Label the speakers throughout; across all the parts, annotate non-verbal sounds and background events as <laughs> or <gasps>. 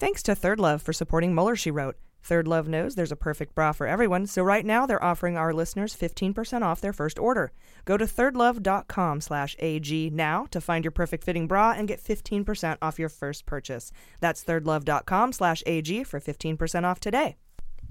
Speaker 1: Thanks to Third Love for supporting Mueller, She Wrote. Third Love knows there's a perfect bra for everyone, so right now they're offering our listeners 15% off their first order. Go to thirdlove.com slash AG now to find your perfect fitting bra and get 15% off your first purchase. That's thirdlove.com slash AG for 15% off today.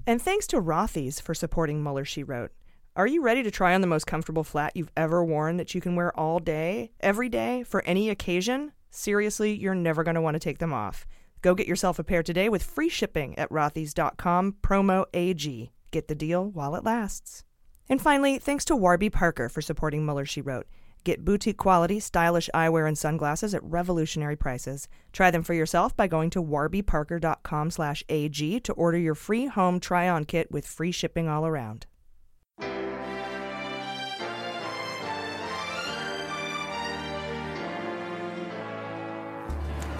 Speaker 1: And thanks to Rothy's for supporting Mueller, She Wrote. Are you ready to try on the most comfortable flat you've ever worn that you can wear all day, every day, for any occasion? Seriously, you're never going to want to take them off. Go get yourself a pair today with free shipping at rothys.com, promo AG. Get the deal while it lasts. And finally, thanks to Warby Parker for supporting Mueller, She Wrote. Get boutique quality, stylish eyewear and sunglasses at revolutionary prices. Try them for yourself by going to warbyparker.com slash AG to order your free home try-on kit with free shipping all around.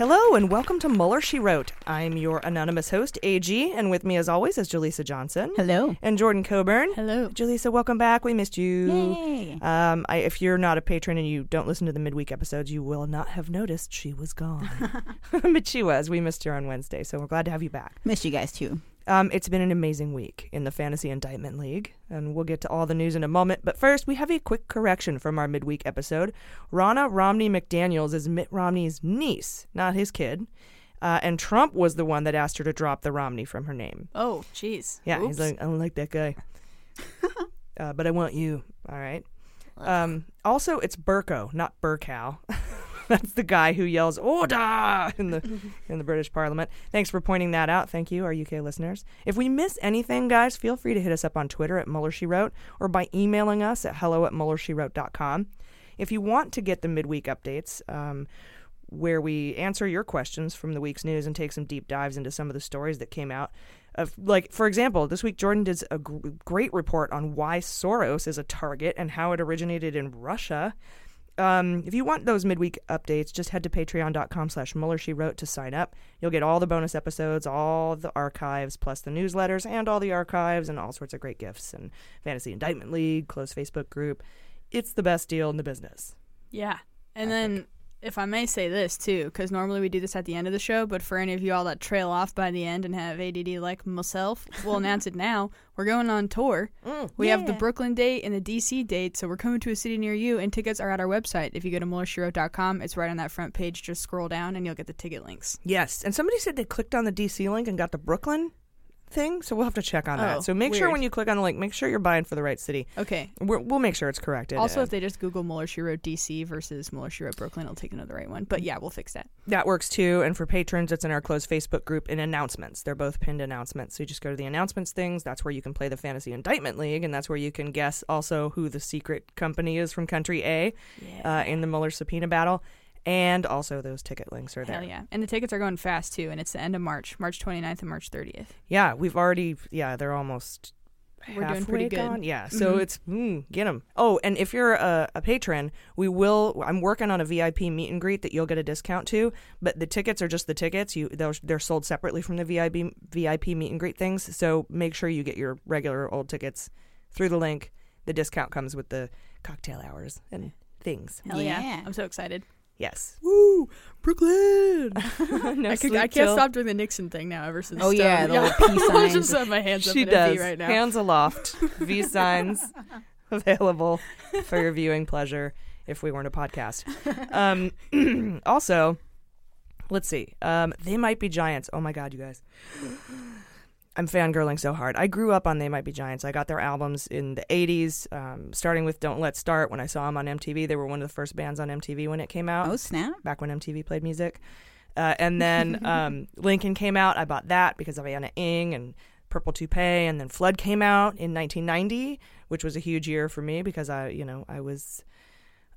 Speaker 1: Hello and welcome to Mueller, She Wrote. I'm your anonymous host, AG, and with me as always is Jaleesa Johnson.
Speaker 2: Hello.
Speaker 1: And Jordan Coburn.
Speaker 2: Hello.
Speaker 1: Jaleesa, welcome back. We missed you.
Speaker 2: Yay.
Speaker 1: Um, I, if you're not a patron and you don't listen to the midweek episodes, you will not have noticed she was gone. <laughs> <laughs> but she was. We missed her on Wednesday, so we're glad to have you back.
Speaker 2: Missed you guys too.
Speaker 1: Um, it's been an amazing week in the Fantasy Indictment League, and we'll get to all the news in a moment. But first, we have a quick correction from our midweek episode. Ronna Romney McDaniels is Mitt Romney's niece, not his kid. Uh, and Trump was the one that asked her to drop the Romney from her name.
Speaker 3: Oh, jeez.
Speaker 1: Yeah,
Speaker 3: Oops.
Speaker 1: he's like, I don't like that guy. <laughs> uh, but I want you. All right. Um, also, it's Bercow, not Burkow. <laughs> That's the guy who yells "Order" in the in the British Parliament. Thanks for pointing that out. Thank you, our UK listeners. If we miss anything, guys, feel free to hit us up on Twitter at Mueller She Wrote or by emailing us at hello at muellershewrote.com. If you want to get the midweek updates, um, where we answer your questions from the week's news and take some deep dives into some of the stories that came out. Of like, for example, this week Jordan did a gr- great report on why Soros is a target and how it originated in Russia. Um, if you want those midweek updates, just head to patreon.com slash Mueller She Wrote to sign up. You'll get all the bonus episodes, all the archives, plus the newsletters and all the archives and all sorts of great gifts and Fantasy Indictment League, close Facebook group. It's the best deal in the business.
Speaker 3: Yeah. And then, if I may say this too, because normally we do this at the end of the show, but for any of you all that trail off by the end and have ADD like myself, we'll announce it now. We're going on tour. <laughs> Mm, we have the Brooklyn date and the DC date, so we're coming to a city near you, and tickets are at our website. If you go to muellershewrote.com, it's right on that front page. Just scroll down and you'll get the ticket links.
Speaker 1: Yes, and somebody said they clicked on the DC link and got the Brooklyn thing, so we'll have to check on
Speaker 3: Oh,
Speaker 1: that. So make sure
Speaker 3: weird.
Speaker 1: when you click on the link, make sure you're buying for the right city.
Speaker 3: Okay.
Speaker 1: We're, we'll make sure it's corrected.
Speaker 3: Also,
Speaker 1: Uh,
Speaker 3: if they just Google Mueller She Wrote DC versus Mueller She Wrote Brooklyn, it'll take another right one. But yeah, we'll fix that.
Speaker 1: that works too. And for patrons, it's in our closed Facebook group in announcements. They're both pinned announcements. So you just go to the announcements things. That's where you can play the Fantasy Indictment League, and that's where you can guess also who the secret company is from Country A uh, in the Mueller subpoena battle. And also, those ticket links are there.
Speaker 3: Hell yeah. And the tickets are going fast too, and it's the end of March, March 29th and March 30th.
Speaker 1: Yeah, we've already. Yeah, they're almost.
Speaker 3: We're doing
Speaker 1: halfway
Speaker 3: pretty good.
Speaker 1: gone. Yeah, so
Speaker 3: Mhm.
Speaker 1: it's mm, get them. Oh, and if you're a, a patron, we will. I'm working on a VIP meet and greet that you'll get a discount to. But the tickets are just the tickets. You they're, they're sold separately from the VIP VIP meet and greet things. So make sure you get your regular old tickets through the link. The discount comes with the cocktail hours and things.
Speaker 3: Hell yeah. I'm so excited.
Speaker 1: Yes. Woo, Brooklyn. <laughs> no
Speaker 3: I, could, I can't
Speaker 1: till-
Speaker 3: stop doing the Nixon thing now ever since.
Speaker 2: Oh, yeah, the little <laughs> peace
Speaker 3: I
Speaker 2: signs.
Speaker 3: just have my hands up
Speaker 1: she
Speaker 3: in
Speaker 1: does.
Speaker 3: Right now.
Speaker 1: Hands aloft. <laughs> V signs available for your viewing pleasure if we weren't a podcast. Um, <clears throat> also, let's see. Um, they might be giants. Oh my God, you guys. I'm fangirling so hard. I grew up on They Might Be Giants. I got their albums in the 80s, um, starting with Don't Let's Start. When I saw them on MTV, they were one of the first bands on MTV when it came out.
Speaker 2: Oh, snap.
Speaker 1: Back when MTV played music. Uh, and then <laughs> um, Lincoln came out. I bought that because of Ana Ng and Purple Toupee. And then Flood came out in 1990, which was a huge year for me because I, you know, I was.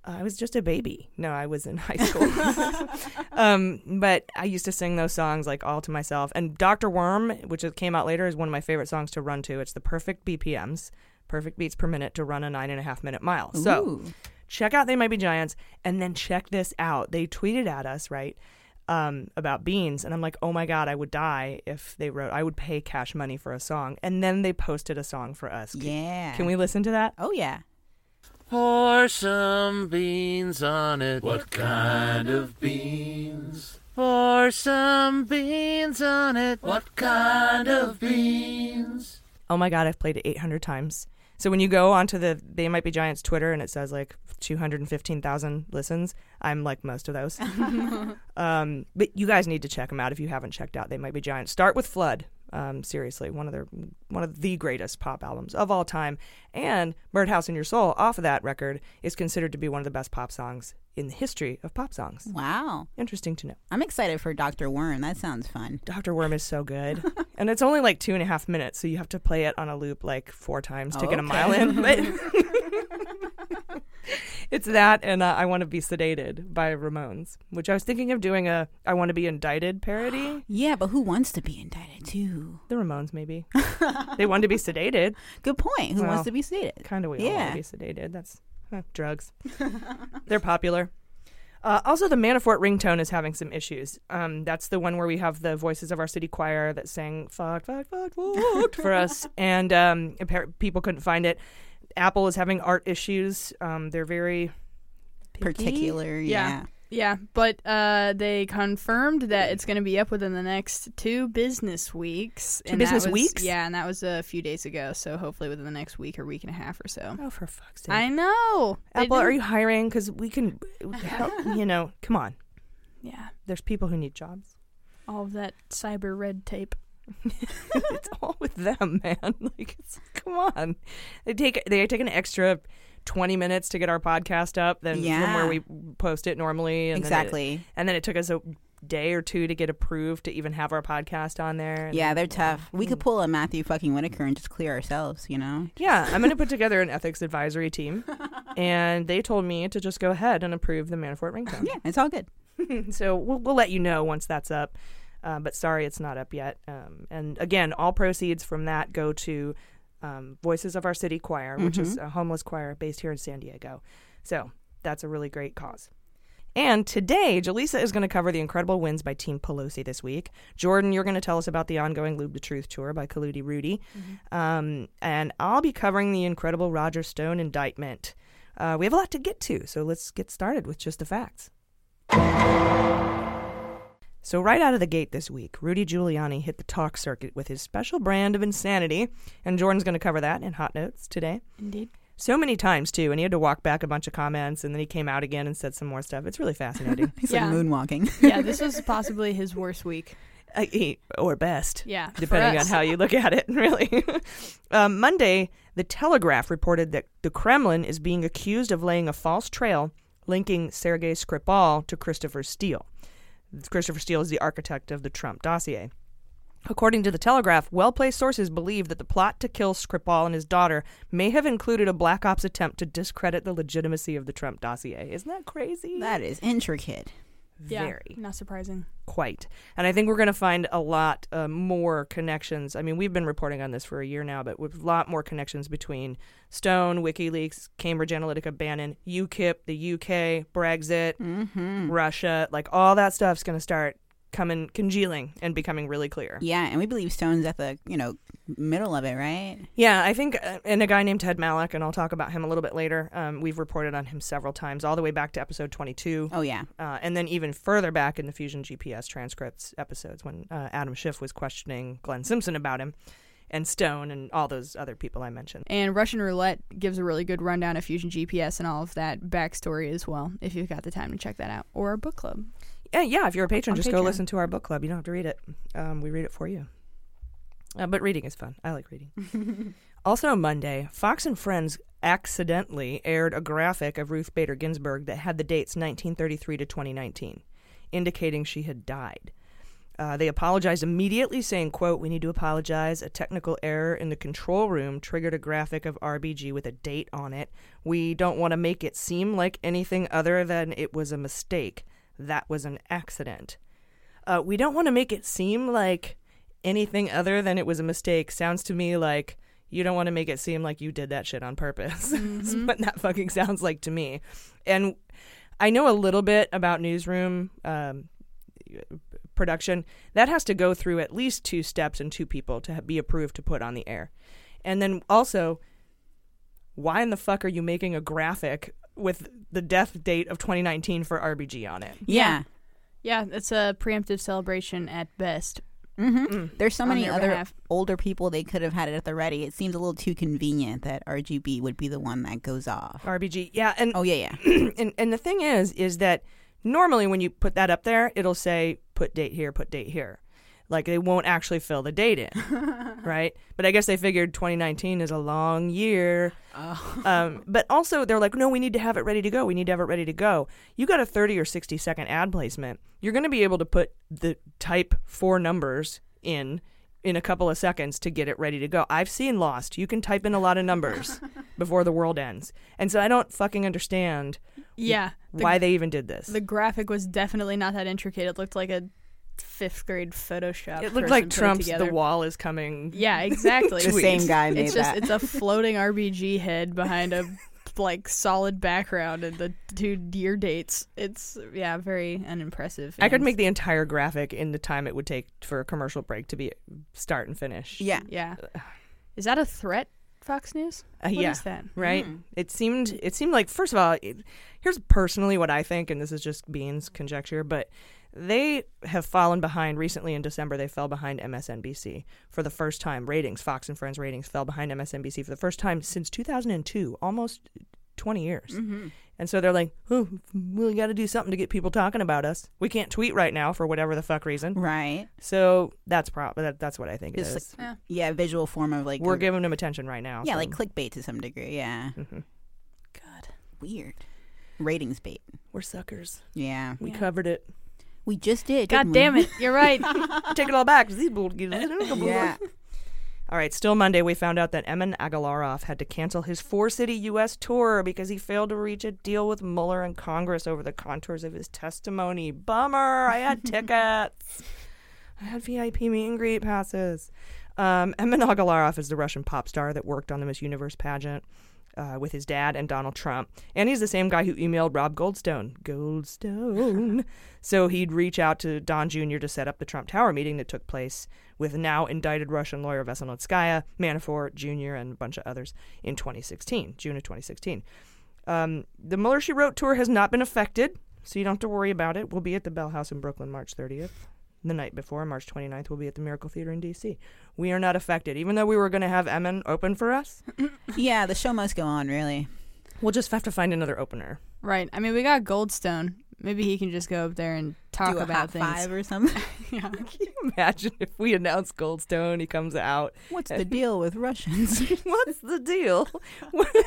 Speaker 1: I was just a baby. No, I was in <laughs> high school. <laughs> um, but I used to sing those songs like all to myself. And Dr. Worm, which came out later, is one of my favorite songs to run to. It's the perfect BPMs, perfect beats per minute to run a nine and a half minute mile. So check out They Might Be Giants and then check this out. They tweeted at us, right? Um, about beans, and I'm like, oh my god, I would die if they wrote. I would pay cash money for a song, and then they posted a song for us. Can-
Speaker 2: Yeah.
Speaker 1: Can we listen to that?
Speaker 2: Oh, yeah.
Speaker 4: Pour some beans on it. What kind of beans? Pour some beans on it. What kind of beans?
Speaker 1: Oh my god, I've played it 800 times. So when you go onto the They Might Be Giants Twitter and it says like 215,000 listens, I'm like most of those. <laughs> um, but you guys need to check them out if you haven't checked out They Might Be Giants. Start with Flood. Um, seriously, one of their one of the greatest pop albums of all time. And Birdhouse in Your Soul, off of that record, is considered to be one of the best pop songs in the history of pop songs.
Speaker 2: Wow.
Speaker 1: Interesting to know.
Speaker 2: I'm excited for Dr. Worm. That sounds fun.
Speaker 1: Dr. Worm is so good. <laughs> and it's only like two and a half minutes, so you have to play it on a loop like four times to get a
Speaker 2: Okay.
Speaker 1: mile in. But <laughs> <laughs> <laughs> it's that and uh, I Want to Be Sedated by Ramones, which I was thinking of doing a I Want to Be Indicted parody. <gasps>
Speaker 2: Yeah, but who wants to be indicted too?
Speaker 1: The Ramones, maybe. <laughs> they want to be sedated.
Speaker 2: Good point. Who
Speaker 1: Well,
Speaker 2: wants to be sedated?
Speaker 1: Kind of we all want to be sedated. That's huh, drugs. <laughs> They're popular. Uh, also, the Manafort ringtone is having some issues. Um, that's the one where we have the voices of our city choir that sang "fuck, fuck, fuck, fuck" for us, and um, people couldn't find it. Apple is having art issues. Um, they're very picky.
Speaker 2: Particular,
Speaker 3: Yeah.
Speaker 2: yeah.
Speaker 3: Yeah, but uh, they confirmed that it's going to be up within the next two business weeks.
Speaker 1: Two
Speaker 3: and
Speaker 1: business
Speaker 3: was-
Speaker 1: weeks?
Speaker 3: Yeah, and that was a few days ago. So hopefully within the next week or week and a half or so.
Speaker 1: Oh, for fuck's sake!
Speaker 3: I know.
Speaker 1: Apple, are you hiring? Because we can, help, <laughs> you know, come on.
Speaker 3: Yeah,
Speaker 1: There's people who need jobs.
Speaker 3: all of that cyber red tape. <laughs>
Speaker 1: it's all with them, man. <laughs> Like, it's, come on. They take they take an extra twenty minutes to get our podcast up than from where we post it normally. And Then
Speaker 2: Exactly.
Speaker 1: it, and then it took us a day or two to get approved to even have our podcast on there.
Speaker 2: Yeah, they're tough. We
Speaker 1: Mm.
Speaker 2: could pull a Matthew fucking Whitaker and just clear ourselves, you know?
Speaker 1: Yeah, I'm going to put <laughs> together an ethics advisory team, and they told me to just go ahead and approve the Manafort ringtone.
Speaker 2: Yeah, it's all good.
Speaker 1: so we'll, we'll let you know once that's up. Uh, but sorry, it's not up yet. Um, and again, all proceeds from that go to um, Voices of Our City Choir, which is a homeless choir based here in San Diego. So that's a really great cause. And today, Jaleesa is going to cover the incredible wins by Team Pelosi this week. Jordan, you're going to tell us about the ongoing Lube the Truth tour by Kaludi Rudy. Um, and I'll be covering the incredible Roger Stone indictment. Uh, we have a lot to get to, so let's get started with just the facts. So, right out of the gate this week, Rudy Giuliani hit the talk circuit with his special brand of insanity, and Jordan's going to cover that in Hot Notes today.
Speaker 3: Indeed.
Speaker 1: So many times, too, and he had to walk back a bunch of comments, and then he came out again and said some more stuff. It's really fascinating. <laughs>
Speaker 2: He's
Speaker 3: Yeah.
Speaker 2: like moonwalking. <laughs>
Speaker 3: Yeah, this was <laughs> possibly his worst week.
Speaker 1: Uh, he- or best.
Speaker 3: Yeah,
Speaker 1: Depending on how you look at it, really. um, Monday, The Telegraph reported that the Kremlin is being accused of laying a false trail linking Sergei Skripal to Christopher Steele. Christopher Steele is the architect of the Trump dossier. According to the Telegraph, well placed sources believe that the plot to kill Skripal and his daughter may have included a Black Ops attempt to discredit the legitimacy of the Trump dossier. Isn't that crazy?
Speaker 2: that is intricate.
Speaker 3: Yeah,
Speaker 1: Very.
Speaker 3: not surprising.
Speaker 1: quite. And I think we're going to find a lot uh, more connections. I mean, we've been reporting on this for a year now, but with a lot more connections between Stone, WikiLeaks, Cambridge Analytica, Bannon, UKIP, the UK, Brexit, Russia. Like all that stuff's going to start coming congealing and becoming really clear.
Speaker 2: Yeah, and we believe Stone's at the, you know, middle of it, right?
Speaker 1: Yeah, I think, uh, and a guy named Ted Malloch, and I'll talk about him a little bit later. Um, we've reported on him several times, all the way back to episode 22.
Speaker 2: Oh, yeah.
Speaker 1: Uh, and then even further back in the Fusion GPS transcripts episodes when uh, Adam Schiff was questioning Glenn Simpson about him and Stone and all those other people I mentioned.
Speaker 3: And Russian Roulette gives a really good rundown of Fusion GPS and all of that backstory as well, if you've got the time to check that out. Or our book club.
Speaker 1: Yeah, yeah, if you're a patron,
Speaker 3: On
Speaker 1: just go listen to our book club. You don't have to read it. Um, we read it for you. Uh, but reading is fun. I like reading. <laughs> also, Monday, Fox and Friends accidentally aired a graphic of Ruth Bader Ginsburg that had the dates 1933 to 2019, indicating she had died. Uh, they apologized immediately, saying, "quote We need to apologize. A technical error in the control room triggered a graphic of RBG with a date on it. We don't want to make it seem like anything other than it was a mistake. That was an accident. Uh, we don't want to make it seem like anything other than it was a mistake. Sounds to me like you don't want to make it seem like you did that shit on purpose. <laughs> That's what that fucking sounds like to me. And I know a little bit about newsroom um, production. That has to go through at least two steps and two people to be approved to put on the air. And then also, why in the fuck are you making a graphic with the death date of 2019 for RBG on it?
Speaker 2: Yeah.
Speaker 3: Yeah, it's a preemptive celebration at best.
Speaker 2: hmm There's so
Speaker 3: On
Speaker 2: many
Speaker 3: their
Speaker 2: other
Speaker 3: behalf.
Speaker 2: older people they could have had it at the ready. It seems a little too convenient that RGB would be the one that goes off.
Speaker 1: RBG, yeah, and
Speaker 2: oh yeah, yeah. <clears throat>
Speaker 1: and and the thing is, is that normally when you put that up there, it'll say put date here, put date here. Like they won't actually fill the date in, <laughs> right? But I guess they figured 2019 is a long year. Um, but also they're like, no, we need to have it ready to go. We need to have it ready to go. You got a 30 or 60 second ad placement. You're going to be able to put the type four numbers in in a couple of seconds to get it ready to go. I've seen Lost. You can type in a lot of numbers <laughs> before the world ends. And so I don't fucking understand
Speaker 3: Yeah. the-
Speaker 1: why they even did this.
Speaker 3: The graphic was definitely not that intricate. It looked like a fifth grade Photoshop.
Speaker 1: It looked like
Speaker 3: put it
Speaker 1: Trump's. The Wall is Coming.
Speaker 3: Yeah, exactly. <laughs>
Speaker 2: The same guy made
Speaker 3: it's just
Speaker 2: that.
Speaker 3: it's a <laughs> floating RBG head behind a like solid background and the two year dates. It's yeah, very unimpressive.
Speaker 1: I could make the entire graphic in the time it would take for a commercial break to be start and finish.
Speaker 2: Yeah.
Speaker 3: Yeah. Is that a threat, Fox News?
Speaker 1: Uh,
Speaker 3: What
Speaker 1: yeah,
Speaker 3: is that?
Speaker 1: right.
Speaker 2: Hmm.
Speaker 1: It seemed it seemed like first of all, it, here's personally what I think, and this is just Bean's conjecture, but they have fallen behind recently in December. They fell behind MSNBC for the first time. Ratings, Fox and Friends ratings fell behind MSNBC for the first time since 2002, almost 20 years.
Speaker 2: Mm-hmm.
Speaker 1: And so they're like, oh, we got to do something to get people talking about us. We can't tweet right now for whatever the fuck reason.
Speaker 2: Right.
Speaker 1: So that's prob- that, that's what I think it
Speaker 2: Just
Speaker 1: is.
Speaker 2: like, yeah, visual form of like
Speaker 1: We're
Speaker 2: a-
Speaker 1: giving them attention right now.
Speaker 2: yeah,
Speaker 1: so-
Speaker 2: like clickbait to some degree. Yeah.
Speaker 1: Mhm.
Speaker 2: God, weird. Ratings bait.
Speaker 1: we're suckers.
Speaker 2: Yeah.
Speaker 1: We covered it.
Speaker 2: We just did.
Speaker 3: God damn it! You're right. <laughs>
Speaker 1: Take it all back. These bull- <laughs>
Speaker 2: Yeah.
Speaker 1: All right, still Monday, we found out that Emin Agalarov had to cancel his four city U.S. tour because he failed to reach a deal with Mueller and Congress over the contours of his testimony. Bummer. I had <laughs> tickets. I had VIP meet and greet passes. Um, Emin Agalarov is the Russian pop star that worked on the Miss Universe pageant uh, with his dad and Donald Trump. And he's the same guy who emailed Rob Goldstone. Goldstone. <laughs> so he'd reach out to Don Jr. to set up the Trump Tower meeting that took place with now indicted Russian lawyer Veselnitskaya, Manafort Jr., and a bunch of others in 2016, June of 2016. Um, the Mueller She Wrote tour has not been affected, so you don't have to worry about it. We'll be at the Bell House in Brooklyn March 30th. The night before, March 29th, we'll be at the Miracle Theater in D.C. We are not affected. Even though we were going to have Emin open for us, <laughs>
Speaker 2: Yeah, the show must go on, really.
Speaker 1: we'll just have to find another opener.
Speaker 3: right. I mean, we got Goldstone. Maybe he can just go up there and talk
Speaker 2: Do a
Speaker 3: about
Speaker 2: hot
Speaker 3: things.
Speaker 2: five or something. <laughs>
Speaker 3: yeah. <laughs>
Speaker 1: Can you Imagine if we announce Goldstone, he comes out.
Speaker 2: What's the <laughs> deal with Russians?
Speaker 1: What's the deal?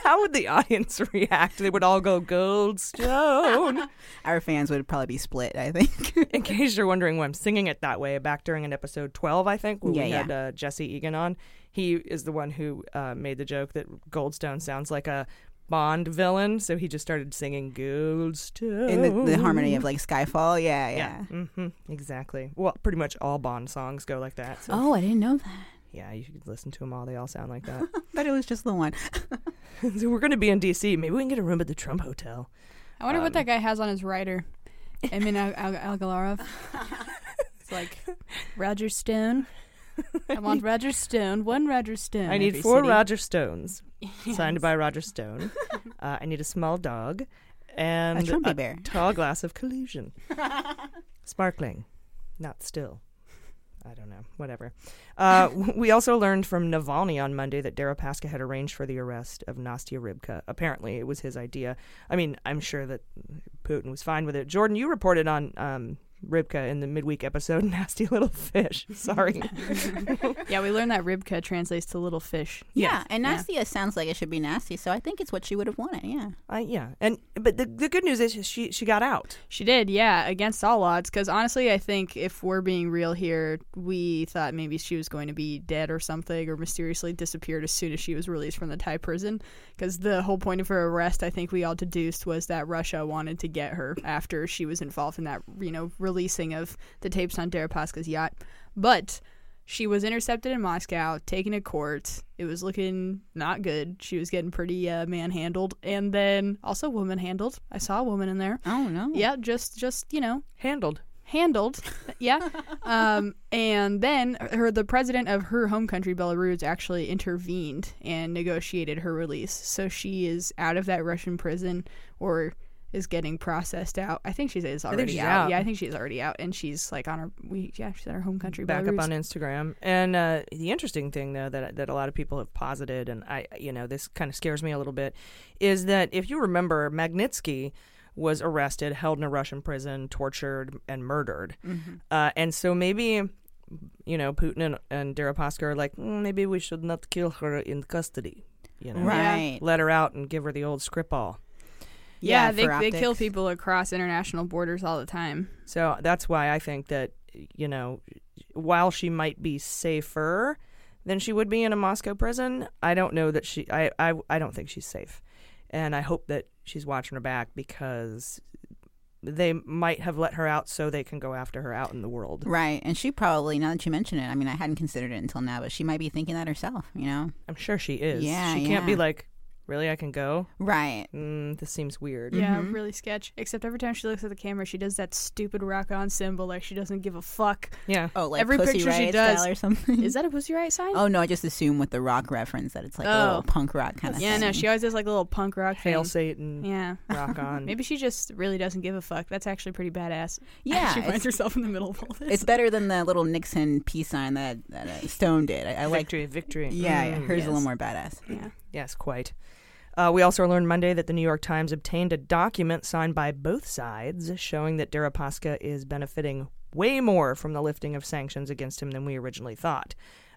Speaker 1: How would the audience react? They would all go Goldstone.
Speaker 2: Our fans would probably be split, I think.
Speaker 1: In case you're wondering why I'm singing it that way, back during an episode 12, I think, when we
Speaker 2: Yeah,
Speaker 1: had uh, Jesse Egan on, he is the one who uh, made the joke that Goldstone sounds like a Bond villain, so he just started singing Goldstone.
Speaker 2: In the, the harmony of like Skyfall. Yeah, yeah.
Speaker 1: Yeah, hmm exactly. Well, pretty much all Bond songs go like that. So.
Speaker 2: Oh, I didn't know that.
Speaker 1: Yeah, you could listen to them all. They all sound like that. <laughs>
Speaker 2: But it was just the one. <laughs> <laughs>
Speaker 1: so we're going to be in D.C. Maybe we can get a room at the Trump Hotel.
Speaker 3: I wonder
Speaker 1: Um,
Speaker 3: what that guy has on his rider. Emin Al- Al- Algalarov. it's like Roger Stone. <laughs> I want Roger Stone. One Roger Stone.
Speaker 1: I need four
Speaker 3: city.
Speaker 1: Roger Stones, <laughs> signed by Roger Stone. <laughs> uh, I need a small dog and
Speaker 2: A bear.
Speaker 1: tall glass of collusion. Sparkling, not still. I don't know. Whatever. Uh, we also learned from Navalny on Monday that Deripaska had arranged for the arrest of Nastya Rybka. Apparently, it was his idea. I mean, I'm sure that Putin was fine with it. Jordan, you reported on um, Rybka in the midweek episode, <laughs> Nasty Little Fish. <laughs> Sorry. <laughs>
Speaker 3: yeah, we learned that Rybka translates to little fish.
Speaker 2: Yeah, and nasty sounds like it should be nasty, so I think it's what she would have wanted. Yeah.
Speaker 1: Uh, yeah, and but the the good news is she she got out.
Speaker 3: She did, yeah, against all odds. Because honestly, I think if we're being real here, we thought maybe she was going to be dead or something, or mysteriously disappeared as soon as she was released from the Thai prison. Because the whole point of her arrest, I think we all deduced, was that Russia wanted to get her after she was involved in that, you know, releasing of the tapes on Deripaska's yacht. But she was intercepted in Moscow, taken to court. It was looking not good. She was getting pretty uh, manhandled, and then also woman handled. I saw a woman in there.
Speaker 2: Oh no.
Speaker 3: Yeah, just just you know
Speaker 1: handled.
Speaker 3: Handled, <laughs> yeah, um, and then her the president of her home country Belarus actually intervened and negotiated her release, so she is out of that Russian prison or is getting processed out. I think she is already out.
Speaker 1: out.
Speaker 3: Yeah, I think she's already out, and she's like on her we yeah she's at her home country
Speaker 1: back
Speaker 3: Belarus.
Speaker 1: up on Instagram. And uh, the interesting thing, though, that that a lot of people have posited, and I, you know, this kind of scares me a little bit, is that if you remember, Magnitsky was arrested, held in a Russian prison, tortured, and murdered.
Speaker 2: Mhm.
Speaker 1: Uh, and so maybe, you know, Putin and, and Deripaska are like, "Mm, maybe we should not kill her in custody. You know,
Speaker 2: Right.
Speaker 1: Let her out and give her the old Skripal.
Speaker 3: Yeah,
Speaker 2: Yeah,
Speaker 3: they,
Speaker 2: for
Speaker 3: they kill people across international borders all the time.
Speaker 1: So that's why I think that, you know, while she might be safer than she would be in a Moscow prison, I don't know that she, I, I, I don't think she's safe. And I hope that she's watching her back because they might have let her out so they can go after her out in the world.
Speaker 2: Right, and she probably now that you mention it, I mean, I hadn't considered it until now, but she might be thinking that herself. You know.
Speaker 1: I'm sure she is.
Speaker 2: Yeah,
Speaker 1: She can't be like, really, I can go?
Speaker 2: Right.
Speaker 1: Mm, this seems weird.
Speaker 3: Yeah, really sketch. Except every time she looks at the camera, she does that stupid rock on symbol like she doesn't give a fuck.
Speaker 1: Yeah.
Speaker 2: Oh, like
Speaker 3: every
Speaker 2: Pussy
Speaker 3: picture she
Speaker 2: Riot
Speaker 3: does
Speaker 2: style or something.
Speaker 3: Is that a pussy riot sign?
Speaker 2: Oh no, I just assume with the rock reference that it's like a
Speaker 3: Oh.
Speaker 2: little punk rock kind of
Speaker 3: yeah,
Speaker 2: thing.
Speaker 3: no, she always does like a little punk rock
Speaker 1: Hail
Speaker 3: thing.
Speaker 1: Satan.
Speaker 3: Yeah,
Speaker 1: Rock on. <laughs>
Speaker 3: Maybe she just really doesn't give a fuck. That's actually pretty badass. <laughs>
Speaker 2: Yeah,
Speaker 3: she finds herself in the middle of all this.
Speaker 2: It's better than the little Nixon peace sign that, that uh, Stone did. I, I like.
Speaker 1: victory, victory.
Speaker 2: Yeah, yeah,
Speaker 1: Mm,
Speaker 2: hers is a little more badass.
Speaker 3: Yeah.
Speaker 1: Yes, quite. Uh, we also learned Monday that the New York Times obtained a document signed by both sides showing that Deripaska is benefiting way more from the lifting of sanctions against him than we originally thought.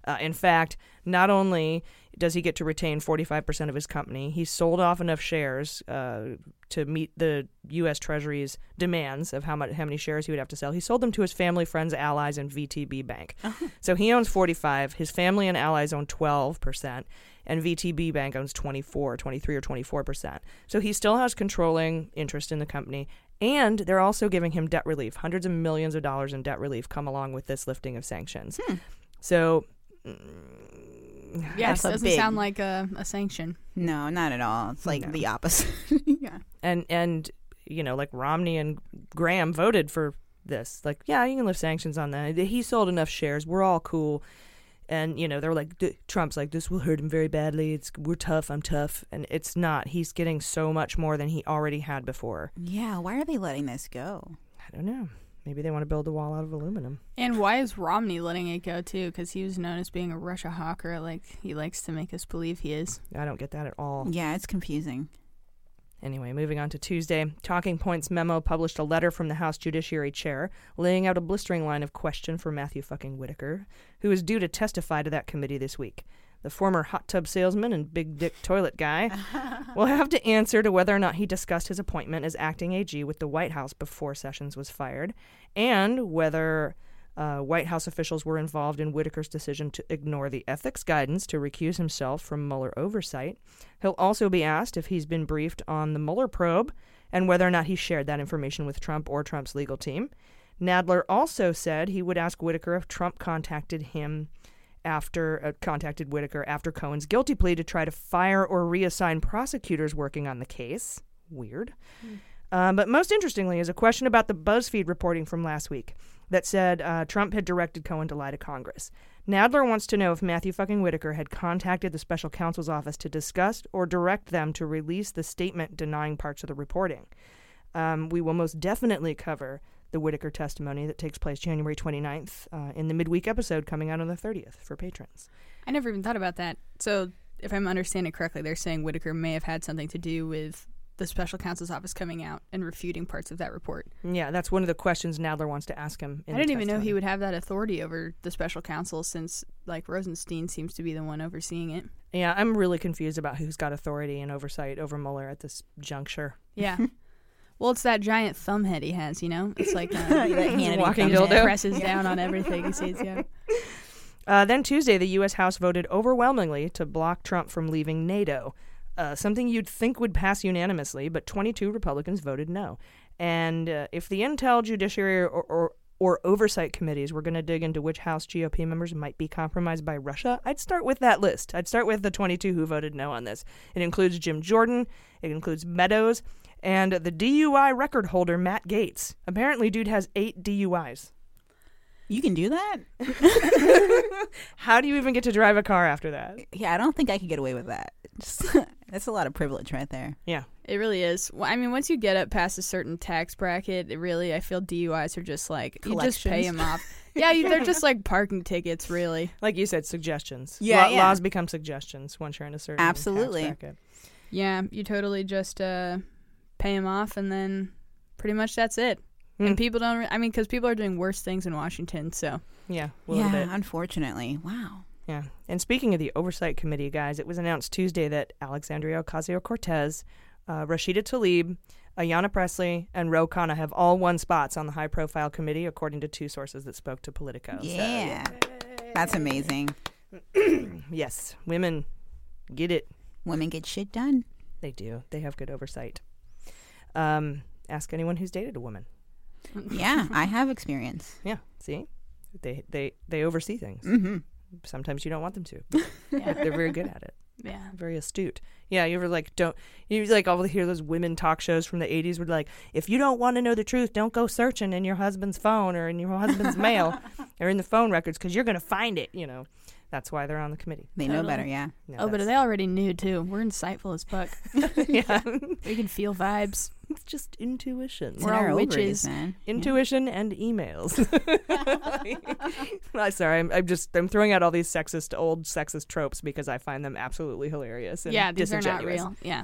Speaker 1: Uh, in fact, not only does he get to retain 45% of his company, he sold off enough shares uh, to meet the U.S. Treasury's demands of how much how many shares he would have to sell. He sold them to his family, friends, allies, and VTB Bank. <laughs> So he owns 45. His family and allies own 12%, and VTB Bank owns 24, 23 or 24%. So he still has controlling interest in the company. And they're also giving him debt relief. Hundreds of millions of dollars in debt relief come along with this lifting of sanctions. Hmm. So
Speaker 3: yeah,
Speaker 2: That's
Speaker 3: it doesn't
Speaker 2: big-
Speaker 3: sound like a, a sanction.
Speaker 2: No, not at all. It's like
Speaker 1: No.
Speaker 2: the opposite. <laughs> yeah.
Speaker 1: and and you know like Romney and Graham voted for this. Like, yeah, you can lift sanctions on that. He sold enough shares. We're all cool. And you know they're like "D- Trump's like this will hurt him very badly. It's we're tough. I'm tough, and it's not. He's getting so much more than he already had before.
Speaker 2: Yeah. Why are they letting this go?
Speaker 1: I don't know. Maybe they want to build a wall out of aluminum.
Speaker 3: And why is Romney letting it go too? Because he was known as being a Russia hawker. Like he likes to make us believe he is.
Speaker 1: I don't get that at all.
Speaker 2: Yeah, it's confusing.
Speaker 1: Anyway, moving on to Tuesday, Talking Points memo published a letter from the House Judiciary Chair laying out a blistering line of question for Matthew fucking Whitaker, who is due to testify to that committee this week. The former hot tub salesman and big dick toilet guy <laughs> will have to answer to whether or not he discussed his appointment as acting AG with the White House before Sessions was fired, and whether uh, White House officials were involved in Whitaker's decision to ignore the ethics guidance to recuse himself from Mueller oversight. He'll also be asked if he's been briefed on the Mueller probe and whether or not he shared that information with Trump or Trump's legal team. Nadler also said he would ask Whitaker if Trump contacted him after uh, contacted Whitaker after Cohen's guilty plea to try to fire or reassign prosecutors working on the case. Weird. Um, but most interestingly is a question about the BuzzFeed reporting from last week that said uh, Trump had directed Cohen to lie to Congress. Nadler wants to know if Matthew fucking Whitaker had contacted the special counsel's office to discuss or direct them to release the statement denying parts of the reporting. Um, we will most definitely cover the Whitaker testimony that takes place January 29th uh, in the midweek episode coming out on the 30th for patrons.
Speaker 3: I never even thought about that. So if I'm understanding correctly, they're saying Whitaker may have had something to do with the special counsel's office coming out and refuting parts of that report.
Speaker 1: Yeah, that's one of the questions Nadler wants to ask him. in
Speaker 3: I didn't even know he would have that authority over the special counsel since like Rosenstein seems to be the one overseeing it.
Speaker 1: Yeah, I'm really confused about who's got authority and oversight over Mueller at this juncture.
Speaker 3: Yeah. <laughs> well, it's that giant thumb head he has, you know? It's like uh, <laughs>
Speaker 2: That
Speaker 1: Walking dildo.
Speaker 3: presses down on <laughs> everything he sees. Yeah.
Speaker 1: Uh, then Tuesday, the U.S. House voted overwhelmingly to block Trump from leaving NATO, uh, something you'd think would pass unanimously, but 22 Republicans voted no. And uh, if the Intel, Judiciary, or, or, or Oversight committees were going to dig into which House GOP members might be compromised by Russia, I'd start with that list. I'd start with the 22 who voted no on this. It includes Jim Jordan, it includes Meadows, and the DUI record holder, Matt Gaetz. Apparently, dude has eight DUIs.
Speaker 2: You can do that? <laughs>
Speaker 1: How do you even get to drive a car after that?
Speaker 2: Yeah, I don't think I could get away with that. Just, <laughs> that's a lot of privilege right there.
Speaker 1: Yeah.
Speaker 3: It really is. Well, I mean, once you get up past a certain tax bracket, it really, I feel DUIs are just like, you just pay them <laughs> off. yeah, you, they're just like parking tickets, really.
Speaker 1: Like you said, suggestions.
Speaker 2: Yeah,
Speaker 1: Law-
Speaker 2: yeah.
Speaker 1: Laws become suggestions once you're in a certain tax
Speaker 2: Absolutely.
Speaker 1: bracket.
Speaker 3: Yeah, you totally just uh, pay them off, and then pretty much that's it.
Speaker 1: Hmm.
Speaker 3: And people don't. Re- I mean, because people are doing worse things in Washington. So
Speaker 1: Yeah, a
Speaker 2: yeah,
Speaker 1: bit.
Speaker 2: unfortunately. Wow.
Speaker 1: Yeah. And speaking of the oversight committee, guys, it was announced Tuesday that Alexandria Ocasio Cortez, uh, Rashida Tlaib, Ayanna Pressley, and Ro Khanna have all won spots on the high profile committee, according to two sources that spoke to Politico. So,
Speaker 2: Yeah. That's amazing. <clears throat>
Speaker 1: yes, women get it.
Speaker 2: Women get shit done.
Speaker 1: They do. They have good oversight. Um, ask anyone who's dated a woman.
Speaker 2: Yeah, <laughs> I have experience.
Speaker 1: Yeah. See, they they they oversee things.
Speaker 2: Mm-hmm.
Speaker 1: Sometimes you don't want them to. <laughs> but They're very good at it.
Speaker 3: yeah,
Speaker 1: Very astute. Yeah, you ever like don't you like all the hear those women talk shows from the '80s where like if you don't want to know the truth, don't go searching in your husband's phone or in your husband's mail <laughs> or in the phone records because you're gonna find it. You know, that's why they're on the committee.
Speaker 2: They know
Speaker 3: Totally.
Speaker 2: better, yeah.
Speaker 1: Yeah,
Speaker 3: oh, but
Speaker 1: that's-
Speaker 3: they already knew too. We're insightful as fuck. <laughs> <laughs>
Speaker 1: yeah,
Speaker 3: we can feel vibes.
Speaker 1: it's just intuition.
Speaker 2: It's
Speaker 3: We're
Speaker 2: in our
Speaker 3: all
Speaker 2: ovaries,
Speaker 3: witches.
Speaker 2: man.
Speaker 1: intuition and emails. <laughs> I'm sorry, I'm, I'm just I'm throwing out all these sexist old sexist tropes because I find them absolutely hilarious. And
Speaker 3: Yeah, these are not
Speaker 1: disingenuous.
Speaker 3: real. Yeah.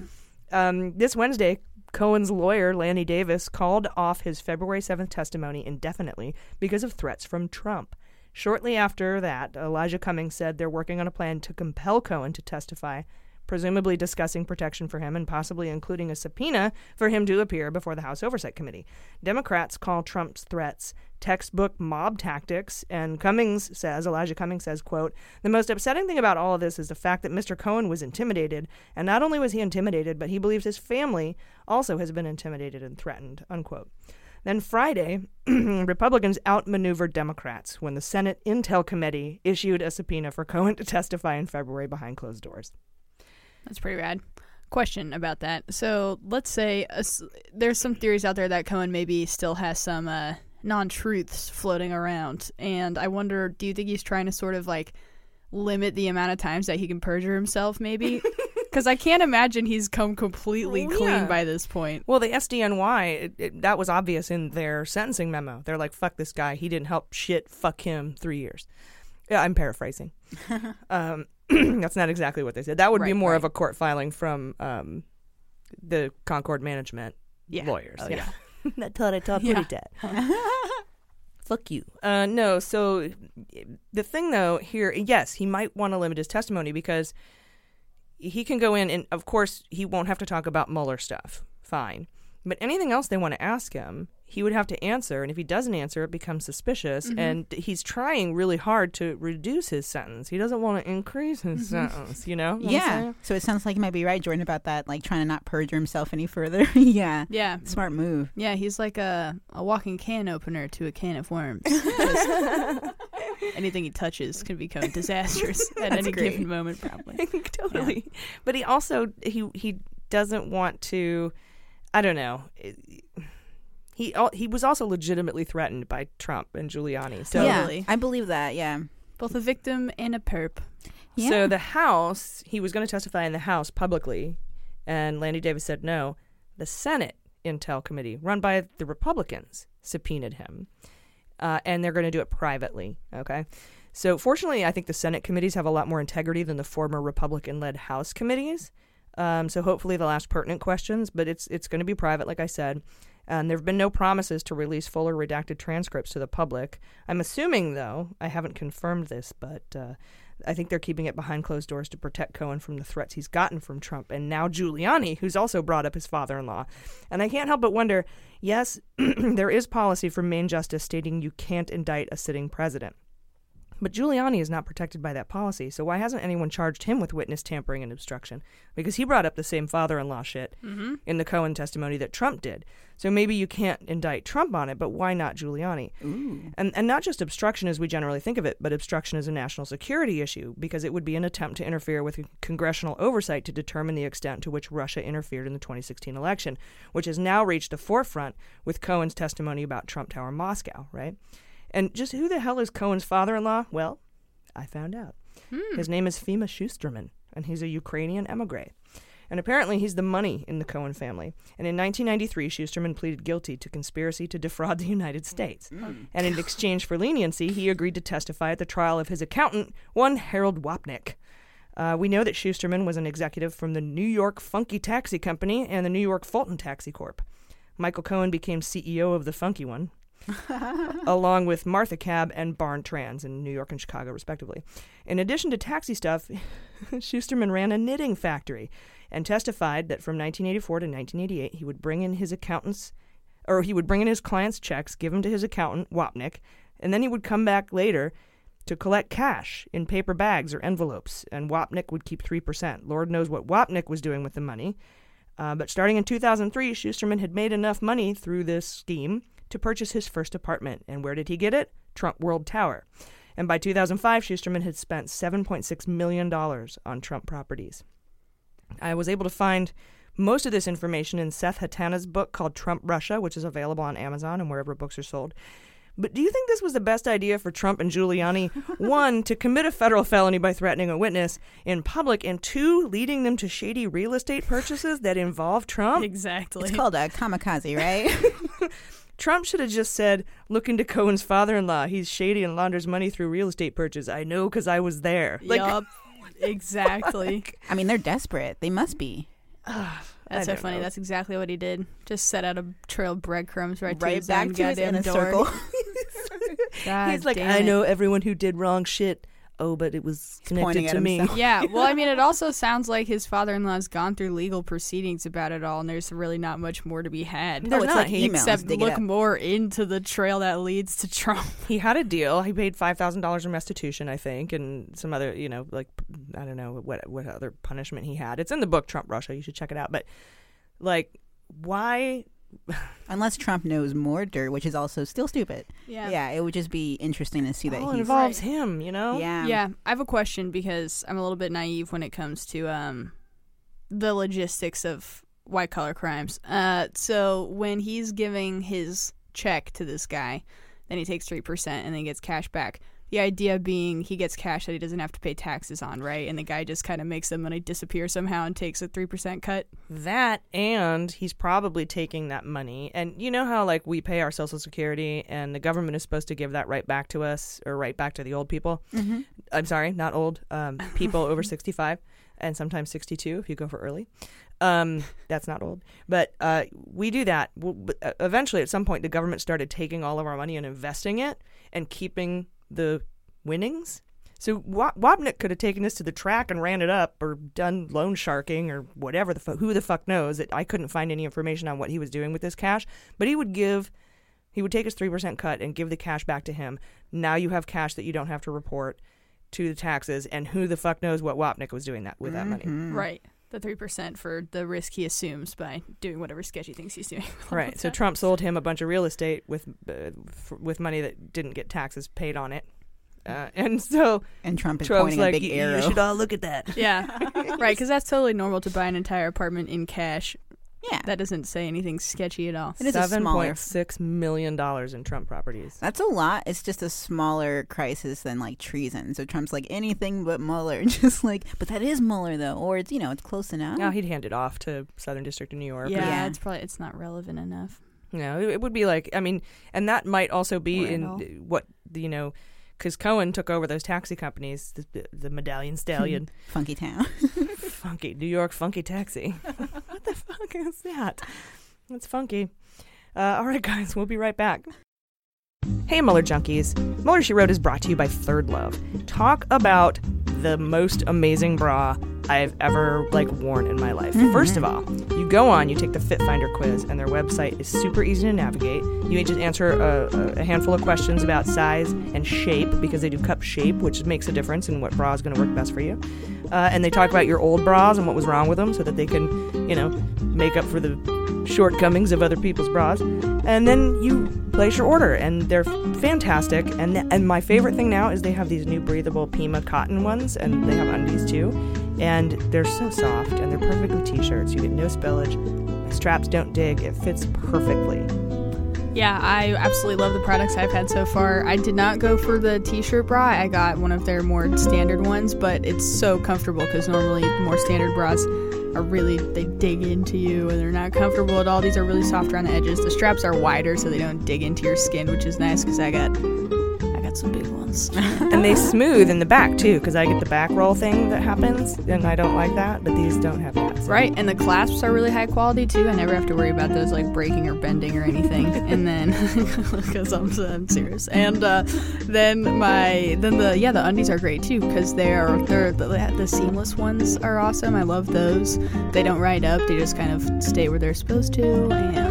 Speaker 1: Um, this Wednesday, Cohen's lawyer Lanny Davis called off his February 7th testimony indefinitely because of threats from Trump. Shortly after that, Elijah Cummings said they're working on a plan to compel Cohen to testify, presumably discussing protection for him and possibly including a subpoena for him to appear before the House Oversight Committee. Democrats call Trump's threats textbook mob tactics, and Cummings says, Elijah Cummings says, quote, the most upsetting thing about all of this is the fact that Mr. Cohen was intimidated, and not only was he intimidated, but he believes his family also has been intimidated and threatened, unquote. Then Friday, <clears throat> Republicans outmaneuvered Democrats when the Senate Intel Committee issued a subpoena for Cohen to testify in February behind closed doors.
Speaker 3: That's pretty rad. Question about that. So let's say s there's some theories out there that Cohen maybe still has some uh, non-truths floating around, and I wonder, do you think he's trying to sort of like limit the amount of times that he can perjure himself, maybe? <laughs> Because I can't imagine he's come completely
Speaker 1: Well,
Speaker 3: clean
Speaker 1: yeah.
Speaker 3: by this point.
Speaker 1: Well, the SDNY, it, it, that was obvious in their sentencing memo. They're like, fuck this guy. He didn't help shit. Fuck him. Three years. Yeah, I'm paraphrasing. <laughs> um, <clears throat> that's not exactly what they said. That would be more
Speaker 2: right.
Speaker 1: of a court filing from um, the Concord Management
Speaker 3: Yeah.
Speaker 1: lawyers.
Speaker 3: Oh,
Speaker 1: yeah. That's what I told
Speaker 3: Yeah. <laughs> <laughs>
Speaker 1: Dad. Fuck you. Uh, no, so the thing though here, yes, he might want to limit his testimony because he can go in and, of course, he won't have to talk about Mueller stuff. Fine. But anything else they want to ask him, he would have to answer. And if he doesn't answer, it becomes suspicious. Mm-hmm. And he's trying really hard to reduce his sentence. He doesn't want to increase his mm-hmm. sentence, you know? what
Speaker 2: Yeah. So it sounds like you might be right, Jordan, about that, like trying to not perjure himself any further. <laughs> yeah.
Speaker 3: Yeah.
Speaker 2: Smart move.
Speaker 3: Yeah, he's like a, a walking can opener to a can of worms. <laughs> Just <laughs> <laughs> anything he touches can become <laughs> disastrous at any
Speaker 2: great.
Speaker 3: given moment, probably. <laughs>
Speaker 1: totally. But he also he he doesn't want to. I don't know. Eh, he al- he was also legitimately threatened by Trump and Giuliani. So
Speaker 3: Totally.
Speaker 2: Yeah. I believe that. Yeah.
Speaker 3: Both a victim and a perp.
Speaker 2: Yeah.
Speaker 1: so the House he was going to testify in the House publicly, and Lanny Davis said no. The Senate Intel Committee, run by the Republicans, subpoenaed him, uh, and they're going to do it privately. Okay. So fortunately, I think the Senate committees have a lot more integrity than the former Republican-led House committees. Um, so hopefully they'll ask pertinent questions, but it's it's going to be private, like I said. And there have been no promises to release full or redacted transcripts to the public. I'm assuming, though, I haven't confirmed this, but uh, I think they're keeping it behind closed doors to protect Cohen from the threats he's gotten from Trump and now Giuliani, who's also brought up his father in law. And I can't help but wonder yes, <clears throat> there is policy from Main Justice stating you can't indict a sitting president. But Giuliani is not protected by that policy, so why hasn't anyone charged him with witness tampering and obstruction? Because he brought up the same father in law shit
Speaker 3: Mhm.
Speaker 1: in the Cohen testimony that Trump did. So maybe you can't indict Trump on it, but why not Giuliani? And, and not just obstruction as we generally think of it, but obstruction as a national security issue, because it would be an attempt to interfere with congressional oversight to determine the extent to which Russia interfered in the 2016 election, which has now reached the forefront with Cohen's testimony about Trump Tower Moscow, right? And just who the hell is Cohen's father in law? Well, I found out. His name is Fima Shusterman, and he's a Ukrainian emigre. And apparently, he's the money in the Cohen family. And in 1993, Shusterman pleaded guilty to conspiracy to defraud the United States. And in exchange for leniency, he agreed to testify at the trial of his accountant, one Harold Wapnick. Uh, we know that Shusterman was an executive from the New York Funky Taxi Company and the New York Fulton Taxi Corp. Michael Cohen became CEO of the Funky one, <laughs> along with Martha Cab and Barn Trans in New York and Chicago, respectively. In addition to taxi stuff, <laughs> Shusterman ran a knitting factory and testified that from 1984 to 1988 he would bring in his accountants, or he would bring in his clients' checks, give them to his accountant Wapnick, and then he would come back later to collect cash in paper bags or envelopes, and Wapnick would keep 3%. Lord knows what Wapnick was doing with the money. Uh, but starting in 2003, Shusterman had made enough money through this scheme to purchase his first apartment. And where did he get it? Trump World Tower. And by 2005, Shusterman had spent $7.6 million on Trump properties. I was able to find most of this information in Seth Hettena's book called Trump Russia, which is available on Amazon and wherever books are sold. But do you think this was the best idea for Trump and Giuliani? <laughs> One, to commit a federal felony by threatening a witness in public, and two, leading them to shady real estate purchases that involve Trump?
Speaker 3: Exactly.
Speaker 2: It's called a kamikaze, right? <laughs> <laughs>
Speaker 1: Trump should have just said, look into Cohen's father in law. He's shady and launders money through real estate purchase. I know because I was there. <laughs> Like,
Speaker 3: yup. Exactly. <laughs>
Speaker 2: I mean, they're desperate. They must be. <sighs>
Speaker 3: That's so funny.
Speaker 1: know.
Speaker 3: That's exactly what he did. Just set out a trail of breadcrumbs right, to
Speaker 2: Right
Speaker 3: his
Speaker 2: back
Speaker 3: own
Speaker 2: to us
Speaker 3: goddamn
Speaker 2: in a
Speaker 3: door.
Speaker 2: circle.
Speaker 3: God <laughs>
Speaker 1: He's like,
Speaker 3: damn
Speaker 1: I
Speaker 3: it.
Speaker 1: know everyone who did wrong shit. Oh, but it was
Speaker 2: pointing
Speaker 1: connected to me.
Speaker 2: himself.
Speaker 3: Yeah, well, I mean, it <laughs> also sounds like his father-in-law's gone through legal proceedings about it all, and there's really not much more to be had.
Speaker 1: There's
Speaker 2: it's
Speaker 1: not.
Speaker 2: like emails.
Speaker 3: Except look more into the trail that leads to Trump. <laughs>
Speaker 1: He had a deal. He paid five thousand dollars in restitution, I think, and some other, you know, like I don't know what what other punishment he had. It's in the book Trump Russia. You should check it out. But like, why?
Speaker 2: Unless Trump knows more dirt, which is also still stupid.
Speaker 3: Yeah.
Speaker 2: Yeah, it would just be interesting to see that
Speaker 1: All
Speaker 2: he's.
Speaker 1: involves him, you know.
Speaker 2: Yeah.
Speaker 3: Yeah, I have a question because I'm a little bit naive when it comes to um, the logistics of white collar crimes. Uh, so when he's giving his check to this guy, then he takes three percent and then gets cash back. The idea being he gets cash that he doesn't have to pay taxes on, right? And the guy just kind of makes the money disappear somehow and takes a three percent cut.
Speaker 1: That and he's probably taking that money. And you know how like we pay our social security and the government is supposed to give that right back to us or right back to the old people.
Speaker 2: Mm-hmm.
Speaker 1: I'm sorry, not old. Um, <laughs> people over 65 and sometimes 62 if you go for early. Um, that's not old, but uh, we do that. W- but, uh, Eventually, at some point, the government started taking all of our money and investing it and keeping the winnings. So Wa- Wapnick could have taken this to the track and ran it up, or done loan sharking, or whatever the fu- who the fuck knows. It, I couldn't find any information on what he was doing with this cash, but he would give, he would take his three percent cut and give the cash back to him. Now you have cash that you don't have to report to the taxes, and who the fuck knows what Wapnick was doing that with that money. Mm-hmm.
Speaker 3: Right. The three percent for the risk he assumes by doing whatever sketchy things he's doing. <laughs>
Speaker 1: Right. So Trump sold him a bunch of real estate with uh, f- with money that didn't get taxes paid on it. Uh, and so
Speaker 2: And Trump is
Speaker 1: Trump's
Speaker 2: pointing
Speaker 1: like,
Speaker 2: a big
Speaker 1: "You-
Speaker 2: arrow.
Speaker 1: You should all look at that.
Speaker 3: Yeah, <laughs> right. Because that's totally normal to buy an entire apartment in cash.
Speaker 2: Yeah.
Speaker 3: That doesn't say anything sketchy at all.
Speaker 2: It is a smaller.
Speaker 1: point six million dollars in Trump properties.
Speaker 2: That's a lot. It's just a smaller crisis than like treason. So Trump's like anything but Mueller. <laughs> Just like, but that is Mueller though, or it's you know it's close enough.
Speaker 1: Now he'd hand it off to Southern District of New York.
Speaker 3: Yeah,
Speaker 2: Yeah.
Speaker 3: it's probably it's not relevant enough.
Speaker 1: No, it, it would be like I mean, and that might also be
Speaker 3: Or
Speaker 1: in what you know, because Cohen took over those taxi companies, the, the Medallion Stallion. <laughs>
Speaker 2: Funky town. <laughs>
Speaker 1: funky. New York funky taxi. <laughs> what the fuck is that? That's funky. Uh, all right, guys, we'll be right back. Hey, Mueller Junkies. Mueller She Wrote is brought to you by Third Love. Talk about the most amazing bra I've ever like worn in my life. First of all, you go on, you take the Fit Finder quiz, and their website is super easy to navigate. You just answer a, a handful of questions about size and shape because they do cup shape, which makes a difference in what bra is going to work best for you. Uh, and they talk about your old bras and what was wrong with them so that they can, you know, make up for the shortcomings of other people's bras. And then you place your order, and they're fantastic. And and my favorite thing now is they have these new breathable Pima cotton ones, and they have undies too. And they're so soft, and they're perfectly t-shirts. You get no spillage. Straps don't dig. It fits perfectly.
Speaker 3: Yeah, I absolutely love the products I've had so far. I did not go for the t-shirt bra. I got one of their more standard ones, but it's so comfortable because normally more standard bras are really they dig into you and they're not comfortable at all. These are really soft around the edges. The straps are wider so they don't dig into your skin, which is nice because I got Some big ones. <laughs>
Speaker 1: and they smooth in the back too, because I get the back roll thing that happens, and I don't like that. But these don't have that. so-
Speaker 3: Right, and the clasps are really high quality too. I never have to worry about those like breaking or bending or anything. <laughs> and then, <laughs> because I'm, I'm serious, and uh, then my then the yeah the undies are great too because they're they're the, the seamless ones are awesome. I love those. They don't ride up; they just kind of stay where they're supposed to, and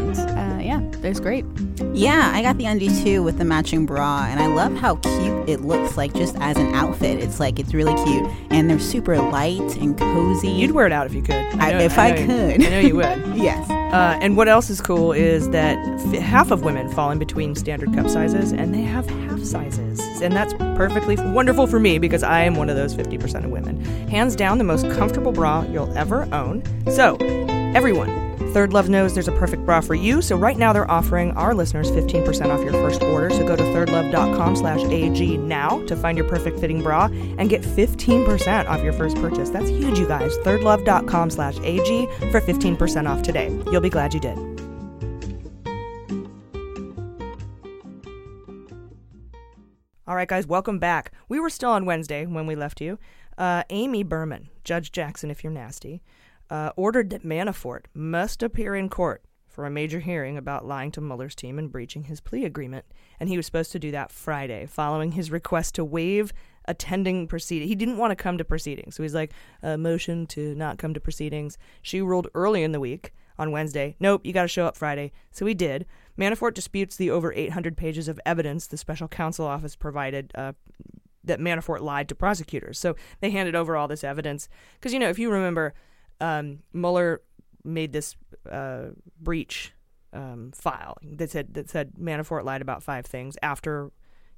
Speaker 3: that's great.
Speaker 2: Yeah, I got the undies too with the matching bra, and I love how cute it looks like just as an outfit. It's like it's really cute, and they're super light and cozy.
Speaker 1: You'd wear it out if you could.
Speaker 2: I-
Speaker 1: know-
Speaker 2: if I
Speaker 1: know you-
Speaker 2: could.
Speaker 1: I know you would. <laughs>
Speaker 2: yes.
Speaker 1: Uh, and what else is cool is that f- half of women fall in between standard cup sizes, and they have half sizes, and that's perfectly wonderful for me because I am one of those 50% of women. Hands down, the most comfortable bra you'll ever own. So, everyone. Third Love knows there's a perfect bra for you, so right now they're offering our listeners 15% off your first order. So go to thirdlove.com slash AG now to find your perfect fitting bra and get 15% off your first purchase. That's huge, you guys. Thirdlove.com slash AG for 15% off today. You'll be glad you did. All right, guys, welcome back. We were still on Wednesday when we left you. Uh, Amy Berman, Judge Jackson, if you're nasty, uh, ordered that Manafort must appear in court for a major hearing about lying to Mueller's team and breaching his plea agreement. And he was supposed to do that Friday, following his request to waive attending proceeding. He didn't want to come to proceedings, so he's like, a motion to not come to proceedings. She ruled early in the week on Wednesday. Nope, you got to show up Friday. So he did. Manafort disputes the over 800 pages of evidence the special counsel office provided uh, that Manafort lied to prosecutors. So they handed over all this evidence because you know if you remember, um, Mueller made this uh, breach um, file that said that said Manafort lied about five things after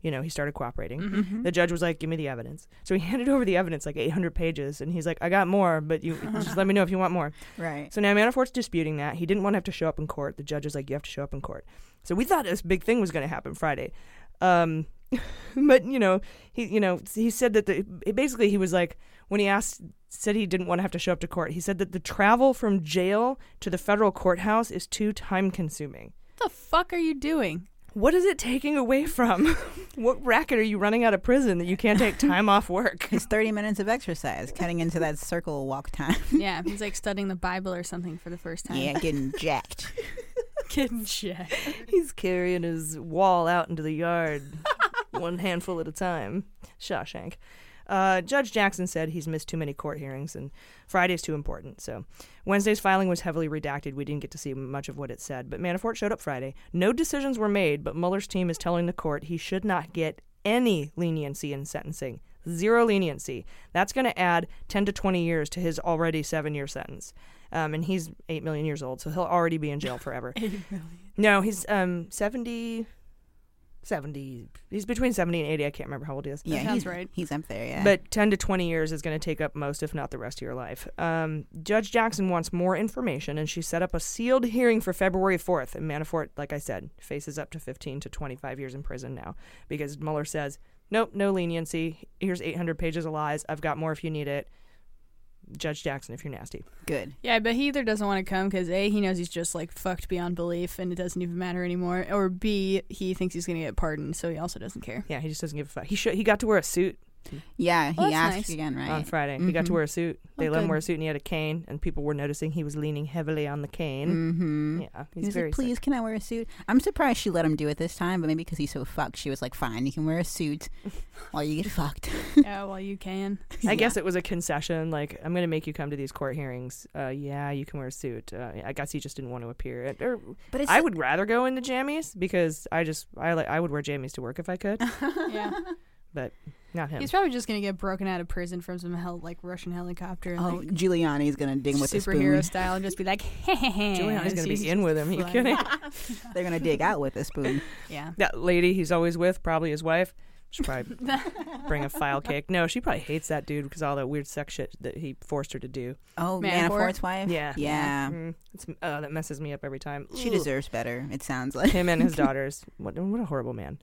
Speaker 1: you know he started cooperating.
Speaker 3: Mhm.
Speaker 1: The judge was like, "Give me the evidence." So he <laughs> handed over the evidence, like 800 pages, and he's like, "I got more, but you <laughs> just let me know if you want more."
Speaker 2: Right.
Speaker 1: So now Manafort's disputing that. He didn't want to have to show up in court. The judge was like, "You have to show up in court." So we thought this big thing was going to happen Friday. Um, <laughs> but you know, he you know he said that the basically he was like when he asked said he didn't want to have to show up to court. He said that the travel from jail to the federal courthouse is too time consuming.
Speaker 3: What the fuck are you doing?
Speaker 1: What is it taking away from? <laughs> what racket are you running out of prison that you can't take time off work? <laughs>
Speaker 2: It's 30 minutes of exercise, cutting into that circle walk time. <laughs>
Speaker 3: Yeah, he's like studying the Bible or something for the first time.
Speaker 2: yeah, getting jacked.
Speaker 3: Getting jacked.
Speaker 1: He's carrying his wall out into the yard, one handful at a time. Shawshank. Uh, Judge Jackson said he's missed too many court hearings and Friday's too important. So Wednesday's filing was heavily redacted. We didn't get to see much of what it said. But Manafort showed up Friday. No decisions were made, but Mueller's team is telling the court he should not get any leniency in sentencing. Zero leniency. That's going to add 10 to 20 years to his already seven year sentence. Um, and he's 8 million years old, so he'll already be in jail forever. <laughs> 8 million. No, he's um 70 70 he's between 70 and 80 i can't remember how old he is.
Speaker 2: Yeah,
Speaker 3: sounds
Speaker 2: he's,
Speaker 3: right.
Speaker 2: He's up there, yeah.
Speaker 1: but 10 to 20 years is going to take up most if not the rest of your life. Um, judge jackson wants more information and she set up a sealed hearing for february 4th and manafort like i said faces up to 15 to 25 years in prison now. Because mueller says nope no leniency. Here's 800 pages of lies. I've got more if you need it judge jackson if you're nasty
Speaker 2: Good.
Speaker 3: Yeah, but he either doesn't want to come because A, he knows he's just like fucked beyond belief and it doesn't even matter anymore, or B, he thinks he's going to get pardoned, so he also doesn't care.
Speaker 1: yeah he just doesn't give a fuck he, should, he got to wear a suit
Speaker 2: Yeah, he
Speaker 3: Well, that's
Speaker 2: asked
Speaker 3: nice.
Speaker 2: again, right?
Speaker 1: on Friday. He got to
Speaker 2: Mhm.
Speaker 1: wear a suit. They
Speaker 3: Oh,
Speaker 1: let him
Speaker 3: good.
Speaker 1: wear a suit, and he had a cane, and people were noticing he was leaning heavily on the cane.
Speaker 2: Mm-hmm.
Speaker 1: Yeah,
Speaker 2: He
Speaker 1: he's
Speaker 2: was
Speaker 1: very
Speaker 2: like, "Please, can I wear a suit?" I'm surprised she let him do it this time, but maybe because he's so fucked, she was like, "Fine, you can wear a suit while you get fucked." <laughs>
Speaker 3: yeah, well, you can. <laughs>
Speaker 1: I guess it was a concession. Like, I'm going to make you come to these court hearings. Uh, yeah, you can wear a suit. Uh, I guess he just didn't want to appear. It- Or,
Speaker 2: But it's
Speaker 1: I would rather go in the jammies because I just I like I would wear jammies to work if I could, <laughs>
Speaker 3: Yeah.
Speaker 1: but not him.
Speaker 3: He's probably just gonna get broken out of prison from some hell like Russian helicopter and
Speaker 2: Oh,
Speaker 3: like
Speaker 2: Giuliani's gonna dig him with a
Speaker 3: superhero style and just be like, <laughs>
Speaker 1: Giuliani's going to be in with him. Are you kidding? <laughs>
Speaker 2: They're gonna dig out with a spoon. <laughs>
Speaker 3: Yeah.
Speaker 1: that lady he's always with, probably his wife. Should probably bring a file cake. No, she probably hates that dude because all that weird sex shit that he forced her to do.
Speaker 2: Oh,
Speaker 3: Manafort?
Speaker 2: Manafort's wife.
Speaker 1: Yeah,
Speaker 2: yeah.
Speaker 1: Mm, it's, uh, that messes me up every time.
Speaker 2: She
Speaker 1: Ugh.
Speaker 2: deserves better. It sounds like
Speaker 1: him and his daughters. What, what a horrible man.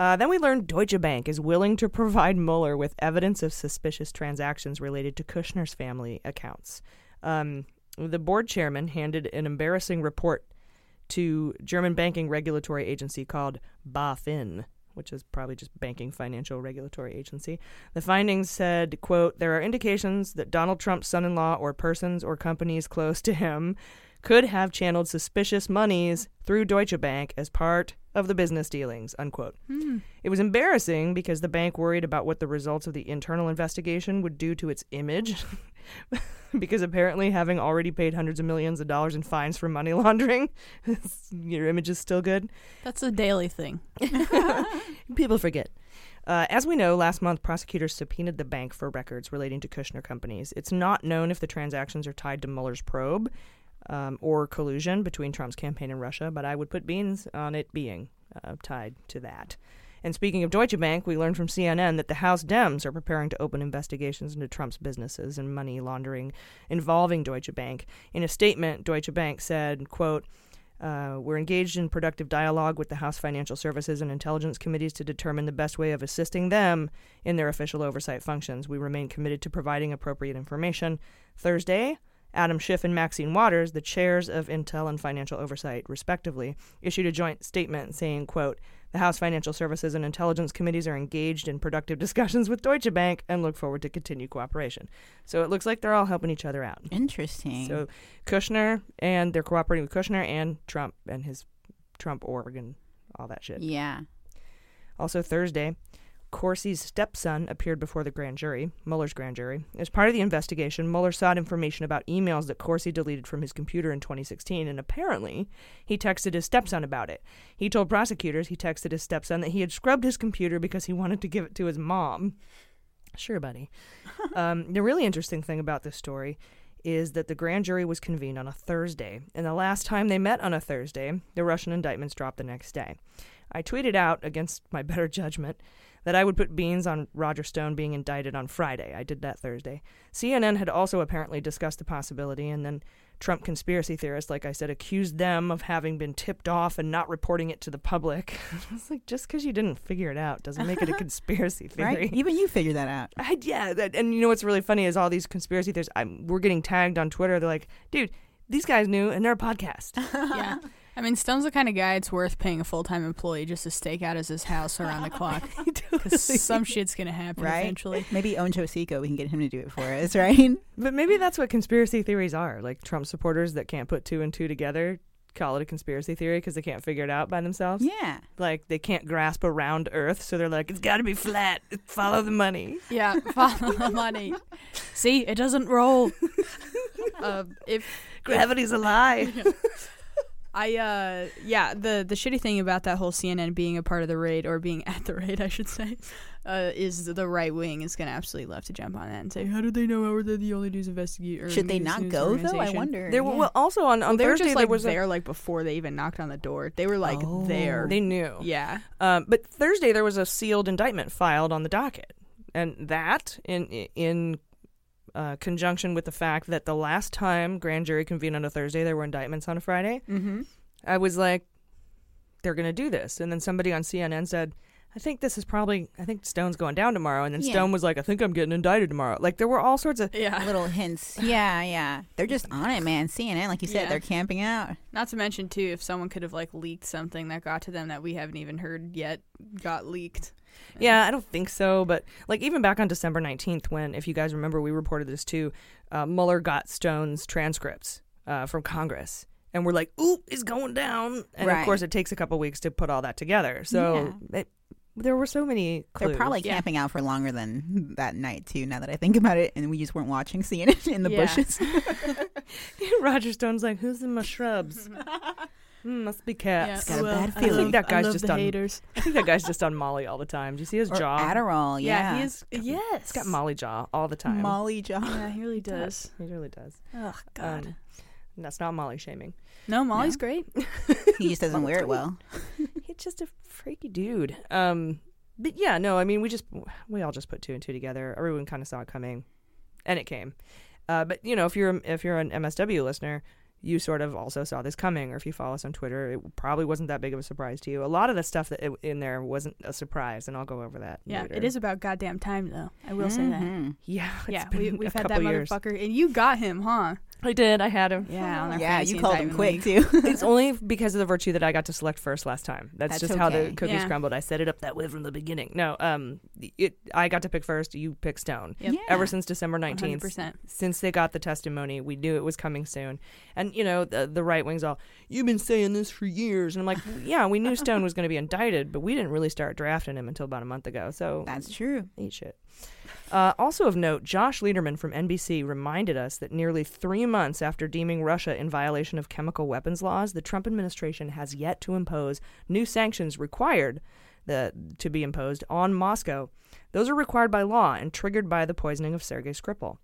Speaker 1: Uh, then we learned Deutsche Bank is willing to provide Mueller with evidence of suspicious transactions related to Kushner's family accounts. Um, the board chairman handed an embarrassing report to German banking regulatory agency called BaFin, which is probably just banking financial regulatory agency. The findings said, quote, there are indications that Donald Trump's son-in-law or persons or companies close to him could have channeled suspicious monies through Deutsche Bank as part of the business dealings, unquote. It was embarrassing because the bank worried about what the results of the internal investigation would do to its image. <laughs> because apparently, having already paid hundreds of millions of dollars in fines for money <laughs> laundering, <laughs> your image is still good.
Speaker 3: That's a daily thing.
Speaker 1: People forget. Uh, as we know, last month prosecutors subpoenaed the bank for records relating to Kushner companies. It's not known if the transactions are tied to Mueller's probe um, or collusion between Trump's campaign and Russia, but I would put beans on it being uh, tied to that. And speaking of Deutsche Bank, we learned from CNN that the House Dems are preparing to open investigations into Trump's businesses and money laundering involving Deutsche Bank. In a statement, Deutsche Bank said, quote, uh, we're engaged in productive dialogue with the House Financial Services and Intelligence Committees to determine the best way of assisting them in their official oversight functions. We remain committed to providing appropriate information. Thursday, Adam Schiff and Maxine Waters, the chairs of Intel and Financial Oversight, respectively, issued a joint statement saying, quote, the House Financial Services and Intelligence Committees are engaged in productive <laughs> discussions with Deutsche Bank and look forward to continued cooperation. So it looks like they're all helping each other out.
Speaker 2: Interesting.
Speaker 1: So Kushner and they're cooperating with Kushner and Trump and his Trump org and all that shit.
Speaker 2: yeah.
Speaker 1: Also Thursday, Corsi's stepson appeared before the grand jury, Mueller's grand jury. As part of the investigation, Mueller sought information about emails that Corsi deleted from his computer in 2016, and apparently he texted his stepson about it. He told prosecutors he texted his stepson that he had scrubbed his computer because he wanted to give it to his mom. Sure, buddy. <laughs> um, the really interesting thing about this story is that the grand jury was convened on a Thursday, and the last time they met on a Thursday, the Russian indictments dropped the next day. I tweeted out, against my better judgment, that I would put beans on Roger Stone being indicted on Friday. I did that Thursday. CNN had also apparently discussed the possibility, and then Trump conspiracy theorists, like I said, accused them of having been tipped off and not reporting it to the public. <laughs> it's like, just because you didn't figure it out doesn't make it a <laughs> conspiracy theory.
Speaker 2: Right? Even you figured that out.
Speaker 1: I, yeah, that, and you know what's really funny is all these conspiracy theories. I'm, we're getting tagged on Twitter. They're like, dude, these guys knew, and they're a podcast. <laughs>
Speaker 3: yeah. I mean, Stone's the kind of guy it's worth paying a full time employee just to stake out as his house around the clock. <laughs> Because some shit's going to happen
Speaker 2: Right?
Speaker 3: eventually.
Speaker 2: Maybe Owen Chosico, we can get him to do it for us, <laughs> right?
Speaker 1: But maybe that's what conspiracy theories are. Like Trump supporters that can't put two and two together call it a conspiracy theory because they can't figure it out by themselves.
Speaker 2: Yeah.
Speaker 1: Like they can't grasp a round Earth, so they're like, it's got to be flat. Follow the money.
Speaker 3: Yeah, <laughs> follow the money. See, it doesn't roll. uh, if
Speaker 1: Gravity's a lie.
Speaker 3: I uh yeah the the shitty thing about that whole CNN being a part of the raid or being <laughs> at the raid I should say uh, is the right wing is gonna absolutely love to jump on that and say how did they know how they're the only news investigator
Speaker 2: Should they not go though? I wonder.
Speaker 1: There were
Speaker 2: Yeah.
Speaker 1: well, also on, on
Speaker 3: Well, they were
Speaker 1: Thursday
Speaker 3: just
Speaker 1: there
Speaker 3: like
Speaker 1: was a-
Speaker 3: there like before they even knocked on the door. They were like there.
Speaker 1: They knew.
Speaker 3: Yeah.
Speaker 1: Um, but Thursday there was a sealed indictment filed on the docket, and that in in uh, conjunction with the fact that the last time grand jury convened on a Thursday there were indictments on a Friday.
Speaker 2: Mm-hmm.
Speaker 1: I was like, they're going to do this, and then somebody on CNN said. I think this is probably. I think Stone's going down tomorrow, and then
Speaker 2: Yeah.
Speaker 1: Stone was like, "I think I'm getting indicted tomorrow." Like there were all sorts of
Speaker 3: Yeah. <laughs>
Speaker 2: Little hints. Yeah, yeah. They're just on it, man. CNN, like you said,
Speaker 3: Yeah.
Speaker 2: they're camping out.
Speaker 3: Not to mention too, if someone could have like leaked something that got to them that we haven't even heard yet, got leaked.
Speaker 1: Yeah, I don't think so. But like even back on December nineteenth, when if you guys remember, we reported this too. Uh, Mueller got Stone's transcripts uh, from Congress, and we're like, "Ooh, it's going down." And
Speaker 2: Right.
Speaker 1: of course, it takes a couple weeks to put all that together. So it, there were so many. Clues.
Speaker 2: They're probably camping out for longer than that night too. Now that I think about it, and we just weren't watching <laughs> CNN in the
Speaker 1: Yeah.
Speaker 2: bushes. <laughs> <laughs>
Speaker 1: Roger Stone's like, "Who's in my shrubs?" Hmm, must be cats.
Speaker 2: Yeah, Got a well, bad
Speaker 1: I think
Speaker 2: feeling.
Speaker 1: that
Speaker 3: I
Speaker 1: guy's
Speaker 3: love
Speaker 1: just
Speaker 3: the
Speaker 1: on.
Speaker 3: haters. <laughs>
Speaker 1: I think that guy's just on Molly all the time. Do you see his
Speaker 2: Or
Speaker 1: jaw?
Speaker 2: Adderall, yeah.
Speaker 1: he is.
Speaker 3: Yes,
Speaker 1: He's got Molly jaw all the time.
Speaker 2: Molly jaw.
Speaker 3: Yeah, he really does.
Speaker 1: He really does.
Speaker 3: Oh God.
Speaker 1: Um, that's not Molly shaming.
Speaker 3: no, Molly's great. <laughs>
Speaker 2: he just doesn't wear it well. <laughs>
Speaker 1: He's just a freaky dude. Um, but yeah, no, I mean, we just we all just put two and two together. Everyone kind of saw it coming, and it came. Uh, but you know, if you're if you're an MSW listener, you sort of also saw this coming, or if you follow us on Twitter, it probably wasn't that big of a surprise to you. A lot of the stuff that it, in there wasn't a surprise, and I'll go over that.
Speaker 3: Yeah,
Speaker 1: later.
Speaker 3: it is about goddamn time though. I will say that.
Speaker 2: Mhm.
Speaker 1: Yeah, it's
Speaker 3: Yeah, we, <laughs> we've had that
Speaker 1: years.
Speaker 3: motherfucker, and you got him, huh?
Speaker 1: I did. I had him.
Speaker 3: Yeah, on our
Speaker 2: Yeah, you called him quick too. <laughs>
Speaker 1: it's only because of the virtue that I got to select first last time. That's,
Speaker 2: That's
Speaker 1: just how the
Speaker 2: okay.
Speaker 1: cookies
Speaker 3: Yeah.
Speaker 1: crumbled. I set it up that way from the beginning. No, um, it I got to pick first. You pick Stone.
Speaker 3: Yep.
Speaker 2: Yeah.
Speaker 1: Ever since December nineteenth, since they got the testimony, we knew it was coming soon. And you know, the, the right wing's all, "You've been saying this for years," and I'm like, "Yeah, we knew <laughs> Stone was going to be indicted, but we didn't really start drafting him until about a month ago." So
Speaker 2: That's true.
Speaker 1: Eat shit. Uh, also of note, Josh Lederman from NBC reminded us that nearly three months after deeming Russia in violation of chemical weapons laws, the Trump administration has yet to impose new sanctions required the, to be imposed on Moscow. Those are required by law and triggered by the poisoning of Sergei Skripal.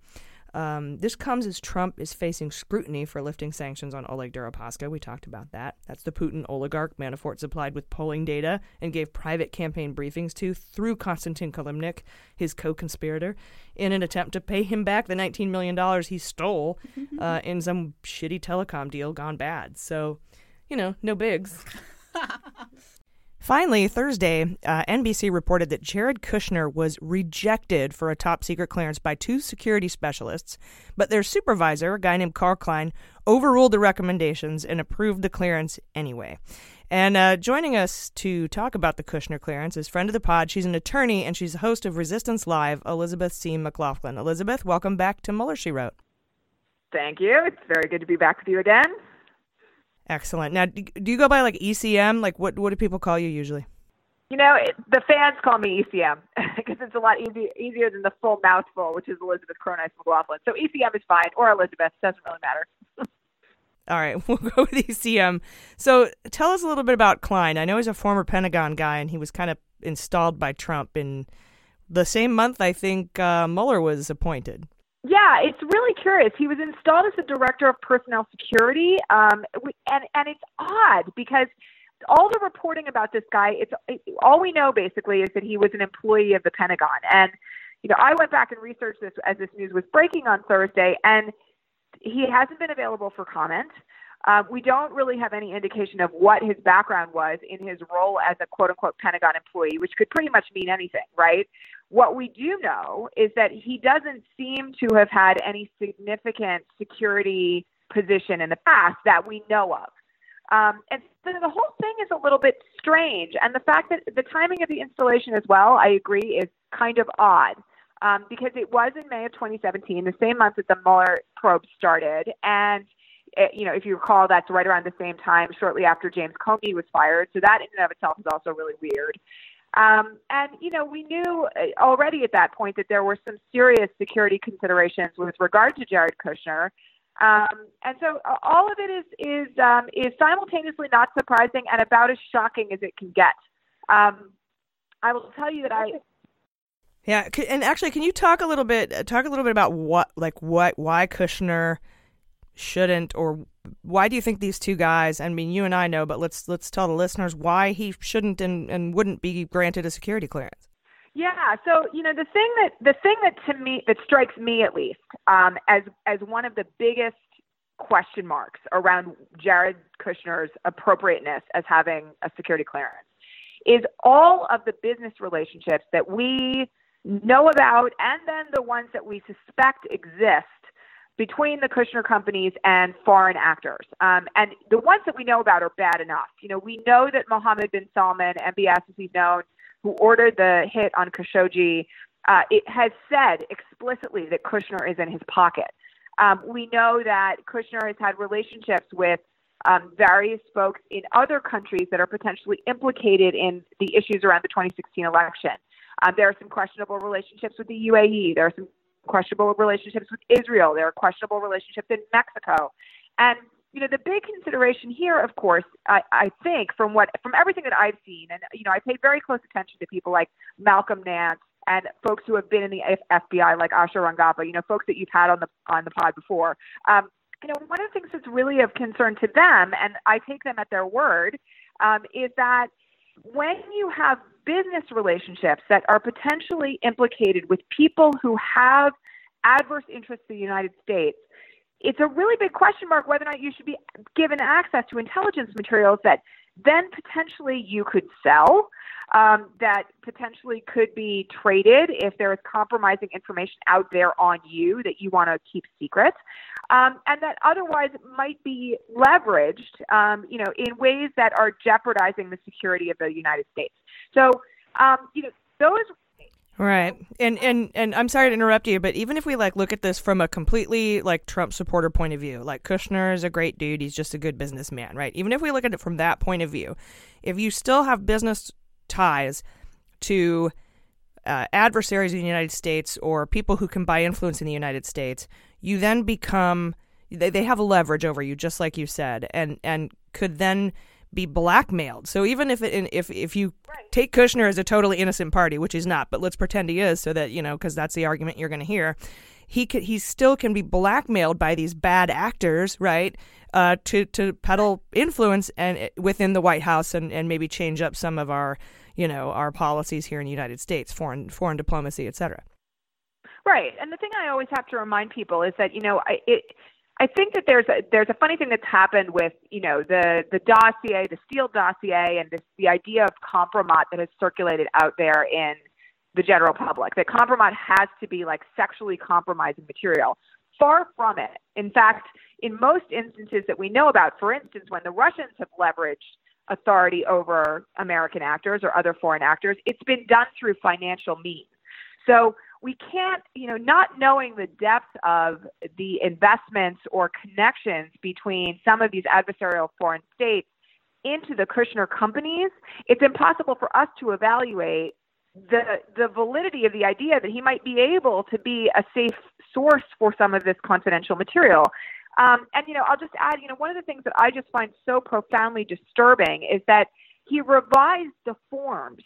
Speaker 1: Um, this comes as Trump is facing scrutiny for lifting sanctions on Oleg Deripaska. We talked about that. That's the Putin oligarch Manafort supplied with polling data and gave private campaign briefings to through Konstantin Kilimnik, his co-conspirator, in an attempt to pay him back the $19 million he stole <laughs> uh, in some shitty telecom deal gone bad. So, you know, no bigs. <laughs> Finally, Thursday, uh, NBC reported that Jared Kushner was rejected for a top secret clearance by two security specialists, but their supervisor, a guy named Carl Kline, overruled the recommendations and approved the clearance anyway. And uh, joining us to talk about the Kushner clearance is friend of the pod. She's an attorney and she's the host of Resistance Live, Elizabeth C. McLaughlin. Elizabeth, welcome back to Mueller, She Wrote.
Speaker 5: Thank you. It's very good to be back with you again.
Speaker 1: Excellent. Now, do you go by like ECM? Like, what, what do people call you usually?
Speaker 5: You know, it, the fans call me ECM because <laughs> it's a lot easy, easier than the full mouthful, which is Elizabeth Cronise McLaughlin. So ECM is fine, or Elizabeth doesn't really matter. <laughs>
Speaker 1: All right, <laughs> we'll go with ECM. So tell us a little bit about Kline. I know he's a former Pentagon guy, and he was kind of installed by Trump in the same month I think uh, Mueller was appointed.
Speaker 5: Yeah, it's really curious. He was installed as the director of personnel security, um, and and it's odd because all the reporting about this guy, it's it, all we know basically is that he was an employee of the Pentagon. And you know, I went back and researched this as this news was breaking on Thursday, and he hasn't been available for comment. Uh, we don't really have any indication of what his background was in his role as a quote unquote Pentagon employee, which could pretty much mean anything, right? What we do know is that he doesn't seem to have had any significant security position in the past that we know of. Um, and so the whole thing is a little bit strange. And the fact that the timing of the installation as well, I agree, is kind of odd um, because it was in May of 2017, the same month that the Mueller probe started. And, eh, you know, if you recall, that's right around the same time, shortly after James Comey was fired. So that in and of itself is also really weird. Um, and, you know, we knew uh, already at that point that there were some serious security considerations with regard to Jared Kushner. Um, and so all of it is is um, is simultaneously not surprising and about as shocking as it can get. Um, I will tell you that I
Speaker 1: Yeah, and actually, can you talk a little bit uh, talk a little bit about what like what why Kushner shouldn't or why do you think these two guys? I mean, you and I know, but let's let's tell the listeners why he shouldn't and, and wouldn't be granted a security clearance.
Speaker 5: Yeah. So you know the thing that the thing that to me that strikes me at least um, as as one of the biggest question marks around Jared Kushner's appropriateness as having a security clearance is all of the business relationships that we know about and then the ones that we suspect exist between the Kushner companies and foreign actors. Um, and the ones that we know about are bad enough. You know, we know that Mohammed bin Salman, MBS as he's known, who ordered the hit on Khashoggi, uh, it has said explicitly that Kushner is in his pocket. Um, we know that Kushner has had relationships with um, various folks in other countries that are potentially implicated in the issues around the 2016 election. Um, there are some questionable relationships with the UAE. There are some questionable relationships with Israel. There are questionable relationships in Mexico. And you know, the big consideration here, of course, I, I think from what from everything that I've seen, and you know, I pay very close attention to people like Malcolm Nance and folks who have been in the FBI, like Asha Rangappa, you know, folks that you've had on the on the pod before. Um, you know, one of the things that's really of concern to them, and I take them at their word, um, is that when you have business relationships that are potentially implicated with people who have adverse interests in the United States, it's a really big question mark whether or not you should be given access to intelligence materials that then potentially you could sell, um, that potentially could be traded if there is compromising information out there on you that you want to keep secret, um, and that otherwise might be leveraged, um, you know, in ways that are jeopardizing the security of the United States. So, um, you know, those
Speaker 1: Right. And and and I'm sorry to interrupt you, but even if we like look at this from a completely like Trump supporter point of view, like Kushner is a great dude, he's just a good businessman, right? Even if we look at it from that point of view, if you still have business ties to uh, adversaries in the United States or people who can buy influence in the United States, you then become they, they have leverage over you, just like you said, and and could then be blackmailed. So even if it, if if you take Kushner as a totally innocent party, which he's not, but let's pretend he is, so that you know, because that's the argument you're going to hear. He could, he still can be blackmailed by these bad actors, right? Uh, to to peddle influence and uh, within the White House and, and maybe change up some of our you know our policies here in the United States, foreign foreign diplomacy, et cetera.
Speaker 5: Right, and the thing I always have to remind people is that you know I, it I think that there's a there's a funny thing that's happened with you know the the dossier, the Steele dossier, and this the idea of compromat that has circulated out there in the general public. That compromat has to be like sexually compromising material. Far from it. In fact, in most instances that we know about, for instance, when the Russians have leveraged authority over American actors or other foreign actors, it's been done through financial means. So we can't, you know, not knowing the depth of the investments or connections between some of these adversarial foreign states into the Kushner companies, it's impossible for us to evaluate the the validity of the idea that he might be able to be a safe source for some of this confidential material. Um, and you know, I'll just add, you know, one of the things that I just find so profoundly disturbing is that he revised the forms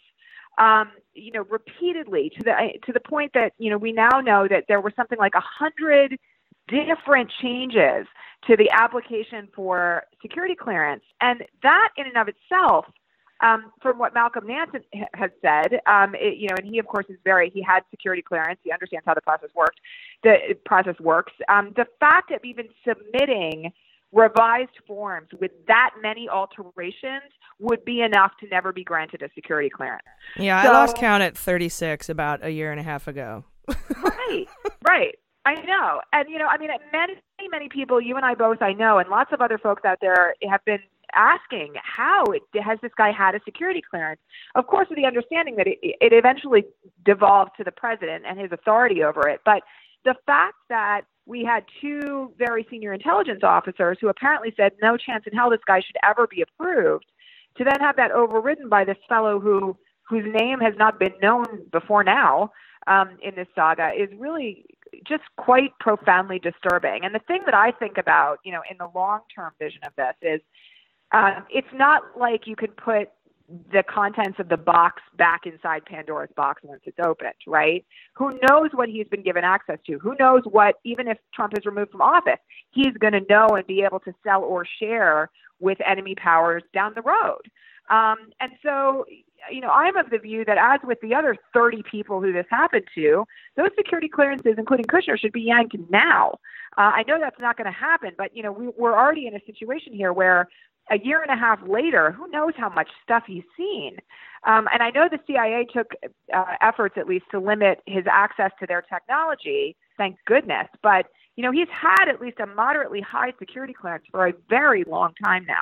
Speaker 5: um, you know, repeatedly to the to the point that you know we now know that there were something like a hundred different changes to the application for security clearance, and that in and of itself. Um, from what Malcolm Nance has said, um, it, you know, and he of course is very he had security clearance. He understands how the process worked. The process works. Um, the fact of even submitting revised forms with that many alterations would be enough to never be granted a security clearance.
Speaker 1: Yeah,
Speaker 5: so,
Speaker 1: I lost count at 36 about a year and a half ago.
Speaker 5: right, <laughs> right. I know. And, you know, I mean, many, many people, you and I both, I know, and lots of other folks out there have been asking how it, has this guy had a security clearance? Of course, with the understanding that it, it eventually devolved to the president and his authority over it. But the fact that we had two very senior intelligence officers who apparently said no chance in hell this guy should ever be approved to then have that overridden by this fellow who whose name has not been known before now um, in this saga is really just quite profoundly disturbing. And the thing that I think about, you know, in the long term vision of this is um, it's not like you could put the contents of the box back inside Pandora's box once it's opened, right? Who knows what he's been given access to? Who knows what, even if Trump is removed from office, he's going to know and be able to sell or share with enemy powers down the road. Um, and so, you know, I'm of the view that as with the other 30 people who this happened to, those security clearances, including Kushner, should be yanked now. Uh, I know that's not going to happen, but you know, we, we're already in a situation here where a year and a half later, who knows how much stuff he's seen. Um, and I know the CIA took uh, efforts, at least, to limit his access to their technology. Thank goodness. But you know, he's had at least a moderately high security clearance for a very long time now,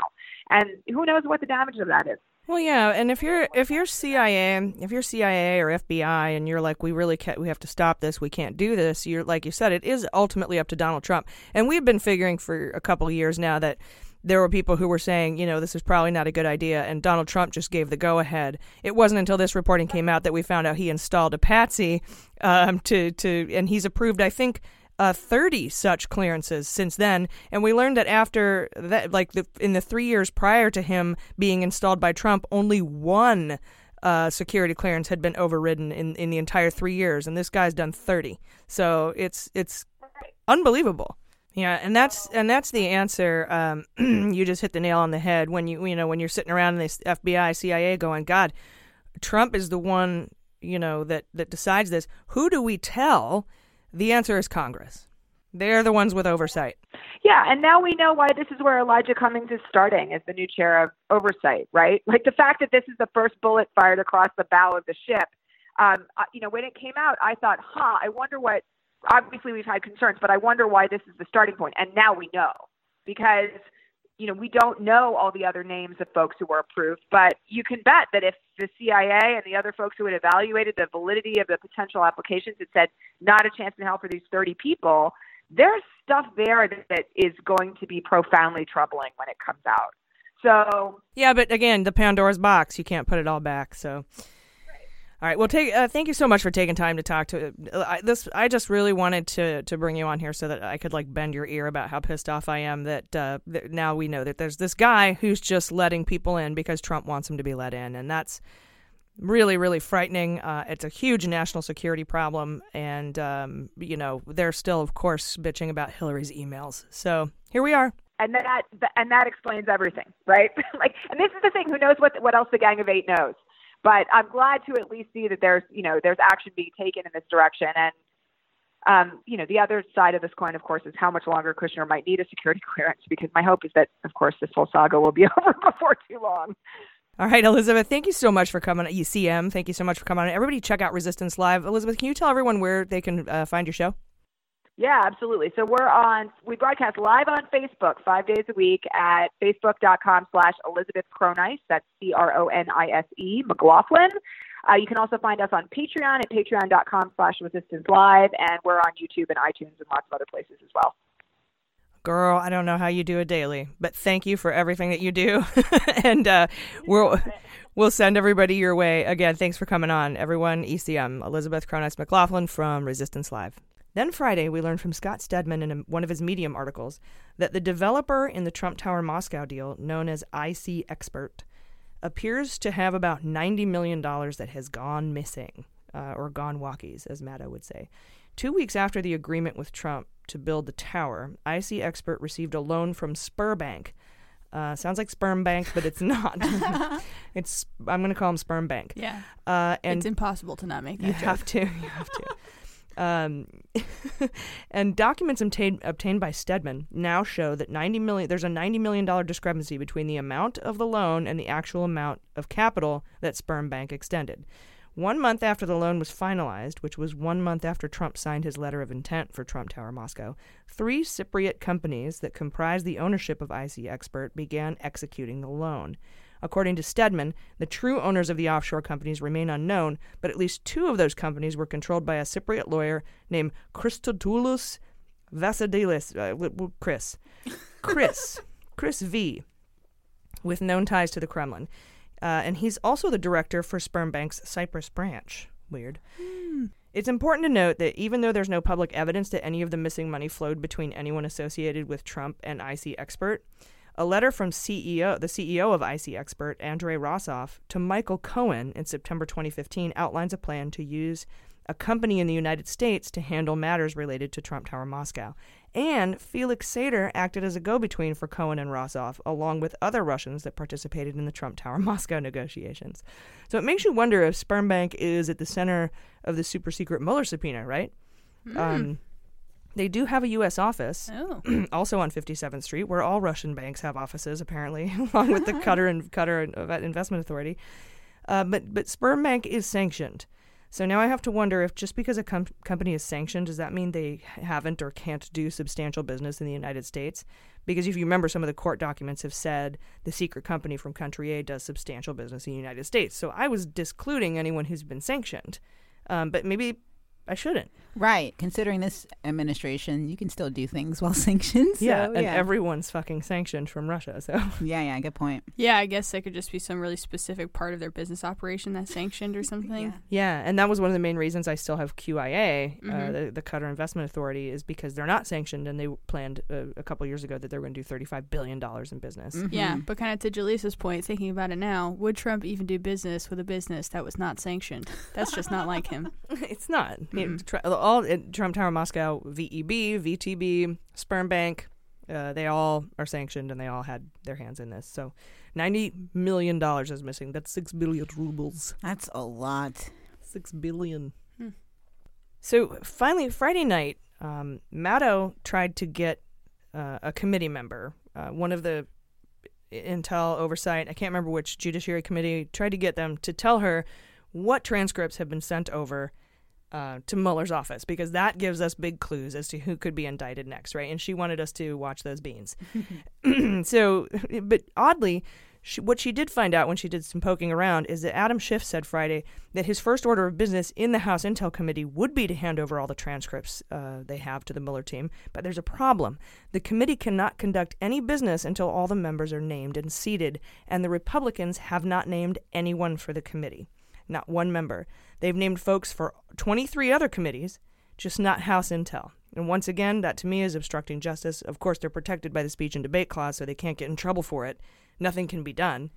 Speaker 5: and who knows what the damage of that is.
Speaker 1: Well, yeah, and if you're if you're CIA, if you're CIA or FBI, and you're like, we really can't, we have to stop this, we can't do this. You're like you said, it is ultimately up to Donald Trump, and we've been figuring for a couple years now that there were people who were saying, you know, this is probably not a good idea, and Donald Trump just gave the go ahead. It wasn't until this reporting came out that we found out he installed a patsy um, to to, and he's approved, I think. Uh, 30 such clearances since then, and we learned that after that, like the, in the three years prior to him being installed by Trump, only one uh, security clearance had been overridden in, in the entire three years, and this guy's done 30. So it's it's unbelievable. Yeah, and that's and that's the answer. Um, <clears throat> you just hit the nail on the head when you you know when you're sitting around in the FBI, CIA, going, God, Trump is the one you know that that decides this. Who do we tell? The answer is Congress. They're the ones with oversight.
Speaker 5: Yeah, and now we know why this is where Elijah Cummings is starting as the new chair of oversight, right? Like the fact that this is the first bullet fired across the bow of the ship. Um, uh, you know, when it came out, I thought, huh, I wonder what. Obviously, we've had concerns, but I wonder why this is the starting point. And now we know because you know, we don't know all the other names of folks who were approved, but you can bet that if the CIA and the other folks who had evaluated the validity of the potential applications had said not a chance in hell for these 30 people, there's stuff there that is going to be profoundly troubling when it comes out. So
Speaker 1: yeah, but again, the Pandora's box, you can't put it all back. So. All right. Well, take. Uh, thank you so much for taking time to talk to uh, I, this. I just really wanted to to bring you on here so that I could like bend your ear about how pissed off I am that, uh, that now we know that there's this guy who's just letting people in because Trump wants him to be let in, and that's really really frightening. Uh, it's a huge national security problem, and um, you know they're still, of course, bitching about Hillary's emails. So here we are.
Speaker 5: and that and that explains everything, right? <laughs> like, and this is the thing: who knows what what else the Gang of Eight knows? But I'm glad to at least see that there's you know there's action being taken in this direction. And um, you know the other side of this coin, of course, is how much longer Kushner might need a security <laughs> clearance. Because my hope is that, of course, this whole saga will be <laughs> over before too long.
Speaker 1: All right, Elizabeth, thank you so much for coming. ECM, thank you so much for coming on. Everybody, check out Resistance Live. Elizabeth, can you tell everyone where they can uh, find your show?
Speaker 5: Yeah, absolutely. So we're on, we broadcast live on Facebook five days a week at facebook.com slash Elizabeth Cronise. That's C R O N I S E, McLaughlin. Uh, you can also find us on Patreon at patreon.com slash resistance live, and we're on YouTube and iTunes and lots of other places as well.
Speaker 1: Girl, I don't know how you do it daily, but thank you for everything that you do. <laughs> and uh, we'll we'll send everybody your way. Again, thanks for coming on, everyone. ECM, Elizabeth Cronise McLaughlin from Resistance Live. Then Friday, we learned from Scott Stedman in a, one of his Medium articles that the developer in the Trump Tower Moscow deal, known as IC Expert, appears to have about $90 million that has gone missing, uh, or gone walkies, as Maddow would say. Two weeks after the agreement with Trump to build the tower, IC Expert received a loan from Sberbank. Uh, sounds like Sperm Bank, but it's not. <laughs> <laughs> it's I'm going to call him Sperm Bank.
Speaker 3: Yeah.
Speaker 1: Uh, and
Speaker 3: it's impossible to not make that
Speaker 1: you
Speaker 3: joke.
Speaker 1: have to. You have to. Um, <laughs> and documents obtained obtained by Stedman now show that 90 million there's a 90 million dollar discrepancy between the amount of the loan and the actual amount of capital that Sperm Bank extended. One month after the loan was finalized, which was one month after Trump signed his letter of intent for Trump Tower Moscow, three Cypriot companies that comprise the ownership of IC Expert began executing the loan. According to Stedman, the true owners of the offshore companies remain unknown, but at least two of those companies were controlled by a Cypriot lawyer named Christodoulos Vassiliades. Uh, Chris. <laughs> Chris. Chris V. With known ties to the Kremlin. Uh, and he's also the director for Sperm Bank's Cyprus branch. Weird. It's important to note that even though there's no public evidence that any of the missing money flowed between anyone associated with Trump and IC Expert, a letter from CEO, the CEO of IC Expert, Andrei Rozov, to Michael Cohen in September 2015 outlines a plan to use a company in the United States to handle matters related to Trump Tower Moscow. And Felix Sater acted as a go between for Cohen and Rozov, along with other Russians that participated in the Trump Tower <laughs> Moscow negotiations. So it makes you wonder if Sperm Bank is at the center of the super secret Mueller subpoena, right? Um, they do have a U.S. office,
Speaker 3: Oh. <clears throat>
Speaker 1: also on 57th Street, where all Russian banks have offices, apparently, <laughs> along with the Qatar and Qatar Investment Authority. Uh, but but Sperm Bank is sanctioned, So now I have to wonder if just because a com- company is sanctioned, does that mean they haven't or can't do substantial business in the United States? Because if you remember, some of the court documents have said the secret company from country A does substantial business in the United States. So I was discluding anyone who's been sanctioned. Um, but maybe I shouldn't.
Speaker 2: Right. Considering this administration, you can still do things while <laughs> sanctioned. So,
Speaker 1: yeah, and
Speaker 2: yeah.
Speaker 1: everyone's fucking sanctioned from Russia. So <laughs>
Speaker 2: yeah, yeah, good point.
Speaker 3: Yeah, I guess it could just be some really specific part of their business operation that's sanctioned or <laughs> something.
Speaker 1: Yeah, and that was one of the main reasons I still have QIA, uh,
Speaker 3: Mhm.
Speaker 1: the, the Qatar Investment Authority, is because they're not sanctioned, and they planned uh, a couple years ago that they were going to do thirty-five billion dollars in business.
Speaker 3: Yeah, but kind of to Jaleesa's point, thinking about it now, would Trump even do business with a business that was not sanctioned? That's just not like him.
Speaker 1: it's not. Tr- all Trump Tower Moscow, VEB, VTB, Sperm Bank, uh, they all are sanctioned, and they all had their hands in this. So, ninety million dollars is missing. That's six billion rubles.
Speaker 2: That's a lot.
Speaker 1: Six billion. So finally, Friday night, um, Maddow tried to get uh, a committee member, uh, one of the Intel oversight, I can't remember which Judiciary Committee, tried to get them to tell her what transcripts have been sent over uh, to Mueller's office because that gives us big clues as to who could be indicted next, right? And she wanted us to watch those beans. <laughs> <clears throat> so, but oddly, she, what she did find out when she did some poking around is that Adam Schiff said Friday that his first order of business in the House Intel Committee would be to hand over all the transcripts uh, they have to the Mueller team. But there's a problem. The committee cannot conduct any business until all the members are named and seated, and the Republicans have not named anyone for the committee. Not one member. They've named folks for 23 other committees, just not House Intel. And once again, that to me is obstructing justice. Of course, they're protected by the speech and debate clause, so they can't get in trouble for it. Nothing can be done.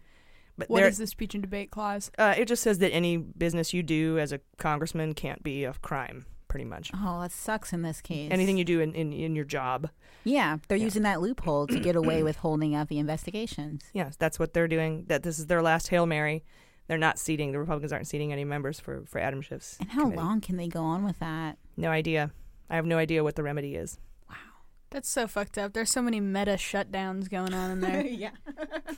Speaker 1: But
Speaker 3: What
Speaker 1: there-
Speaker 3: is the speech and debate clause?
Speaker 1: Uh, it just says that any business you do as a congressman can't be a crime, pretty much.
Speaker 2: Oh, that sucks in this case.
Speaker 1: Anything you do in, in, in your job.
Speaker 2: Yeah, they're using that loophole to get away with holding up the investigations. <clears throat>
Speaker 1: Yes, that's what they're doing. That this is their last hail mary. They're not seating. The Republicans aren't seating any members for for Adam Schiff's.
Speaker 2: And how
Speaker 1: committee.
Speaker 2: long can they go on with that?
Speaker 1: No idea. I have no idea what the remedy is.
Speaker 3: Wow, that's so fucked up. There's so many meta shutdowns going on in there. <laughs>
Speaker 2: yeah.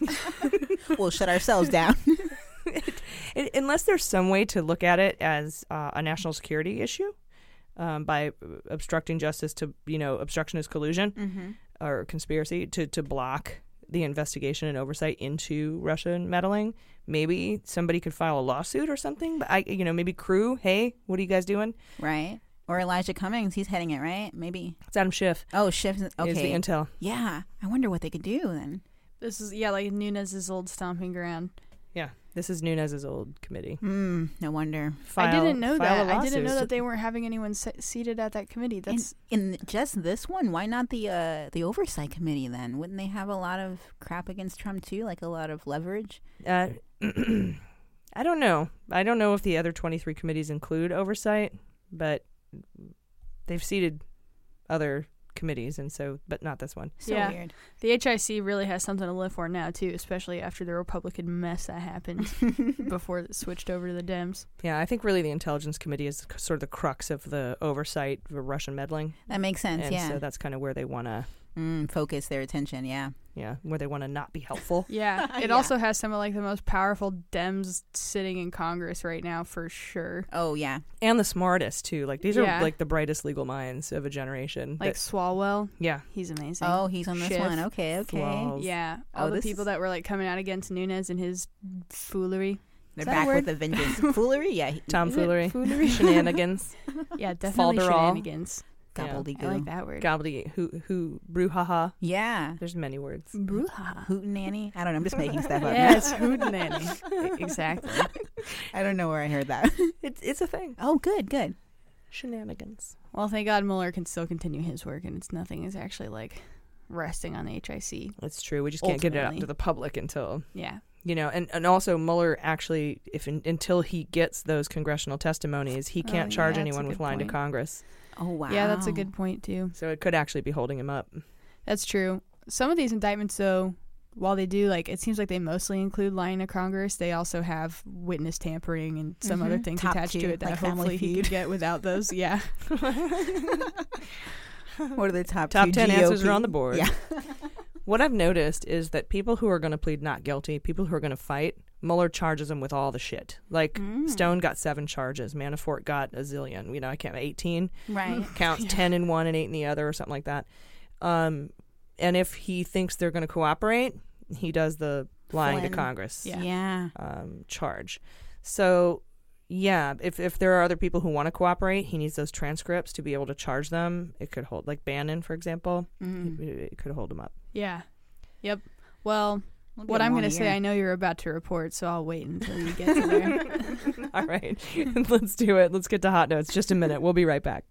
Speaker 2: <laughs> we'll shut ourselves down. <laughs>
Speaker 1: I- unless there's some way to look at it as uh, a national security issue um, by obstructing justice to you know obstruction is collusion
Speaker 2: Mhm.
Speaker 1: or conspiracy to to block the investigation and oversight into Russian meddling. Maybe somebody could file a lawsuit or something. But I, you know, maybe crew. Hey, what are you guys doing?
Speaker 2: Right. Or Elijah Cummings, he's heading it, right? Maybe.
Speaker 1: It's Adam Schiff.
Speaker 2: Oh, Schiff. Okay.
Speaker 1: Is the intel.
Speaker 2: Yeah. I wonder what they could do then.
Speaker 3: This is yeah, like Nunes's old stomping ground.
Speaker 1: Yeah, this is Nunes's old committee.
Speaker 2: Hmm. No wonder.
Speaker 3: I didn't know that. I didn't know that they weren't having anyone se- seated at that committee. That's
Speaker 2: in, in just this one. Why not the uh, the oversight committee then? Wouldn't they have a lot of crap against Trump too, like a lot of leverage?
Speaker 1: Uh, <clears throat> I don't know. I don't know if the other 23 committees include oversight, but they've seated other committees, and so, but not this one.
Speaker 3: yeah. The HIC really has something to live for now too, especially after the Republican mess that happened <laughs> before it switched over to the Dems.
Speaker 1: Yeah, I think really the Intelligence Committee is sort of the crux of the oversight for Russian meddling.
Speaker 2: That makes sense.
Speaker 1: And
Speaker 2: yeah.
Speaker 1: so that's kind of where they want to,
Speaker 2: mm, focus their attention. Yeah.
Speaker 1: yeah, where they want to not be helpful. <laughs>
Speaker 3: Yeah, <laughs> it
Speaker 2: Yeah.
Speaker 3: also has some of like the most powerful Dems sitting in Congress right now for sure.
Speaker 2: Oh yeah.
Speaker 1: And the smartest too. Like these
Speaker 3: Yeah.
Speaker 1: are like the brightest legal minds of a generation.
Speaker 3: Like
Speaker 1: that-
Speaker 3: Swalwell.
Speaker 1: yeah,
Speaker 3: He's amazing.
Speaker 2: Oh, he's on this
Speaker 3: Schiff.
Speaker 2: one. Okay. Okay.
Speaker 1: Swalwell.
Speaker 3: Yeah,
Speaker 2: Oh,
Speaker 3: all the people
Speaker 2: is-
Speaker 3: that were like coming out against Nunes and his foolery.
Speaker 2: They're
Speaker 3: Is that a
Speaker 2: back with
Speaker 3: word?
Speaker 2: the vengeance. <laughs> Foolery. Yeah. he-
Speaker 1: tomfoolery,
Speaker 3: Foolery?
Speaker 1: shenanigans,
Speaker 3: Yeah, definitely
Speaker 1: Falderall.
Speaker 3: shenanigans.
Speaker 1: Yeah.
Speaker 2: Gobbledygook.
Speaker 3: I like that word.
Speaker 1: gobbledygook, who, who, brouhaha.
Speaker 2: Yeah.
Speaker 1: There's many words.
Speaker 3: Brouhaha.
Speaker 2: Hootenanny. I don't know. I'm just making stuff up. <laughs>
Speaker 3: Yeah, it's hootenanny. <laughs> exactly.
Speaker 2: I don't know where I heard that. <laughs>
Speaker 1: It's it's a thing.
Speaker 2: oh, good. Good.
Speaker 1: Shenanigans.
Speaker 3: Well, thank God Mueller can still continue his work, and it's nothing is actually like resting on the HIC.
Speaker 1: It's true. We just can't get it out to the public until
Speaker 3: Yeah.
Speaker 1: You know, and and also Mueller actually, if until he gets those congressional testimonies, he
Speaker 3: Oh,
Speaker 1: can't
Speaker 3: yeah,
Speaker 1: charge
Speaker 3: that's
Speaker 1: anyone with
Speaker 3: good
Speaker 1: lying to. Congress.
Speaker 2: Oh wow.
Speaker 3: Yeah, that's a good point too.
Speaker 1: So it could actually be holding him up.
Speaker 3: That's true. Some of these indictments, though, while they do like, it seems like they mostly include lying to Congress. They also have witness tampering and some other
Speaker 2: Mhm.
Speaker 3: things
Speaker 2: Top
Speaker 3: attached
Speaker 2: two,
Speaker 3: to it that
Speaker 2: like Family
Speaker 3: hopefully he could get without those. <laughs> Yeah.
Speaker 2: What are the top
Speaker 1: Top
Speaker 2: two
Speaker 1: ten answers
Speaker 2: GOP?
Speaker 1: are on the board.
Speaker 2: Yeah. <laughs>
Speaker 1: what I've noticed is that people who are going to plead not guilty, people who are going to fight, Mueller charges them with all the shit. Like Stone got seven charges, Manafort got a zillion. You know, I can't eighteen.
Speaker 2: Right. <laughs>
Speaker 1: Counts ten in one and eight in the other, or something like that. Um, and if he thinks they're going to cooperate, he does the lying
Speaker 2: Flynn.
Speaker 1: to Congress
Speaker 2: Yeah. Yeah.
Speaker 1: um, charge. So, yeah, if if there are other people who want to cooperate, he needs those transcripts to be able to charge them. It could hold, like Bannon, for example,
Speaker 3: Mhm.
Speaker 1: it, it could hold him up.
Speaker 3: Yeah. Yep. Well,
Speaker 2: We'll
Speaker 3: what I'm going to say. I know you're about to report, so I'll wait until you get to there.
Speaker 1: All right, <laughs> let's do it. Let's get to hot notes. Just a minute. We'll be right back.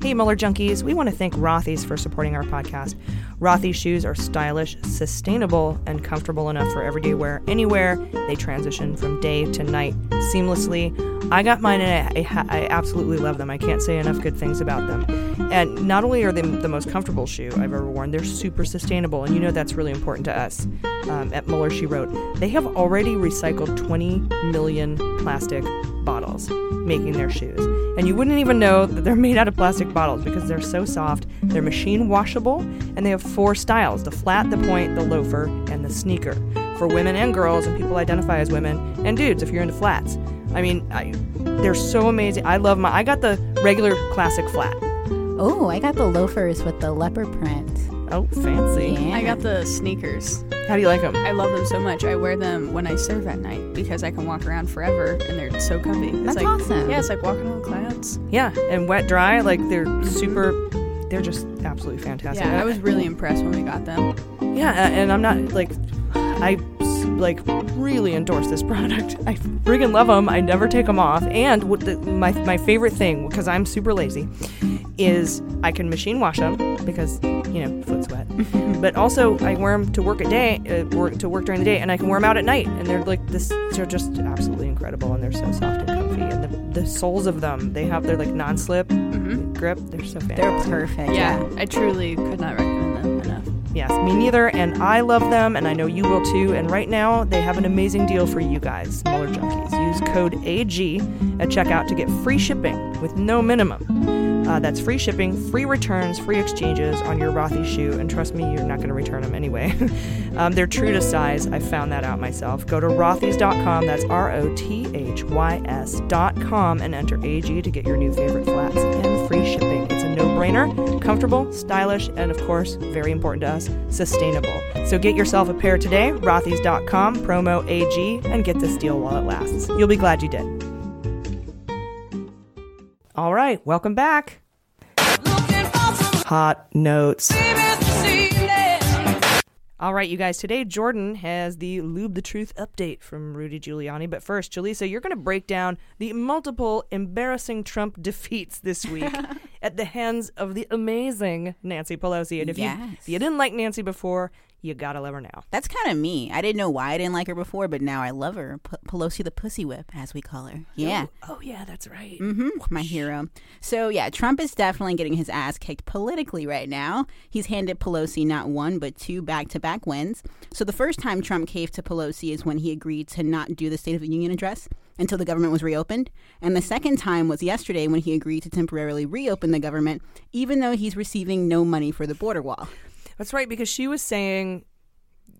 Speaker 1: Hey, Mueller Junkies. We want to thank Rothy's for supporting our podcast. Rothy's shoes are stylish, sustainable, and comfortable enough for everyday wear anywhere. They transition from day to night seamlessly. I got mine and I, I, absolutely love them. I can't say enough good things about them. And not only are they the most comfortable shoe I've ever worn, they're super sustainable. And you know that's really important to us. Um, at Mueller, she wrote, they have already recycled 20 million plastic bottles making their shoes. And you wouldn't even know that they're made out of plastic bottles because they're so soft. They're machine washable, and they have four styles the flat, the point, the loafer, and the sneaker. For women and girls, and people identify as women, and dudes if you're into flats. I mean, I, they're so amazing. I love my. I got the regular classic flat.
Speaker 2: Oh, I got the loafers with the leopard print.
Speaker 1: Oh, fancy.
Speaker 2: Yeah.
Speaker 3: I got the sneakers.
Speaker 1: How do you like them?
Speaker 3: I love them so much. I wear them when I surf at night because I can walk around forever and they're so comfy. It's
Speaker 2: That's
Speaker 3: like,
Speaker 2: awesome.
Speaker 3: Yeah, it's like walking on clouds.
Speaker 1: Yeah, and wet dry, like they're super. They're just absolutely fantastic.
Speaker 3: Yeah, I was really impressed when we got them.
Speaker 1: Yeah, and I'm not like I like really endorse this <laughs> product. I friggin' love them. I never take them off. And what the, my my favorite thing because I'm super lazy is I can machine wash them because you know foot sweat. <laughs> but also I wear them to work at day, uh, work to work during the day, and I can wear them out at night. And they're like this. They're just absolutely incredible, and they're so soft and comfy. And the, the soles of them, they have they're like non-slip grip. They're so fantastic.
Speaker 2: They're perfect.
Speaker 3: Yeah, I truly could not recommend them enough.
Speaker 1: Yes, me neither, and I love them, and I know you will too. And right now, they have an amazing deal for you guys, Mueller Junkies. Use code AG at checkout to get free shipping with no minimum. Uh, that's free shipping, free returns, free exchanges on your Rothy shoe, and trust me, you're not going to return them anyway. <laughs> um, they're true to size. I found that out myself. Go to rothys.com, that's R O T H Y S.com, and enter AG to get your new favorite flats and free shipping. It's a no brainer, comfortable, stylish, and of course, very important to us, sustainable. So get yourself a pair today, rothys.com, promo AG, and get this deal while it lasts. You'll be glad you did. All right, welcome back. Hot notes. All right, you guys. Today, Jordan has the Lube the Truth update from Rudy Giuliani. But first, Jaleesa, you're going to break down the multiple embarrassing Trump <laughs> defeats this week <laughs> at the hands of the amazing Nancy Pelosi. And if, you, if you didn't like Nancy before, you got to love her now.
Speaker 2: That's kind of me. I didn't know why I didn't like her before, but now I love her. P- Pelosi the Pussy Whip, as we call her. Yeah.
Speaker 1: Oh, oh, yeah, that's right.
Speaker 2: hmm my hero. So yeah, Trump is definitely getting his ass kicked politically right now. He's handed Pelosi not one but two back-to-back wins. So the first time Trump caved to Pelosi is when he agreed to not do the State of the Union address until the government was reopened, and the second time was yesterday when he agreed to temporarily reopen the government, even though he's receiving no money for the border wall.
Speaker 1: That's right, because she was saying,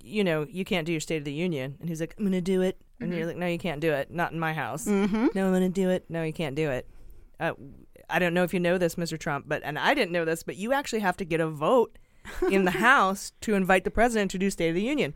Speaker 1: you know, you can't do your State of the Union. And he's like, I'm going to do it. And you're like, no, you can't do it. Not in my house.
Speaker 2: Mhm.
Speaker 1: No, I'm going to do it. No, you can't do it. Uh, I don't know if you know this, Mr. Trump, but, and I didn't know this, but you actually have to get a vote in the <laughs> House to invite the president to do State of the Union.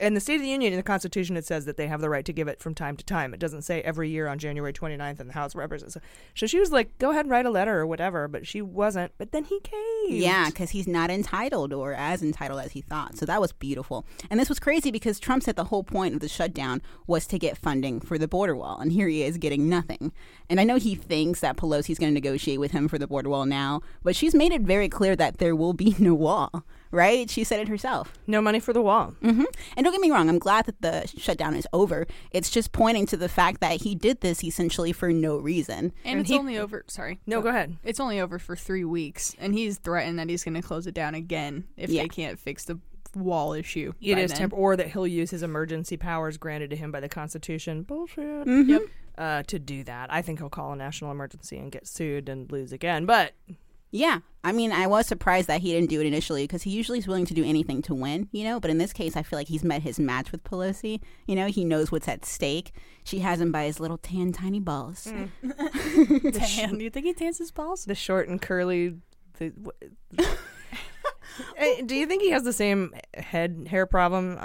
Speaker 1: And the State of the Union in the Constitution, it says that they have the right to give it from time to time. It doesn't say every year on January 29th in the House of Representatives. So she was like, go ahead and write a letter or whatever, but she wasn't. But then he came.
Speaker 2: Yeah, because he's not entitled or as entitled as he thought. So that was beautiful. And this was crazy because Trump said the whole point of the shutdown was to get funding for the border wall. And here he is getting nothing. And I know he thinks that Pelosi's going to negotiate with him for the border wall now, but she's made it very clear that there will be <laughs> no wall, right? She said it herself.
Speaker 1: No money for the wall.
Speaker 2: hmm And don't get me wrong, I'm glad that the shutdown is over. It's just pointing to the fact that he did this essentially for no reason.
Speaker 3: And, it's
Speaker 1: he-
Speaker 3: only over. Sorry.
Speaker 1: No, go ahead.
Speaker 3: It's only over for three weeks, and he's threatened that he's going to close it down again if
Speaker 2: Yeah.
Speaker 3: they can't fix the wall issue.
Speaker 1: It
Speaker 3: by
Speaker 1: temp, or that he'll use his emergency powers granted to him by the Constitution. Bullshit.
Speaker 2: Mhm.
Speaker 3: Yep.
Speaker 1: Uh, to do that, I think he'll call a national emergency and get sued and lose again. But
Speaker 2: Yeah, I mean, I was surprised that he didn't do it initially because he usually is willing to do anything to win, you know. But in this case, I feel like he's met his match with Pelosi. You know, he knows what's at stake. She has him by his little tan, tiny balls. <laughs>
Speaker 3: Tan. Do you think he tans his balls?
Speaker 1: The short and curly. The, wh- <laughs> Eh, Do you think he has the same head hair problem,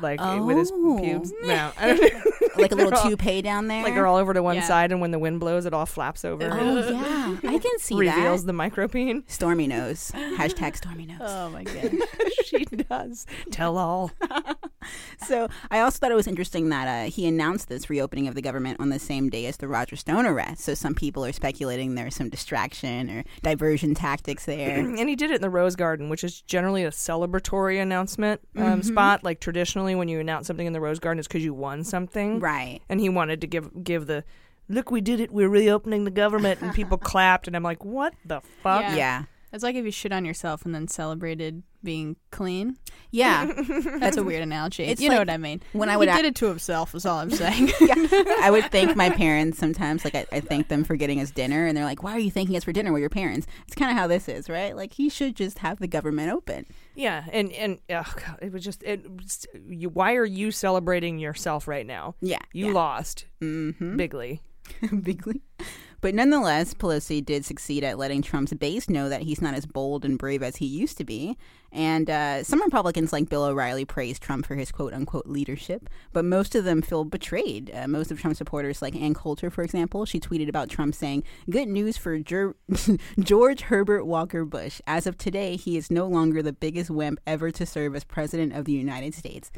Speaker 1: like with his
Speaker 2: Oh.
Speaker 1: pubes? No, I don't know.
Speaker 2: like a little
Speaker 1: all-
Speaker 2: toupee down there.
Speaker 1: Like they're all over to one
Speaker 3: Yeah.
Speaker 1: side, and when the wind blows, it all flaps over.
Speaker 2: Oh yeah, I can <laughs> see
Speaker 1: reveals
Speaker 2: that.
Speaker 1: Reveals the micropene.
Speaker 2: Stormy nose. Hashtag stormy nose.
Speaker 3: Oh my <laughs> god.
Speaker 1: She <laughs> does. Tell all. <laughs>
Speaker 2: So I also thought it was interesting that uh, he announced this reopening of the government on the same day as the Roger Stone arrest. So some people are speculating there's some distraction or diversion tactics there. <clears throat>
Speaker 1: and he did it in the Rose Garden, which is generally a celebratory announcement um,
Speaker 2: Mhm.
Speaker 1: spot. Like traditionally, when you announce something in the Rose Garden, it's because you won something,
Speaker 2: right?
Speaker 1: And he wanted to give give the look, we did it. We're reopening the government, and people <laughs> clapped, and I'm like, what the fuck?
Speaker 2: Yeah.
Speaker 3: It's like if you shit on yourself and then celebrated being clean.
Speaker 2: Yeah. <laughs>
Speaker 3: That's a weird analogy.
Speaker 2: It's
Speaker 3: you know what I mean.
Speaker 2: when I
Speaker 3: he
Speaker 2: would
Speaker 3: did it to himself. Is all I'm <laughs> saying. <laughs>
Speaker 2: I would thank my parents sometimes. Like I, I thank them for getting us dinner, and they're like, "Why are you thanking us for dinner? We're your parents." It's kind of how this is, right? Like he should just have the government open.
Speaker 1: Yeah, and and oh God, it was just it. was- You, why are you celebrating yourself right now?
Speaker 2: Yeah,
Speaker 1: you
Speaker 2: yeah.
Speaker 1: lost
Speaker 2: mm-hmm.
Speaker 1: bigly.
Speaker 2: bigly. But nonetheless, Pelosi did succeed at letting Trump's base know that he's not as bold and brave as he used to be. And uh, some Republicans, like Bill O'Reilly, praised Trump for his quote unquote leadership, but most of them feel betrayed. Uh, most of Trump supporters, like Ann Coulter, for example, she tweeted about Trump saying, Good news for Ger- <laughs> George Herbert Walker Bush. As of today, he is no longer the biggest wimp ever to serve as president of the United States.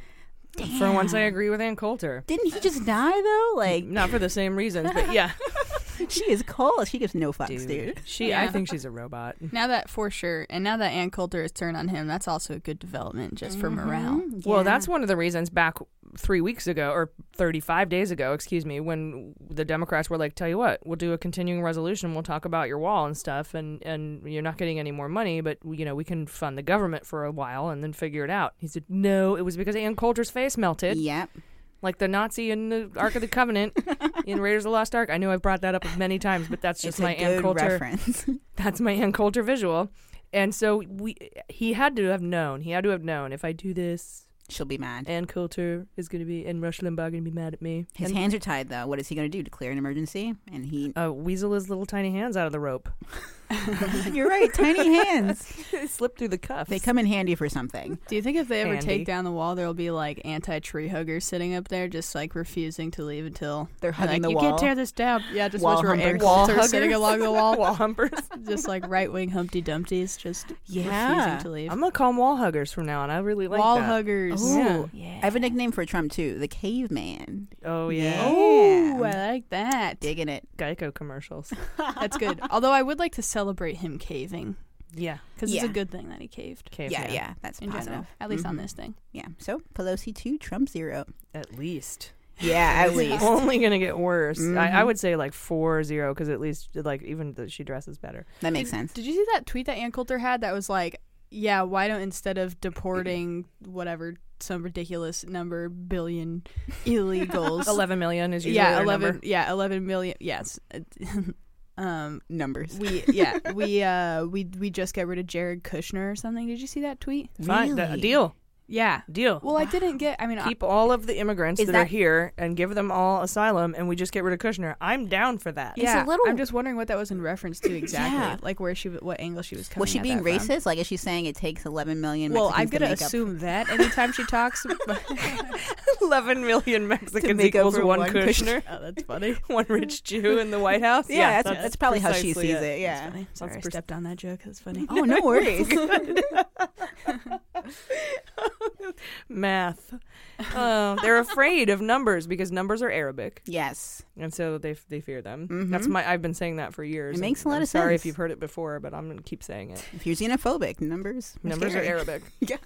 Speaker 1: For once, I agree with Ann Coulter.
Speaker 2: Didn't he just die, though? Like,
Speaker 1: not for the same reasons, but yeah. <laughs> <laughs>
Speaker 2: she is cold. She gives no fucks, dude.
Speaker 1: Dude, she.
Speaker 3: Yeah.
Speaker 1: I think she's a robot. <laughs>
Speaker 3: now that for sure, and now that Ann Coulter has turned on him, that's also a good development just for mm-hmm. morale.
Speaker 1: Well, that's one of the reasons back three weeks ago or 35 days ago, excuse me, when the Democrats were like, tell you what, we'll do a continuing resolution. We'll talk about your wall and stuff. And, and you're not getting any more money, but, you know, we can fund the government for a while and then figure it out. He said, no, it was because Ann Coulter's face melted.
Speaker 2: Yep.
Speaker 1: Like the Nazi in the Ark of the Covenant in <laughs> Raiders of the Lost Ark. I know I've brought that up many times, but that's just my Ann Coulter
Speaker 2: reference. <laughs>
Speaker 1: that's my Ann Coulter visual. And so we he had to have known. He had to have known if I do this,
Speaker 2: she'll be mad.
Speaker 1: Ann Coulter is going to be and Rush Limbaugh going to be mad at me.
Speaker 2: His
Speaker 1: and,
Speaker 2: hands are tied, though. What is he going to do? Declare an emergency? And he.
Speaker 1: uh, weasel his little tiny hands out of the rope. <laughs> <laughs>
Speaker 2: You're right. Tiny hands. <laughs>
Speaker 1: slip through the cuffs.
Speaker 2: They come in handy for something.
Speaker 3: Do you think if they ever
Speaker 1: Handy.
Speaker 3: take down the wall, there'll be like anti-tree huggers sitting up there, just like refusing to leave until
Speaker 2: They're hugging
Speaker 3: like,
Speaker 2: the
Speaker 3: you
Speaker 2: wall.
Speaker 3: can't tear this down. Yeah, just
Speaker 2: Wall
Speaker 3: watch where Ann
Speaker 2: humpers.
Speaker 1: Wall
Speaker 3: Coulter sitting
Speaker 1: huggers?
Speaker 3: along the wall, <laughs>
Speaker 1: wall humpers.
Speaker 3: just like right-wing Humpty Dumpties, just
Speaker 2: Yeah.
Speaker 3: refusing to leave.
Speaker 1: I'm gonna call them wall huggers from now on. I really like
Speaker 3: wall
Speaker 1: that.
Speaker 3: huggers.
Speaker 2: Ooh.
Speaker 1: Yeah.
Speaker 2: I have a nickname for Trump, too. The Caveman.
Speaker 1: Oh yeah.
Speaker 3: Oh, I like that.
Speaker 2: Digging it.
Speaker 1: Geico commercials.
Speaker 3: That's good. Although I would like to celebrate him caving
Speaker 1: yeah.
Speaker 3: because
Speaker 2: Yeah.
Speaker 3: it's a good thing that he caved.
Speaker 1: Cave
Speaker 2: yeah,
Speaker 1: man.
Speaker 2: yeah. That's
Speaker 3: In
Speaker 2: positive.
Speaker 3: general, at least on
Speaker 2: Mhm.
Speaker 3: this thing.
Speaker 2: Yeah. So Pelosi 2, Trump 0.
Speaker 1: At least.
Speaker 2: Yeah, <laughs> at
Speaker 1: It's
Speaker 2: least.
Speaker 1: only gonna get worse. I, I
Speaker 2: Mhm.
Speaker 1: would say like four zero because at least like even that she dresses better.
Speaker 2: That makes
Speaker 3: Did-
Speaker 2: sense.
Speaker 3: Did you see that tweet that Ann Coulter had that was like, yeah, why don't instead of deporting whatever some ridiculous number billion <laughs> illegals,
Speaker 1: Eleven million is usually
Speaker 3: yeah, eleven,
Speaker 1: number.
Speaker 3: yeah, eleven million, yes. <laughs> um,
Speaker 2: Numbers.
Speaker 3: we yeah we <laughs> uh we we just got rid of Jared Kushner or something. Did you see that tweet?
Speaker 1: Fine, that- deal,
Speaker 3: Yeah.
Speaker 1: deal.
Speaker 3: Well, I didn't get. I mean, I-
Speaker 1: Keep all of the immigrants
Speaker 2: Is
Speaker 1: that, are
Speaker 2: that-
Speaker 1: here and give them all asylum, and we just get rid of Kushner. I'm down for that.
Speaker 2: It's a
Speaker 3: yeah,
Speaker 2: little-
Speaker 3: I'm just wondering what that was in reference to <clears throat> exactly,
Speaker 2: Yeah.
Speaker 3: like where she, what angle she was coming. From.
Speaker 2: Was she
Speaker 3: at
Speaker 2: being
Speaker 3: that from.
Speaker 2: racist? Like, is she saying it takes 11 million
Speaker 3: Well, I'm gonna
Speaker 2: to make up-
Speaker 3: assume <laughs> that anytime she talks. <laughs> <laughs>
Speaker 1: Eleven million Mexicans
Speaker 2: make
Speaker 1: equals
Speaker 2: for
Speaker 1: one
Speaker 2: one
Speaker 1: Kushner,
Speaker 3: oh, that's funny.
Speaker 1: one rich Jew in the White House.
Speaker 2: Yeah, that's, that's, probably how she
Speaker 1: precisely
Speaker 2: sees it. Yeah.
Speaker 3: That's funny. Sorry, I
Speaker 1: That's pers-
Speaker 3: stepped on that joke. That's funny.
Speaker 2: Oh, no worries. <laughs>
Speaker 1: Math. Oh, they're afraid of numbers because numbers are Arabic,
Speaker 2: yes.
Speaker 1: and so they they fear them.
Speaker 2: Mhm.
Speaker 1: That's my. I've been saying that for years.
Speaker 2: It makes a lot
Speaker 1: I'm
Speaker 2: of
Speaker 1: Sorry if
Speaker 2: sense.
Speaker 1: you've heard it before, but I'm gonna keep saying it.
Speaker 2: If you're xenophobic, numbers.
Speaker 1: Numbers are
Speaker 2: scary.
Speaker 1: Arabic. <laughs>
Speaker 2: Yeah.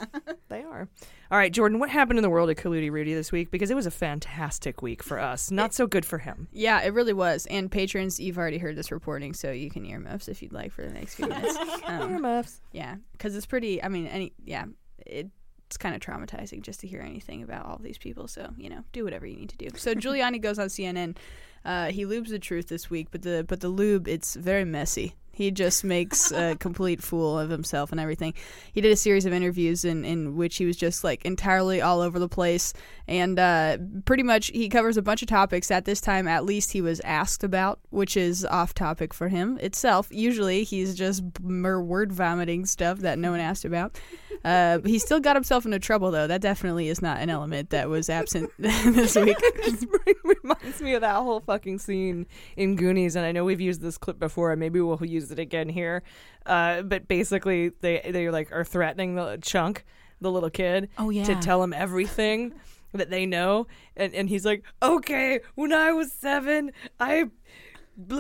Speaker 1: They are. All right, Jordan, what happened in the world of Kaludi Rudy this week? Because it was a fantastic week for us. Not so good for him.
Speaker 3: Yeah, it really was. And patrons, you've already heard this reporting, so you can earmuffs if you'd like for the next few minutes. <laughs> Um,
Speaker 1: Earmuffs.
Speaker 3: yeah, because it's pretty. I mean, any yeah, it, it's kind of traumatizing just to hear anything about all these people. So you know, do whatever you need to do. So <laughs> Giuliani goes on CNN. Uh, he lubes the truth this week, but the but the lube it's very messy. He just makes a <laughs> complete fool of himself and everything. He did a series of interviews in, in which he was just like entirely all over the place. And uh, pretty much he covers a bunch of topics at this time, at least he was asked about, which is off topic for him itself. Usually he's just mer- word vomiting stuff that no one asked about. Uh, he still got himself into trouble, though. That definitely is not an element that was absent <laughs> this week. <laughs>
Speaker 1: it reminds me of that whole fucking scene in Goonies, and I know we've used this clip before, and maybe we'll use it again here. Uh, but basically, they they like are threatening the chunk, the little kid,
Speaker 2: Oh, yeah.
Speaker 1: to tell him everything <laughs> that they know, and and he's like, okay, when I was seven, I.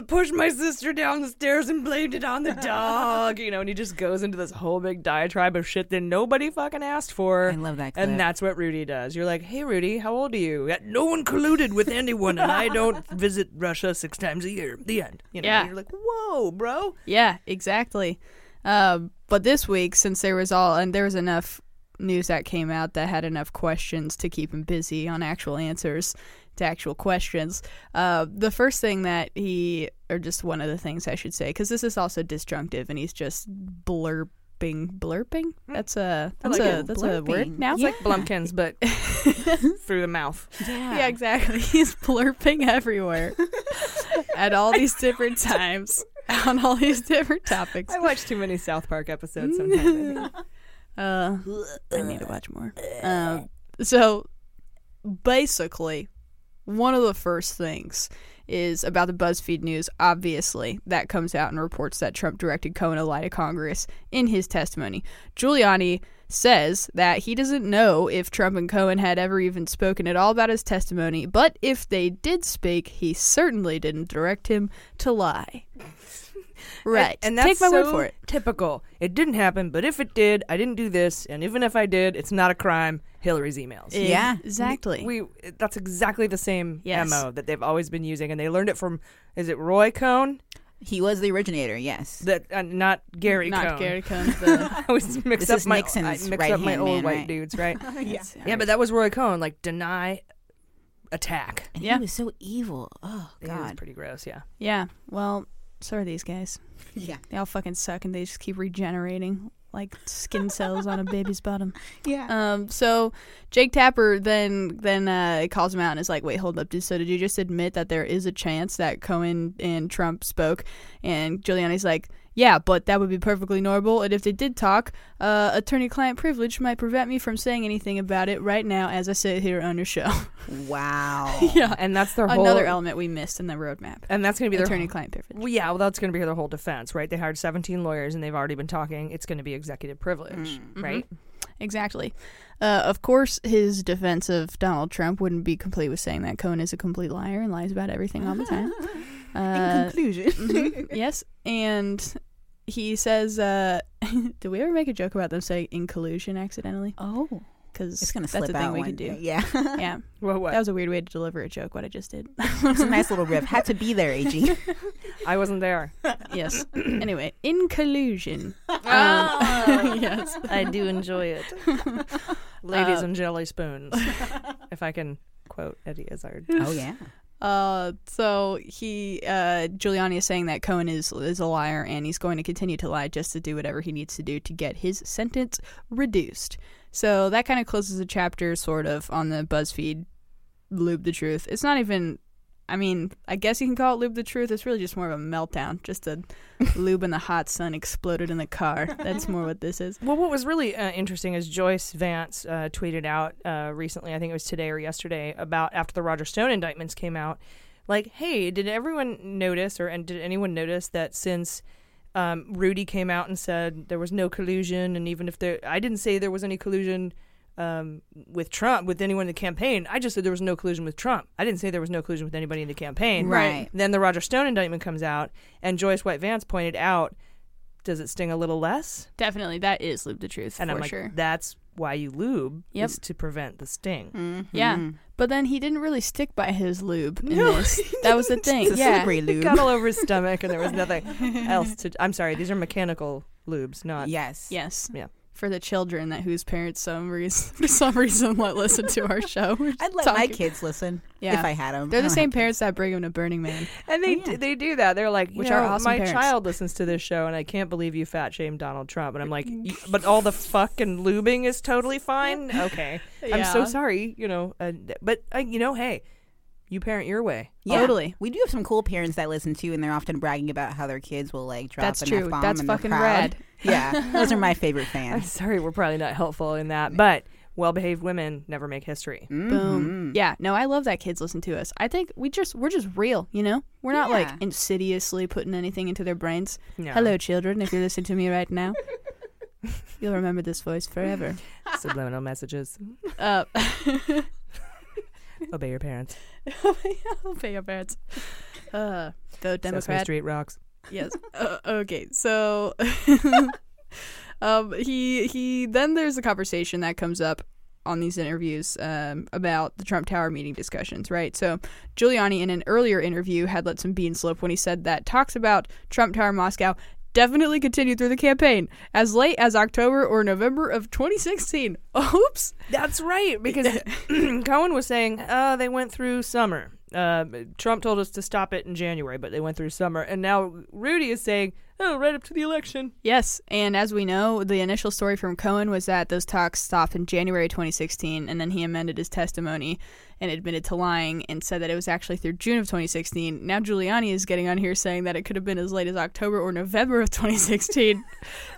Speaker 1: Pushed my sister down the stairs and blamed it on the dog, you know, and he just goes into this whole big diatribe of shit that nobody fucking asked for.
Speaker 2: I love that clip.
Speaker 1: And that's what Rudy does. You're like, hey, Rudy, how old are you? "Yeah, No one colluded with anyone, and I don't <laughs> visit Russia six times a year. The end. You know,
Speaker 3: Yeah.
Speaker 1: You're like, whoa, bro.
Speaker 3: Yeah, exactly. Um, but this week, since there was all and there was enough news that came out that had enough questions to keep him busy on actual answers to actual questions. Uh, the first thing that he, or just one of the things I should say, because this is also disjunctive, and he's just blurping, blurping. That's a that's
Speaker 1: like
Speaker 3: a
Speaker 1: it.
Speaker 3: that's a word now.
Speaker 1: It's like Blumpkins, but <laughs> through the mouth.
Speaker 3: Yeah, exactly. <laughs> He's blurping everywhere <laughs> at all these different times on all these different topics.
Speaker 1: I watch too many South Park episodes sometimes.
Speaker 3: Uh, I need to watch more. Um, so basically, one of the first things is about the BuzzFeed news. Obviously, that comes out and reports that Trump directed Cohen to lie to Congress in his testimony. Giuliani says that he doesn't know if Trump and Cohen had ever even spoken at all about his testimony, but if they did speak, he certainly didn't direct him to lie. Right.
Speaker 1: And, and that's
Speaker 3: Take my
Speaker 1: so
Speaker 3: word for it.
Speaker 1: typical. It didn't happen, but if it did, I didn't do this, and even if I did, it's not a crime. Hillary's emails.
Speaker 2: Yeah.
Speaker 3: Exactly.
Speaker 1: We that's exactly the same
Speaker 3: Yes.
Speaker 1: mo that they've always been using, and they learned it from is it Roy Cohn?
Speaker 2: He was the originator, yes.
Speaker 1: That uh, not Gary
Speaker 3: Not
Speaker 1: Cohn.
Speaker 3: Gary Cohn. <laughs> The,
Speaker 1: I always mix
Speaker 2: This
Speaker 1: up my
Speaker 2: Nixon's
Speaker 1: I mix up my old
Speaker 2: man,
Speaker 1: white
Speaker 2: right?
Speaker 1: dudes, right? <laughs>
Speaker 3: yeah.
Speaker 1: yeah, but that was Roy Cohn, like deny attack.
Speaker 2: And
Speaker 3: Yeah.
Speaker 2: he was so evil. Oh,
Speaker 1: It was
Speaker 2: God.
Speaker 1: pretty gross. Yeah.
Speaker 3: Yeah, well, so are these guys. <laughs>
Speaker 2: Yeah.
Speaker 3: They all fucking suck and they just keep regenerating like skin cells on a baby's bottom. <laughs>
Speaker 2: Yeah.
Speaker 3: Um, so Jake Tapper then then uh, calls him out and is like, "Wait, hold up. So did you just admit that there is a chance that Cohen and Trump spoke?" And Giuliani's like, "Yeah, but that would be perfectly normal. And if they did talk, uh, attorney-client privilege might prevent me from saying anything about it right now as I sit here on your show."
Speaker 2: Wow. <laughs>
Speaker 3: yeah,
Speaker 1: And that's their whole
Speaker 3: another element we missed in the roadmap.
Speaker 1: And that's going to be their
Speaker 3: Attorney-client privilege.
Speaker 1: Well, yeah, well, that's going to be their whole defense, right? They hired 17 lawyers and they've already been talking. It's going to be executive privilege, right?
Speaker 3: Exactly. Uh, of course, his defense of Donald Trump wouldn't be complete with saying that Cohen is a complete liar and lies about everything all the time. <laughs>
Speaker 2: In
Speaker 3: Uh,
Speaker 2: conclusion.
Speaker 3: mhm, <laughs> yes, and he says, uh, <laughs> "Did we ever make a joke about them saying in collusion accidentally?
Speaker 2: oh.
Speaker 3: Because
Speaker 2: It's going to
Speaker 3: that's
Speaker 2: slip
Speaker 3: a thing
Speaker 2: out
Speaker 3: we
Speaker 2: one
Speaker 3: could do.
Speaker 2: Yeah. <laughs>
Speaker 3: Yeah,
Speaker 1: Well, what?
Speaker 3: that was a weird way to deliver a joke. What I just did.
Speaker 2: it's a nice little riff. Had to be there, AG.
Speaker 1: I wasn't there.
Speaker 3: yes. <clears throat> anyway, in collusion. Um, yes.
Speaker 1: I do enjoy it. Ladies
Speaker 3: Uh,
Speaker 1: and jelly spoons. if I can quote Eddie Izzard.
Speaker 2: oh, yeah.
Speaker 3: Uh, so he, uh, Giuliani is saying that Cohen is is a liar, and he's going to continue to lie just to do whatever he needs to do to get his sentence reduced. So that kind of closes the chapter, sort of, on the BuzzFeed lube the truth. It's not even. I mean, I guess you can call it lube the truth. It's really just more of a meltdown. Just a <laughs> lube in the hot sun exploded in the car. That's more what this is.
Speaker 1: Well, what was really uh, interesting is Joyce Vance uh, tweeted out uh, recently, I think it was today or yesterday, about after the Roger Stone indictments came out, like, hey, did everyone notice, or and did anyone notice that since um, Rudy came out and said there was no collusion, and even if there, I didn't say there was any collusion um, with Trump, with anyone in the campaign. I just said there was no collusion with Trump. I didn't say there was no collusion with anybody in the campaign.
Speaker 2: Right.
Speaker 1: Then the Roger Stone indictment comes out, and Joyce White Vance pointed out, does it sting a little less?
Speaker 3: Definitely, that is lube the truth
Speaker 1: And
Speaker 3: for
Speaker 1: I'm like,
Speaker 3: sure.
Speaker 1: that's why you lube
Speaker 3: Yep.
Speaker 1: is to prevent the sting.
Speaker 2: Mm-hmm.
Speaker 3: Yeah, but then he didn't really stick by his lube in
Speaker 1: No,
Speaker 3: this. <laughs> That was the thing.
Speaker 2: It's a
Speaker 3: yeah,
Speaker 2: slippery lube.
Speaker 1: Got all over his stomach, and there was <laughs> nothing else to. I'm sorry, these are mechanical lubes, not.
Speaker 2: Yes.
Speaker 3: yes,
Speaker 1: Yeah.
Speaker 3: For the children that whose parents some reason <laughs> for some reason let listen to our show. We're
Speaker 2: I'd let my kids listen
Speaker 3: Yeah.
Speaker 2: if I had them.
Speaker 3: They're the <laughs> same parents that bring them to Burning Man.
Speaker 1: And they they do that. They're like,
Speaker 3: Which
Speaker 1: Which
Speaker 3: are
Speaker 1: are
Speaker 3: awesome
Speaker 1: my
Speaker 3: parents.
Speaker 1: child listens to this show, and I can't believe you fat shamed Donald Trump. And I'm like, <laughs> but all the fucking lubing is totally fine. Okay, I'm so sorry. You know, uh, but uh, you know, hey, you parent your way.
Speaker 2: Yeah.
Speaker 3: Totally.
Speaker 2: We do have some cool parents that listen too, and they're often bragging about how their kids will like drop
Speaker 3: That's
Speaker 2: an
Speaker 3: true.
Speaker 2: F-bomb
Speaker 3: That's
Speaker 2: and they're
Speaker 3: fucking
Speaker 2: proud.
Speaker 3: rad. <laughs>
Speaker 2: Yeah, those are my favorite <laughs>
Speaker 1: I'm
Speaker 2: fans.
Speaker 1: sorry, we're probably not helpful in that, but well-behaved women never make history.
Speaker 2: Mm-hmm.
Speaker 3: Boom. Yeah. No, I love that kids listen to us. I think we just we're just real. You know, we're not like insidiously putting anything into their brains.
Speaker 1: No.
Speaker 3: Hello, children. If you're listening to me right now, <laughs> you'll remember this voice forever.
Speaker 1: Subliminal messages.
Speaker 3: Uh,
Speaker 1: Obey your parents. <laughs>
Speaker 3: obey your parents. <laughs> Uh,
Speaker 1: Sesame
Speaker 3: Democrat.
Speaker 1: Street rocks.
Speaker 3: Yes. Uh, okay. So, <laughs> um, he he. Then there's a conversation that comes up on these interviews um, about the Trump Tower meeting discussions, right? So Giuliani, in an earlier interview, had let some beans slip when he said that talks about Trump Tower Moscow definitely continued through the campaign as late as October or November of 2016. <laughs> Oops.
Speaker 1: That's right, because <laughs> <clears throat> Cohen was saying uh, they went through summer. Uh, Trump told us to stop it in January, but they went through summer. And now Rudy is saying, oh, right up to the election.
Speaker 3: Yes, and as we know, the initial story from Cohen was that those talks stopped in January 2016, and then he amended his testimony and admitted to lying and said that it was actually through June of 2016. Now Giuliani is getting on here saying that it could have been as late as October or November of 2016.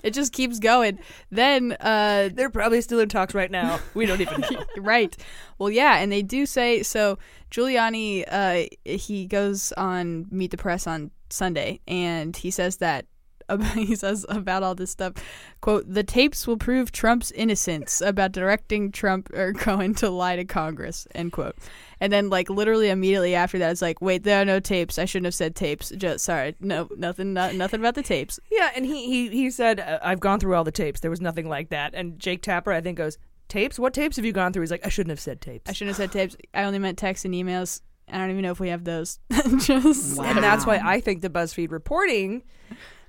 Speaker 3: it just keeps going. Then uh,
Speaker 1: They're probably still in talks right now. We don't even <laughs> know.
Speaker 3: right. Well, yeah, and they do say so. Giuliani, uh, he goes on Meet the Press on Sunday, and he says that <laughs> he says about all this stuff, quote, the tapes will prove Trump's innocence about directing Trump or <laughs> Cohen to lie to Congress, end quote. And then, like, literally immediately after that, it's like, wait, there are no tapes. I shouldn't have said tapes. Just sorry, no, nothing, not, nothing about the tapes.
Speaker 1: Yeah, and he he he said, uh, "I've gone through all the tapes. There was nothing like that." And Jake Tapper, I think, goes, "Tapes? What tapes have you gone through?" He's like, "I shouldn't have said tapes."
Speaker 3: I shouldn't have said tapes. I only meant texts and emails. I don't even know if we have those. <laughs> Just
Speaker 1: And that's why I think the BuzzFeed reporting,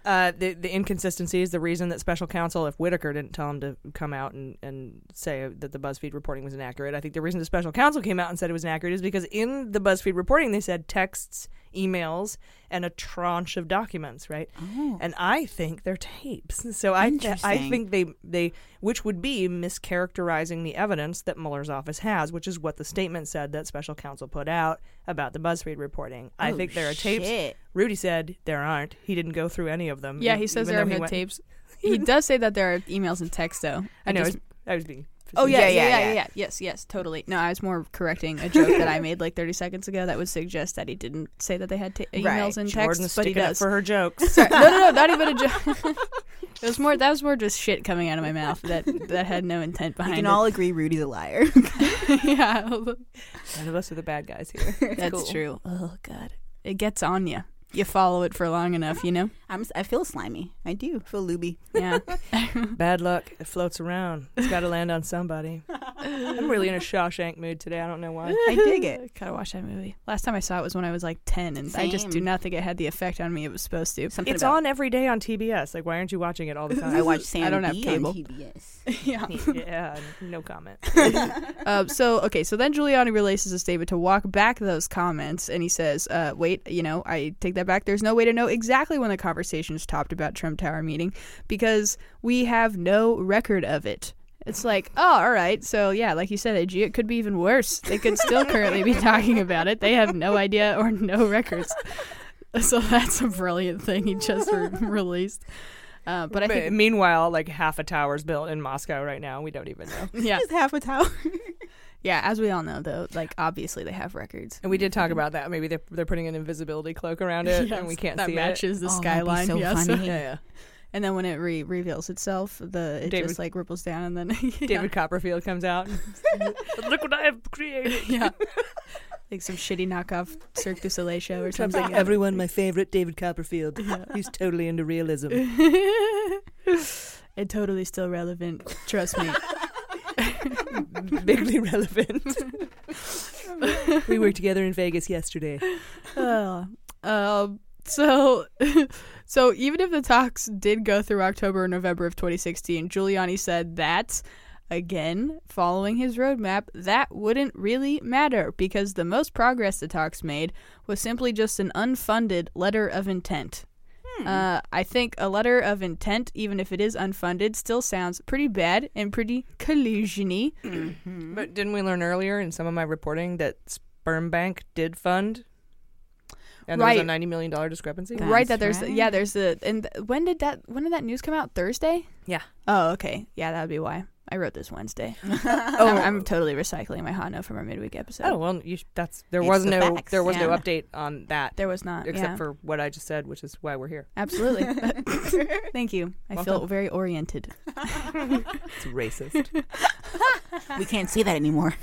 Speaker 1: uh, the the inconsistency is the reason that special counsel, if Whitaker didn't tell him to come out and, and say that the BuzzFeed reporting was inaccurate, I think the reason the special counsel came out and said it was inaccurate is because in the BuzzFeed reporting they said texts, emails, and a tranche of documents, right? Oh. And I think they're tapes. So I th- I think they they which would be mischaracterizing the evidence that Mueller's office has, which is what the statement said that special counsel put out about the BuzzFeed reporting. I
Speaker 2: Oh,
Speaker 1: think there are tapes.
Speaker 2: shit.
Speaker 1: Rudy said there aren't. He didn't go through any of them.
Speaker 3: Yeah, he says
Speaker 1: even
Speaker 3: there are
Speaker 1: he
Speaker 3: no
Speaker 1: went-
Speaker 3: tapes. <laughs> He does say that there are emails and texts, though.
Speaker 1: I know.
Speaker 3: Just-
Speaker 1: I was being.
Speaker 3: Oh yeah, yeah,
Speaker 2: Yeah,
Speaker 3: yeah,
Speaker 2: yeah,
Speaker 3: yeah. Yes, yes, totally. No, I was more correcting a joke that I made like 30 seconds ago that would suggest that he didn't say that they had ta- <laughs> emails
Speaker 2: Right.
Speaker 3: and
Speaker 1: Jordan's
Speaker 3: texts, but he does.
Speaker 1: for her jokes. <laughs>
Speaker 3: Sorry. No, no, no, not even a <laughs> joke. it was more. That was more just shit coming out of my mouth that that had no intent behind.
Speaker 2: We can
Speaker 3: it.
Speaker 2: all agree Rudy's a liar.
Speaker 3: yeah,
Speaker 1: None of us are the bad guys here.
Speaker 3: that's
Speaker 1: cool.
Speaker 3: true. Oh god, it gets on you. You follow it for long enough, you know.
Speaker 2: I'm, s- I feel slimy. I do feel looby.
Speaker 3: Yeah. <laughs>
Speaker 1: Bad luck. It floats around. It's got to land on somebody. I'm really in a Shawshank mood today. I don't know why.
Speaker 2: I dig it. <laughs>
Speaker 3: Gotta watch that movie. Last time I saw it was when I was like 10, and I just do not think it had the effect on me it was supposed to.
Speaker 2: Something
Speaker 1: It's
Speaker 2: about
Speaker 1: on every day on TBS. Like, why aren't you watching it all the <laughs> time?
Speaker 2: I watch Sam
Speaker 3: I don't have cable.
Speaker 2: on TBS.
Speaker 3: yeah.
Speaker 1: yeah, no comment.
Speaker 3: Uh, so okay, so then Giuliani releases a statement to walk back those comments, and he says, uh, "Wait, you know, I take that back. There's no way to know exactly when the conversation stopped about Trump Tower meeting because we have no record of it." It's like, oh, all right. So yeah, like you said, AG, it could be even worse. They could still <laughs> currently be talking about it. They have no idea or no records. <laughs> So that's a brilliant thing he just re- <laughs> released. Uh, but I
Speaker 1: But
Speaker 3: think,
Speaker 1: meanwhile, like half a tower's built in Moscow right now. We don't even know.
Speaker 3: yeah,
Speaker 2: Just half a tower.
Speaker 3: Yeah. As we all know, though, like obviously they have records.
Speaker 1: And we did talk mm-hmm. about that. Maybe they're, they're putting an invisibility cloak around <laughs> it, and we can't
Speaker 3: that
Speaker 1: see
Speaker 3: matches the
Speaker 2: Oh, that'd be
Speaker 3: skyline.
Speaker 2: so
Speaker 3: yes.
Speaker 2: funny.
Speaker 1: Yeah, yeah.
Speaker 3: And then when it re- reveals itself, the it
Speaker 1: David-
Speaker 3: just like ripples down, and then <laughs> yeah.
Speaker 1: David Copperfield comes out. <laughs> Look what I have created.
Speaker 3: yeah, like some shitty knockoff Cirque du Soleil show or something.
Speaker 1: like everyone, my favorite David Copperfield. He's totally into realism.
Speaker 3: it totally still relevant. Trust me. <laughs>
Speaker 1: Bigly relevant. <laughs> we worked together in Vegas yesterday.
Speaker 3: Uh, So, <laughs> so even if the talks did go through October or November of 2016, Giuliani said that, again, following his roadmap, that wouldn't really matter because the most progress the talks made was simply just an unfunded letter of intent. Uh, I think a letter of intent, even if it is unfunded, still sounds pretty bad and pretty collusiony. <clears throat>
Speaker 1: But didn't we learn earlier in some of my reporting that Sberbank did fund? And there was a ninety million dollar discrepancy.
Speaker 3: right that there's yeah there's the and th- when did that when did that news come out thursday
Speaker 1: Yeah.
Speaker 3: oh okay yeah that would be why i wrote this wednesday oh <laughs> <laughs> I'm, I'm totally recycling my hot note from our midweek episode
Speaker 1: Oh well, you sh- that's there
Speaker 3: It's
Speaker 1: was
Speaker 3: the
Speaker 1: no
Speaker 3: facts,
Speaker 1: there was no update on that.
Speaker 3: There was not,
Speaker 1: except
Speaker 3: yeah.
Speaker 1: for what I just said, which is why we're here.
Speaker 3: absolutely <laughs> thank you i feel very oriented
Speaker 1: It's racist.
Speaker 2: we can't see that anymore.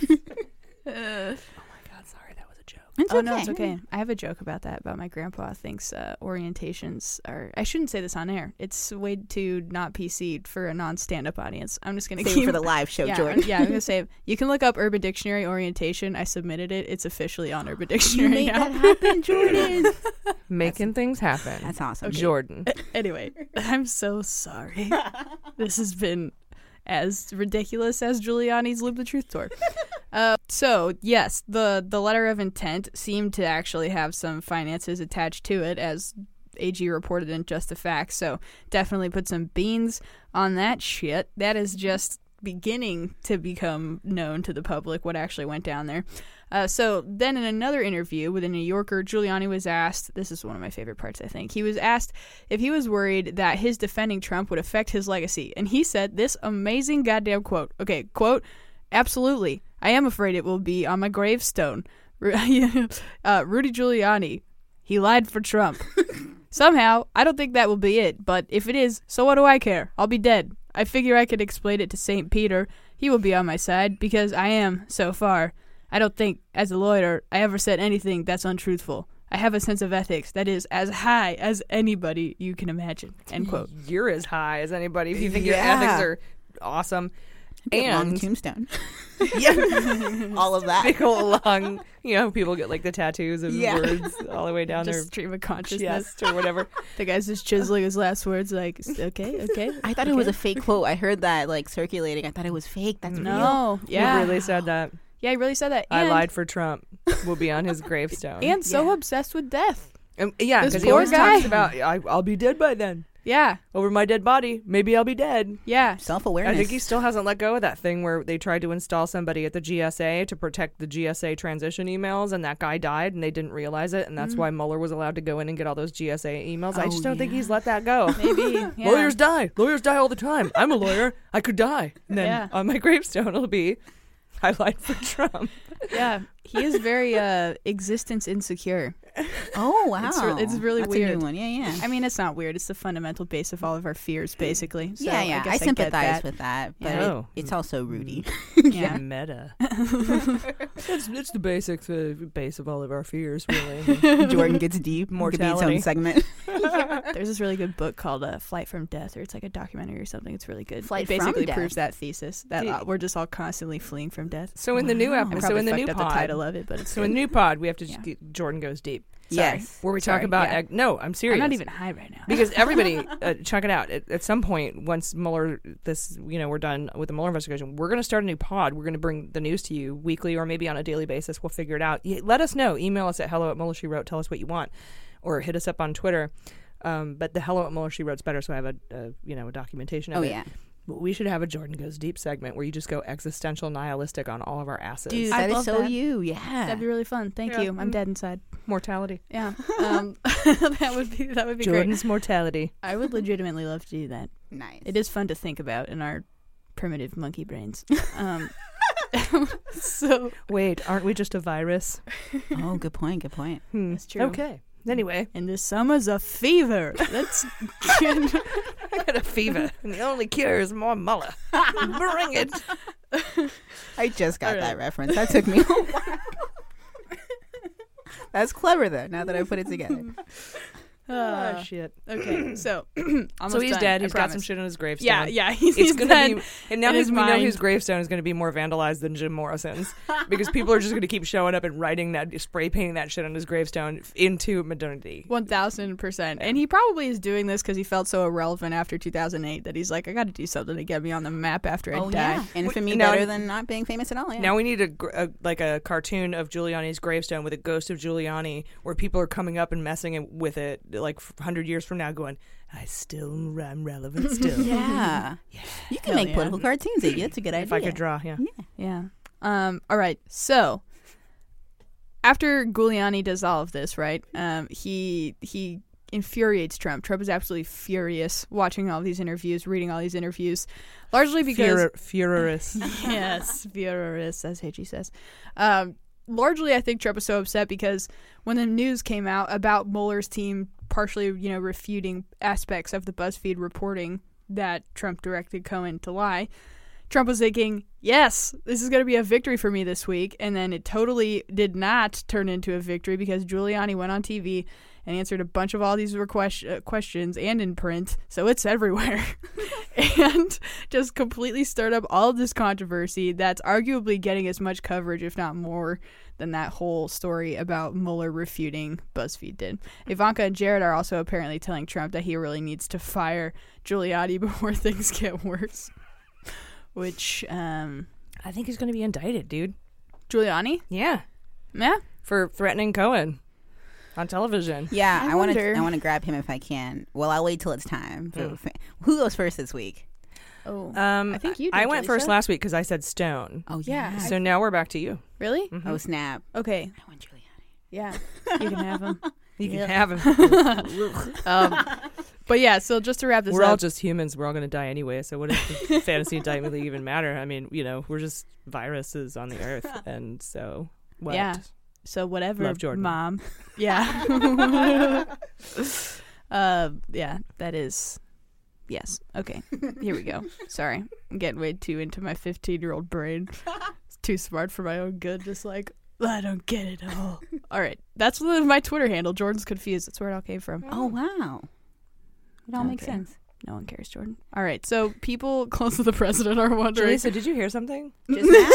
Speaker 2: It's
Speaker 3: oh no, it's
Speaker 2: okay.
Speaker 3: okay. I have a joke about that. About my grandpa thinks uh, orientations are. I shouldn't say this on air. It's way too not PC for a non-stand-up audience. I'm just gonna
Speaker 2: Save it
Speaker 3: keep
Speaker 2: for the live show, <laughs>
Speaker 3: yeah,
Speaker 2: Jordan.
Speaker 3: Yeah, I'm gonna <laughs> say you can look up Urban Dictionary orientation. I submitted it. It's officially on Urban <gasps> Dictionary
Speaker 2: made
Speaker 3: now.
Speaker 2: that happen, Jordan. <laughs>
Speaker 1: Making things happen.
Speaker 2: That's awesome.
Speaker 1: Jordan.
Speaker 3: anyway, I'm so sorry. this has been as ridiculous as Giuliani's Live the Truth tour. <laughs> Uh, so yes, the the letter of intent seemed to actually have some finances attached to it, as AG reported in Just the Facts. So definitely put some beans on that shit. That is just beginning to become known to the public what actually went down there. Uh, so then, in another interview with a New Yorker, Giuliani was asked. This is one of my favorite parts. I think he was asked if he was worried that his defending Trump would affect his legacy, and he said this amazing goddamn quote. Okay, quote. Absolutely, I am afraid it will be on my gravestone. <laughs> Uh, Rudy Giuliani, he lied for Trump. <laughs> Somehow, I don't think that will be it, but if it is, so what do I care? I'll be dead. I figure I could explain it to St. Peter. He will be on my side because I am, so far. I don't think, as a lawyer, I ever said anything that's untruthful. I have a sense of ethics that is as high as anybody you can imagine. End quote. <laughs>
Speaker 1: You're as high as anybody if you think your ethics are awesome.
Speaker 2: Get long
Speaker 1: And
Speaker 2: tombstone. <laughs>
Speaker 1: yeah, <laughs>
Speaker 2: all of that.
Speaker 1: Big old long, you know, people get like the tattoos of
Speaker 2: Yeah.
Speaker 1: words all the way down
Speaker 3: Just
Speaker 1: their
Speaker 3: stream of consciousness
Speaker 1: chest or whatever.
Speaker 3: The guy's just chiseling his last words, like, okay, okay.
Speaker 2: I thought it was a fake quote. I heard that like circulating. I thought it was fake. That's
Speaker 3: No,
Speaker 2: real.
Speaker 3: yeah.
Speaker 1: He really said that.
Speaker 3: Yeah, he really said that.
Speaker 1: I lied for Trump. Will be on his gravestone. <laughs>
Speaker 3: And so obsessed with death.
Speaker 1: Um, yeah,
Speaker 3: This
Speaker 1: because he
Speaker 3: poor
Speaker 1: always
Speaker 3: guy.
Speaker 1: talks about I, I'll be dead by then.
Speaker 3: Yeah.
Speaker 1: Over my dead body, maybe I'll be dead.
Speaker 3: Yeah.
Speaker 2: Self awareness.
Speaker 1: I think he still hasn't let go of that thing where they tried to install somebody at the GSA to protect the GSA transition emails, and that guy died, and they didn't realize it, and that's
Speaker 3: Mm.
Speaker 1: why Mueller was allowed to go in and get all those GSA emails. I
Speaker 2: Oh,
Speaker 1: just don't think
Speaker 2: yeah.
Speaker 1: he's let that go. <laughs>
Speaker 3: Maybe. <laughs> Yeah.
Speaker 1: Lawyers die. Lawyers die all the time. I'm a lawyer. I could die. And then
Speaker 3: Yeah.
Speaker 1: on my gravestone, it'll be, Lied for Trump.
Speaker 3: Yeah. He is very uh existence insecure.
Speaker 2: Oh wow, <laughs>
Speaker 3: It's, re- it's really
Speaker 2: That's
Speaker 3: weird.
Speaker 2: A new one. Yeah, yeah.
Speaker 3: I mean, it's not weird. It's the fundamental base of all of our fears, basically. So
Speaker 2: yeah, yeah.
Speaker 3: I,
Speaker 2: I,
Speaker 3: guess get
Speaker 2: sympathize
Speaker 3: that.
Speaker 2: with that, but
Speaker 1: Yeah.
Speaker 2: it-
Speaker 1: Oh.
Speaker 2: it's also Rudy. <laughs> <laughs>
Speaker 3: Yeah.
Speaker 1: Meta. it's, it's the basic uh, base of all of our fears, really.
Speaker 2: Jordan gets deep. Could be its
Speaker 1: Mortality.
Speaker 2: own segment.
Speaker 3: There's this really good book called uh, "Flight from Death," or it's like a documentary or something. It's really good.
Speaker 2: Flight
Speaker 3: it
Speaker 2: from
Speaker 3: basically
Speaker 2: Death.
Speaker 3: proves that thesis that uh, we're just all constantly fleeing from death.
Speaker 1: So in the new episode, so in the new
Speaker 3: up
Speaker 1: pod,
Speaker 3: the title of it, but it's
Speaker 1: so in the new pod, we have to just
Speaker 3: Yeah.
Speaker 1: get, Jordan goes deep.
Speaker 3: Sorry.
Speaker 2: Yes.
Speaker 1: Where we
Speaker 3: Sorry,
Speaker 1: talk about
Speaker 3: yeah.
Speaker 1: ag- no, I'm serious.
Speaker 3: I'm not even high right now.
Speaker 1: because everybody <laughs> uh, check it out. At, at some point once Mueller this you know we're done with the Mueller investigation we're going to start a new pod. We're going to bring the news to you weekly or maybe on a daily basis. We'll figure it out. Let us know. Email us at hello at Mueller she wrote. Tell us what you want. Or hit us up on Twitter. Um, but the hello at Mueller she wrote's better so I have a, a you know a documentation of
Speaker 2: Oh
Speaker 1: it.
Speaker 2: yeah,
Speaker 1: but we should have a Jordan goes deep segment where you just go existential nihilistic on all of our asses
Speaker 2: dude,
Speaker 3: I'd
Speaker 2: that is
Speaker 3: love
Speaker 2: so
Speaker 3: that.
Speaker 2: you. Yeah,
Speaker 3: That'd be really fun. Thank
Speaker 1: Yeah.
Speaker 3: you. I'm dead inside.
Speaker 1: mortality
Speaker 3: Yeah. Um, <laughs> that would be that would be great.
Speaker 1: Jordan's mortality
Speaker 3: I would legitimately love to do that.
Speaker 2: nice.
Speaker 3: It is fun to think about in our primitive monkey brains. Um, <laughs> <laughs> so
Speaker 1: wait aren't we just a virus
Speaker 2: Oh, good point. Good point.
Speaker 1: Hmm.
Speaker 3: That's true.
Speaker 1: okay anyway
Speaker 3: and the summer's a fever. Let's get <laughs> <laughs>
Speaker 1: I got a fever, and the only cure is more Mueller. <laughs> Bring it.
Speaker 2: I just got that reference. That took me a while. That's clever though. Now that I put it together.
Speaker 3: Uh,
Speaker 1: shit.
Speaker 3: Okay, <clears throat> so <clears throat>
Speaker 1: so he's
Speaker 3: done,
Speaker 1: dead.
Speaker 3: I
Speaker 1: He's got some
Speaker 3: promise.
Speaker 1: shit on his gravestone.
Speaker 3: Yeah, yeah, <laughs> he's,
Speaker 1: it's
Speaker 3: he's
Speaker 1: gonna
Speaker 3: dead
Speaker 1: be, and now
Speaker 3: in
Speaker 1: his,
Speaker 3: his
Speaker 1: we know his gravestone is going to be more vandalized than Jim Morrison's <laughs> because people are just going to keep showing up and writing that, spray painting that shit on his gravestone into modernity.
Speaker 3: One thousand percent, and he probably is doing this because he felt so irrelevant after 2008 that he's like, I got to do something to get me on the map after I
Speaker 2: Oh
Speaker 3: die.
Speaker 2: yeah, infamy
Speaker 1: Now-
Speaker 2: better than not being famous at all. Yeah.
Speaker 1: Now we need a, gr- a like a cartoon of Giuliani's gravestone with a ghost of Giuliani, where people are coming up and messing it- with it, like hundred years from now, going, "I still am relevant still." <laughs>
Speaker 2: yeah. <laughs> yeah. You can
Speaker 3: Hell
Speaker 2: make
Speaker 3: yeah.
Speaker 2: political cartoons. Iggy. It's a good idea.
Speaker 1: If I could draw, yeah.
Speaker 3: Yeah. Um. All right. So after Giuliani does all of this, right? Um. He he infuriates Trump. Trump is absolutely furious watching all these interviews, reading all these interviews, largely because
Speaker 1: Fur- furious. <laughs>
Speaker 3: yes, furious, as AG says. Um, largely, I think Trump was so upset because when the news came out about Mueller's team partially, you know, refuting aspects of the BuzzFeed reporting that Trump directed Cohen to lie, Trump was thinking, yes, this is going to be a victory for me this week. And then it totally did not turn into a victory because Giuliani went on TV and answered a bunch of all these request- uh, questions and in print. So it's everywhere. <laughs> and just completely stirred up all of this controversy that's arguably getting as much coverage, if not more, than that whole story about Mueller refuting BuzzFeed did. Ivanka and Jared are also apparently telling Trump that he really needs to fire Giuliani <laughs> before things get worse. Which, um,
Speaker 1: I think he's going to be indicted, dude.
Speaker 3: Giuliani?
Speaker 1: Yeah,
Speaker 3: Yeah.
Speaker 1: for threatening Cohen on television.
Speaker 2: Yeah,
Speaker 3: I
Speaker 2: I want to. I want to grab him if I can. Well, I'll wait till it's time. So, fa- Who goes first this week?
Speaker 3: Oh.
Speaker 1: Um,
Speaker 3: I think you
Speaker 1: I
Speaker 3: did,
Speaker 1: went first last week because I said Stone.
Speaker 2: Oh
Speaker 3: Yeah,
Speaker 2: yeah.
Speaker 1: So now we're back to you.
Speaker 3: Really?
Speaker 2: Oh snap!
Speaker 3: Okay.
Speaker 2: I want Giuliani.
Speaker 3: Yeah. <laughs> You can have him.
Speaker 1: You can
Speaker 3: Yeah.
Speaker 1: have him. <laughs>
Speaker 3: Um, but yeah, so just to wrap this up.
Speaker 1: we're
Speaker 3: up.
Speaker 1: all just humans. We're all going to die anyway. So what does the <laughs> fantasy indictment league even matter? I mean, you know, we're just viruses on the earth, and so what?
Speaker 3: Yeah. So whatever,
Speaker 1: Love Jordan.
Speaker 3: mom. <laughs> Yeah. <laughs> uh, yeah, that is. Yes. Okay. Here we go. Sorry, I'm getting way too into my 15 year old brain. It's too smart for my own good. Just like I don't get it at all. <laughs> all right, that's my Twitter handle. Jordan's confused. That's where it all came from.
Speaker 2: Oh wow! It all makes sense.
Speaker 3: No one cares, Jordan. All right, so people close to the president are wondering.
Speaker 1: Julissa, did you hear something?
Speaker 2: Just now?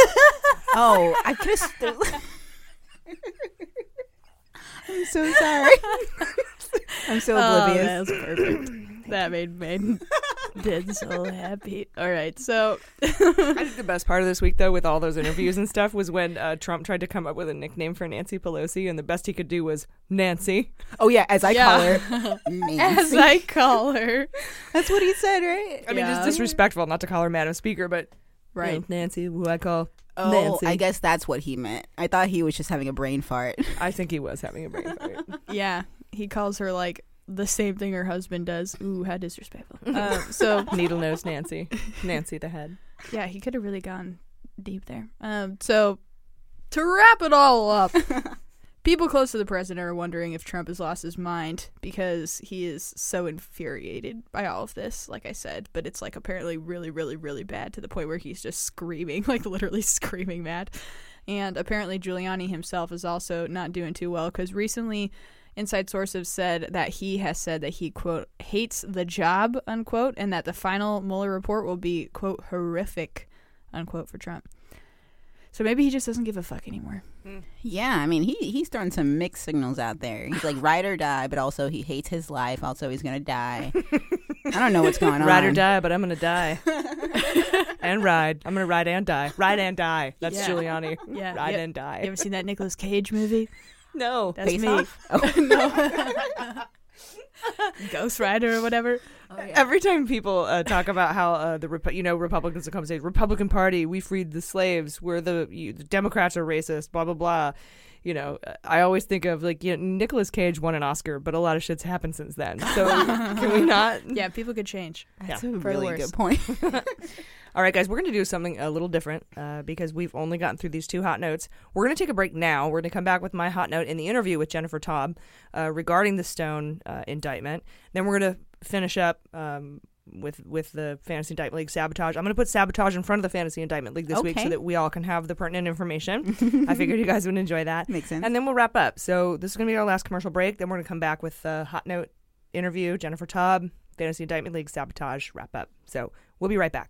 Speaker 2: oh, I just. I'm so sorry. <laughs> I'm so
Speaker 3: Oh,
Speaker 2: oblivious.
Speaker 3: that was perfect. that made me did so happy. All right, so
Speaker 1: I think the best part of this week, though, with all those interviews and stuff, was when uh, Trump tried to come up with a nickname for Nancy Pelosi, and the best he could do was Nancy.
Speaker 2: oh yeah, as I call
Speaker 3: Yeah.
Speaker 2: her, <laughs>
Speaker 3: as
Speaker 2: Nancy.
Speaker 3: I call her,
Speaker 2: That's what he said, right?
Speaker 1: I mean,
Speaker 3: Yeah.
Speaker 1: it's disrespectful not to call her Madam Speaker, but you know,
Speaker 3: right?
Speaker 1: Nancy, who I call
Speaker 2: Oh,
Speaker 1: Nancy.
Speaker 2: I guess that's what he meant. I thought he was just having a brain fart. <laughs>
Speaker 1: I think he was having a brain fart. <laughs>
Speaker 3: Yeah, he calls her like the same thing her husband does. Ooh, how disrespectful. <laughs> um, so
Speaker 1: Needle nose Nancy, Nancy the head.
Speaker 3: yeah, he could have really gone deep there. Um, so to wrap it all up, people close to the president are wondering if Trump has lost his mind because he is so infuriated by all of this. Like I said, but it's like apparently really, really, really bad to the point where he's just screaming, <laughs> like literally screaming mad. And apparently Giuliani himself is also not doing too well because recently inside sources said that he has said that he quote hates the job unquote and that the final Mueller report will be quote horrific unquote for Trump. So maybe he just doesn't give a fuck anymore. Hmm.
Speaker 2: Yeah, I mean, he he's throwing some mixed signals out there. He's like ride or die, but also he hates his life. Also, he's gonna die. <laughs> I don't know what's going on.
Speaker 1: Ride or die, but I'm gonna die. <laughs> and ride. I'm gonna ride and die. Ride and die. That's
Speaker 3: Yeah.
Speaker 1: Giuliani.
Speaker 3: Yeah,
Speaker 1: Ride
Speaker 3: yep.
Speaker 1: and die.
Speaker 3: You ever seen that Nicolas Cage movie?
Speaker 1: no.
Speaker 3: That's
Speaker 2: Face
Speaker 3: me.
Speaker 2: Off? <laughs> Oh. <laughs>
Speaker 3: Ghost Rider or whatever.
Speaker 1: Every time people uh, talk about how uh, the Repu- you know Republicans will come and say Republican Party, we freed the slaves, we're the, you, the Democrats are racist, blah blah blah. You know, uh, I always think of like you know, Nicolas Cage won an Oscar, but a lot of shit's happened since then. <laughs> So can we not?
Speaker 3: Yeah, people could change.
Speaker 2: That's
Speaker 1: Yeah.
Speaker 2: a really good point. <laughs> <laughs>
Speaker 1: All right, guys, we're going to do something a little different uh, because we've only gotten through these two hot notes. We're going to take a break now. We're going to come back with my hot note in the interview with Jennifer Taub uh, regarding the Stone uh, indictment. Then we're going to finish up um, with with the Fantasy Indictment League sabotage. I'm going to put sabotage in front of the Fantasy Indictment League this week so that we all can have the pertinent information. <laughs> I figured you guys would enjoy that.
Speaker 2: Makes sense.
Speaker 1: And then we'll wrap up. So this is going to be our last commercial break. Then we're going to come back with uh, hot note interview, Jennifer Taub, Fantasy Indictment League, Sabotage, wrap up. So we'll be right back.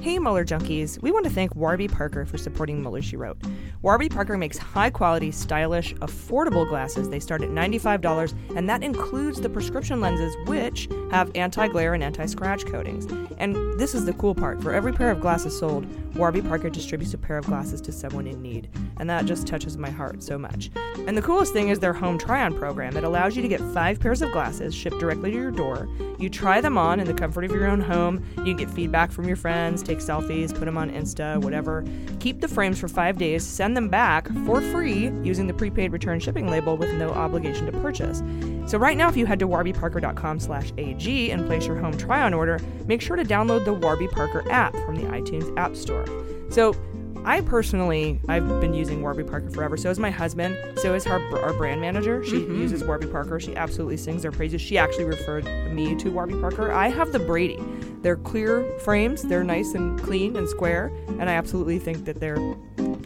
Speaker 1: Hey, Mueller junkies. We want to thank Warby Parker for supporting Mueller, She Wrote. Warby Parker makes high quality, stylish, affordable glasses. They start at $95, and that includes the prescription lenses, which have anti glare and anti scratch coatings. And this is the cool part for every pair of glasses sold, Warby Parker distributes a pair of glasses to someone in need. And that just touches my heart so much. And the coolest thing is their home try on program. It allows you to get five pairs of glasses shipped directly to your door. You try them on in the comfort of your own home. You get feedback from your friends, take selfies, put them on Insta, whatever. Keep the frames for five days, send them back for free using the prepaid return shipping label with no obligation to purchase. So right now, if you head to warbyparker.com slash AG and place your home try-on order, make sure to download the Warby Parker app from the iTunes App Store. So I personally, I've been using Warby Parker forever. So is my husband. So is our, our brand manager. She
Speaker 2: Mhm.
Speaker 1: uses Warby Parker. She absolutely sings their praises. She actually referred me to Warby Parker. I have the Brady. They're clear frames. They're nice and clean and square. And I absolutely think that they're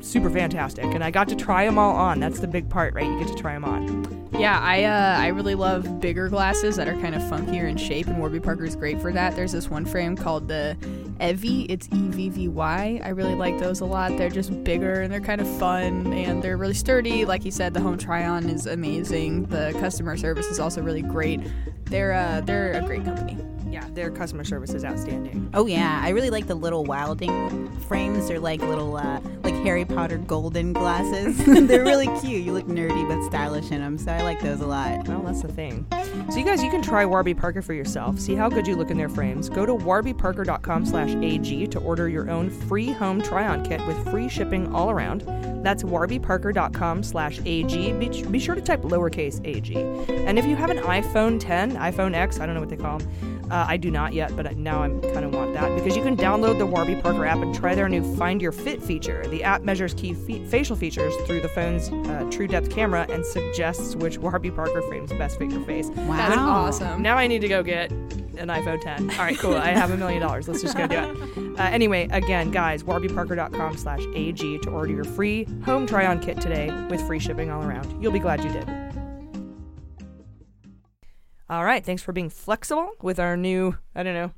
Speaker 1: super fantastic. And I got to try them all on. That's the big part, right? You get to try them on.
Speaker 3: Yeah, I uh, I really love bigger glasses that are kind of funkier in shape, and Warby Parker is great for that. There's this one frame called the Evvy. It's E V V Y. I really like those a lot. They're just bigger and they're kind of fun and they're really sturdy. Like you said, the home try-on is amazing. The customer service is also really great. They're uh, they're a great company.
Speaker 1: Yeah, their customer service is outstanding.
Speaker 2: Oh yeah, I really like the little Wilding frames. They're like little, uh, like Harry Potter golden glasses. <laughs> They're really cute. You look nerdy but stylish in them, so I like those a lot.
Speaker 1: Well, that's the thing. So you guys, you can try Warby Parker for yourself. See how good you look in their frames. Go to warbyparker.com slash AG to order your own free home try-on kit with free shipping all around. That's warbyparker.com slash AG. Be, be sure to type lowercase ag. And if you have an iPhone 10, iPhone X, I don't know what they call them, uh, I do not yet, but now I'm kind of want that because you can download the Warby Parker app and try their new Find Your Fit feature. The app measures key fe- facial features through the phone's uh, True Depth camera and suggests which Warby Parker frames best fit your face.
Speaker 2: Wow.
Speaker 3: That's awesome.
Speaker 1: Now I need to go get an iPhone 10. All right, cool. I have a million dollars. Let's just go do it. Uh, anyway, again, guys, warbyparker.com slash AG to order your free home try-on kit today with free shipping all around. You'll be glad you did. All right, thanks for being flexible with our new, I don't know,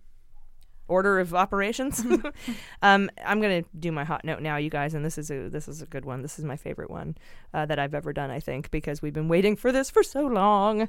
Speaker 1: order of operations. <laughs> <laughs> um, I'm gonna do my hot note now, you guys, and this is a this is a good one. This is my favorite one uh, that I've ever done, I think, because we've been waiting for this for so long.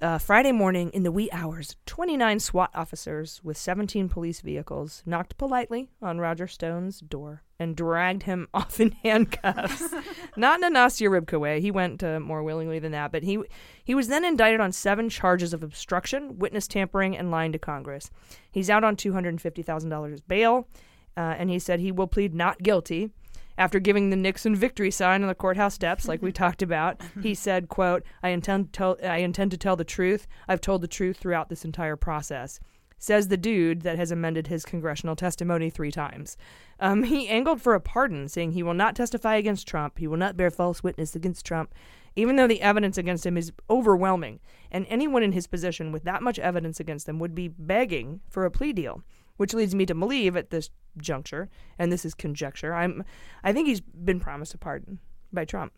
Speaker 1: Uh, Friday morning, in the wee hours, 29 SWAT officers with 17 police vehicles knocked politely on Roger Stone's door and dragged him <laughs> off in handcuffs. <laughs> Not in a Nastya Rybka way. He went uh, more willingly than that, but he he was then indicted on seven charges of obstruction, witness tampering, and lying to Congress. He's out on $250,000 bail, uh, and he said he will plead not guilty. After giving the Nixon victory sign on the courthouse steps, like we <laughs> talked about, he said, "quote I intend to tell I intend to tell the truth. I've told the truth throughout this entire process." Says the dude that has amended his congressional testimony three times. Um, he angled for a pardon, saying he will not testify against Trump. He will not bear false witness against Trump, even though the evidence against him is overwhelming, and anyone in his position with that much evidence against them would be begging for a plea deal which leads me to believe at this juncture, and this is conjecture, I'm, I think he's been promised a pardon by Trump.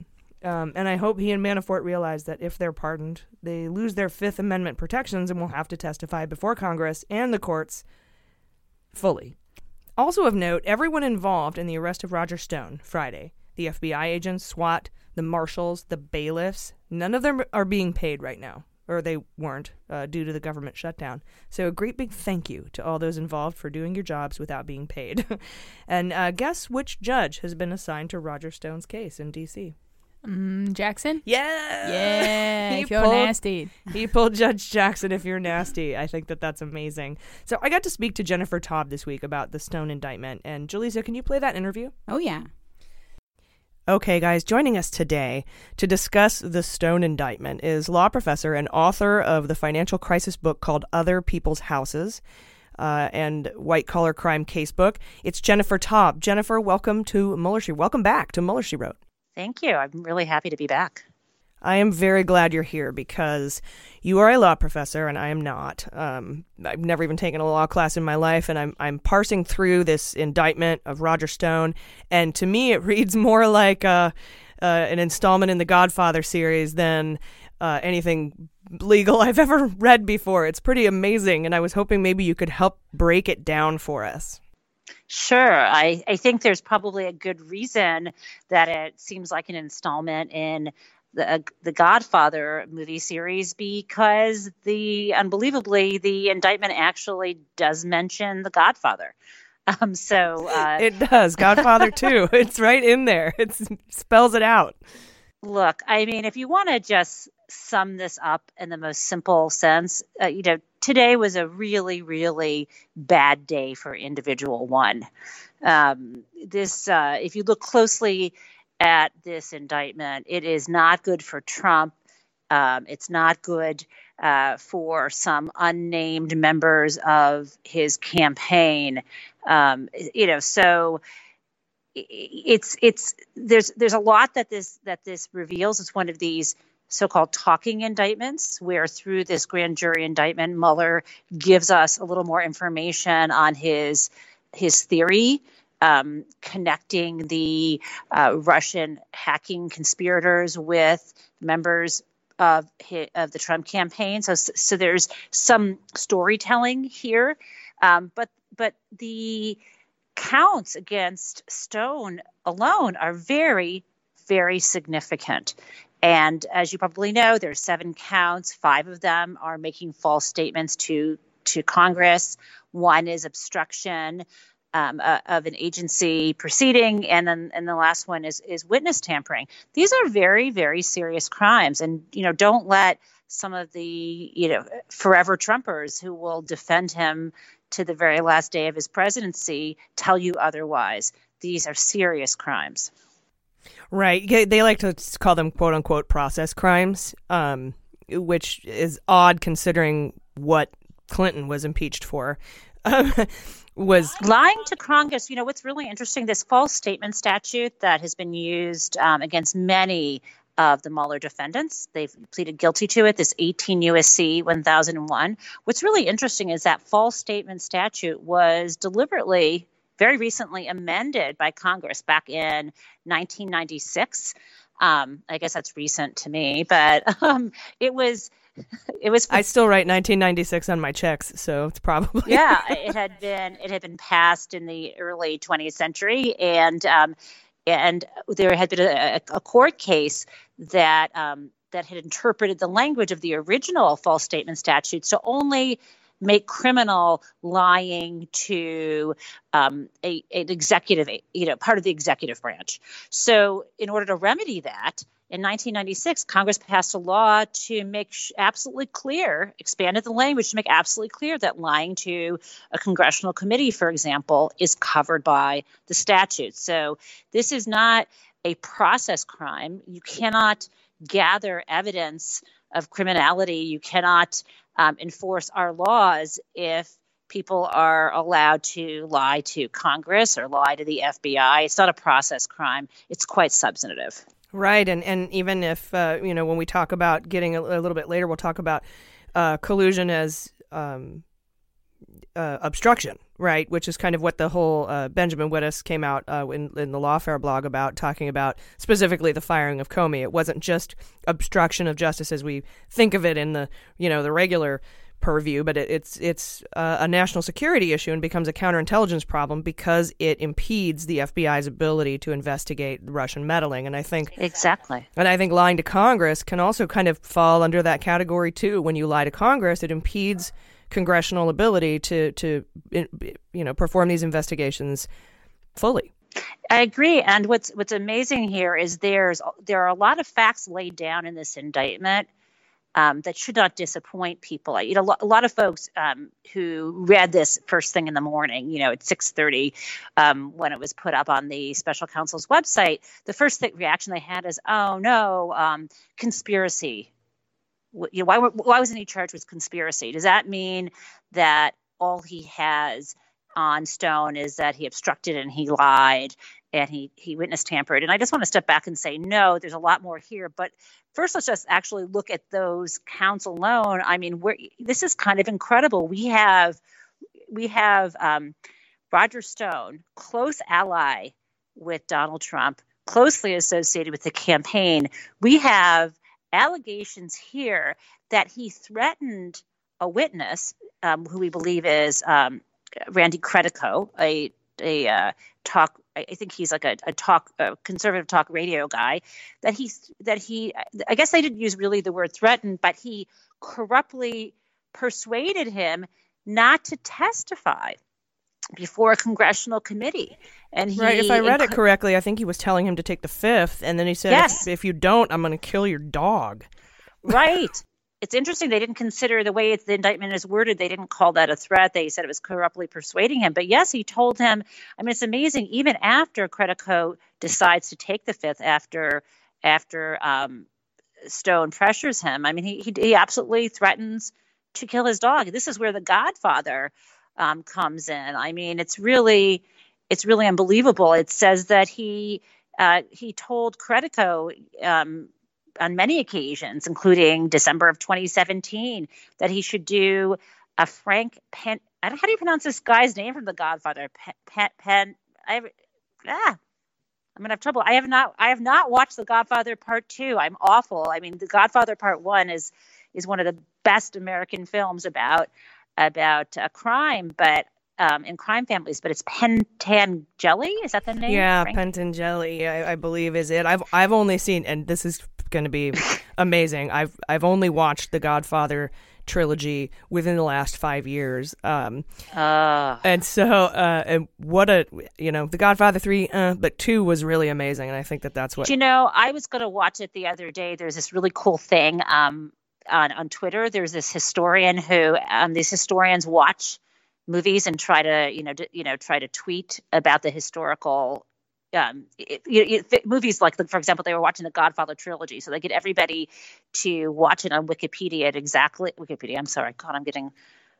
Speaker 1: Um, and I hope he and Manafort realize that if they're pardoned, they lose their Fifth Amendment protections and will have to testify before Congress and the courts fully. Also of note, everyone involved in the arrest of Roger Stone Friday the FBI agents, SWAT, the marshals, the bailiffs none of them are being paid right now or they weren't uh, due to the government shutdown. So a great big thank you to all those involved for doing your jobs without being paid. <laughs> and uh, guess which judge has been assigned to Roger Stone's case in D.C.
Speaker 3: Mm, Jackson?
Speaker 1: Yeah.
Speaker 3: Yeah. <laughs>
Speaker 1: He
Speaker 3: if you're
Speaker 1: pulled-
Speaker 3: nasty.
Speaker 1: He pulled Judge Jackson if you're nasty. I think that that's amazing. So I got to speak to Jennifer Taub this week about the Stone indictment. And Julissa, can you play that interview?
Speaker 2: Oh yeah.
Speaker 1: Okay, guys, joining us today to discuss the Stone indictment is law professor and author of the financial crisis book called Other People's Houses uh, and White Collar Crime Casebook. It's Jennifer Taub. Jennifer, welcome to Mueller She. Welcome back to Mueller She Wrote.
Speaker 6: Thank you. I'm really happy to be back.
Speaker 1: I am very glad you're here because you are a law professor and I am not. Um, I've never even taken a law class in my life, and I'm I'm parsing through this indictment of Roger Stone, and to me it <laughs> reads more like uh, uh, an installment in the Godfather series than uh, anything legal <laughs> I've ever read before. It's pretty amazing, and I was hoping maybe you could help break it down for us.
Speaker 6: Sure. I, I think there's probably a good reason that it seems like an installment in the uh, the Godfather movie series because the unbelievably the indictment actually does mention the Godfather. <laughs> Um, so uh,
Speaker 1: it does Godfather <laughs> too. <laughs> it's right in there. It spells it out.
Speaker 6: Look, I mean, if you want to just sum this up in the most simple sense, uh, you know, today was a really, really bad day for individual one. Um, this, uh, if you look closely at this indictment. It is not good for Trump. Um, it's not good uh, for some unnamed members of his campaign. Um, you know, so it's it's there's there's a lot that this that this reveals. It's one of these so-called talking indictments, where through this grand jury indictment, Mueller gives us a little more information on his his theory um, connecting the uh, Russian hacking conspirators with members of of the Trump campaign. So so there's some storytelling here, um, but but the counts against Stone alone are very very significant. And as you probably know, there's seven counts. Five of them are making false statements to to Congress. One is obstruction um, uh, of an agency proceeding, and then and the last one is is witness tampering. These are very very serious crimes, and you know don't let some of the you know forever Trumpers who will defend him to the very last day of his presidency tell you otherwise. These are serious crimes.
Speaker 1: Right. They like to call them quote unquote process crimes, um, which is odd considering what Clinton was impeached for. <laughs> was
Speaker 6: lying to Congress. You know, what's really interesting this false statement statute that has been used um, against many of the Mueller defendants. They've pleaded guilty to it, this 18 USC 1001. What's really interesting is that false statement statute was deliberately, very recently amended by Congress back in 1996. Um, I guess that's recent to me, but <laughs> um, it was <laughs> it was.
Speaker 1: I still write 1996 on my checks, so it's probably.
Speaker 6: yeah, <laughs> it had been it had been passed in the early 20th century, and um, and there had been a, a court case that um, that had interpreted the language of the original false statement statute to only make criminal lying to um, a, an executive, you know, part of the executive branch. So, in order to remedy that, in 1996, Congress passed a law to make absolutely clear, expanded the language to make absolutely clear that lying to a congressional committee, for example, is covered by the statute. So this is not a process crime. You cannot gather evidence of criminality. You cannot um, enforce our laws if people are allowed to lie to Congress or lie to the FBI. It's not a process crime, it's quite substantive.
Speaker 1: Right, and and even if uh, you know when we talk about getting a, a, little bit later, we'll talk about uh, collusion as um, uh, obstruction, right? Which is kind of what the whole uh, Benjamin Wittes came out uh, in in the Lawfare blog about, talking about specifically the firing of Comey. It wasn't just obstruction of justice as we think of it in the you know the regular purview, but it, it's it's uh, a national security issue and becomes a counterintelligence problem because it impedes the FBI's ability to investigate Russian meddling. And I think
Speaker 6: exactly.
Speaker 1: And I think lying to Congress can also kind of fall under that category too. When you lie to Congress, it impedes congressional ability to to you know perform these investigations fully.
Speaker 6: I agree. And what's what's amazing here is there's there are a lot of facts laid down in this indictment um, that should not disappoint people. You know, a lot of folks um, who read this first thing in the morning, you know, at 6:30 um, when it was put up on the special counsel's website, the first reaction they had is, "Oh no, um, conspiracy." You know, why, why wasn't he charged with conspiracy? Does that mean that all he has on Stone is that he obstructed and he lied and he he witness tampered. And I just want to step back and say, no, there's a lot more here. But first, let's just actually look at those counts alone. I mean, this is kind of incredible. We have we have um, Roger Stone, close ally with Donald Trump, closely associated with the campaign. We have allegations here that he threatened a witness um, who we believe is um, Randy Credico, a a uh, talk. I think he's like a, a talk, a conservative talk radio guy. That he that he. I guess they didn't use really the word threatened, but he corruptly persuaded him not to testify before a congressional committee. And he,
Speaker 1: right, if I read it correctly, I think he was telling him to take the fifth, and then he said,
Speaker 6: Yes.
Speaker 1: if, if you don't, I'm going to kill your dog.
Speaker 6: right. It's interesting they didn't consider the way the indictment is worded. They didn't call that a threat. They said it was corruptly persuading him. But yes, he told him. I mean, it's amazing. Even after Credico decides to take the fifth, after after um, Stone pressures him, I mean, he, he he absolutely threatens to kill his dog. This is where the Godfather um, comes in. I mean, it's really it's really unbelievable. It says that he uh, he told Credico um, on many occasions, including December of 2017, that he should do a Frank Pen. I don't, how do you pronounce this guy's name from The Godfather? Pen. Pen. Pen I ah. I'm gonna have trouble. I have not. I have not watched The Godfather Part Two. I'm awful. I mean, The Godfather Part One is is one of the best American films about about uh, crime, but um, in crime families. But it's Pentangeli. Is that the name?
Speaker 1: Yeah,
Speaker 6: Frank?
Speaker 1: Pentangeli, I, I believe is it. I've I've only seen, and this is going to be amazing. I've I've only watched the Godfather trilogy within the last five years. Um,
Speaker 6: uh,
Speaker 1: and so, uh, and what a you know, the Godfather three, uh, but two was really amazing, and I think that that's what.
Speaker 6: Do you know, I was going to watch it the other day. There's this really cool thing um, on on Twitter. There's this historian who um, these historians watch movies and try to you know d- you know try to tweet about the historical. Um, it, it, movies like, for example, they were watching the Godfather trilogy, so they get everybody to watch it on Wikipedia at exactly Wikipedia. I'm sorry, God, I'm getting,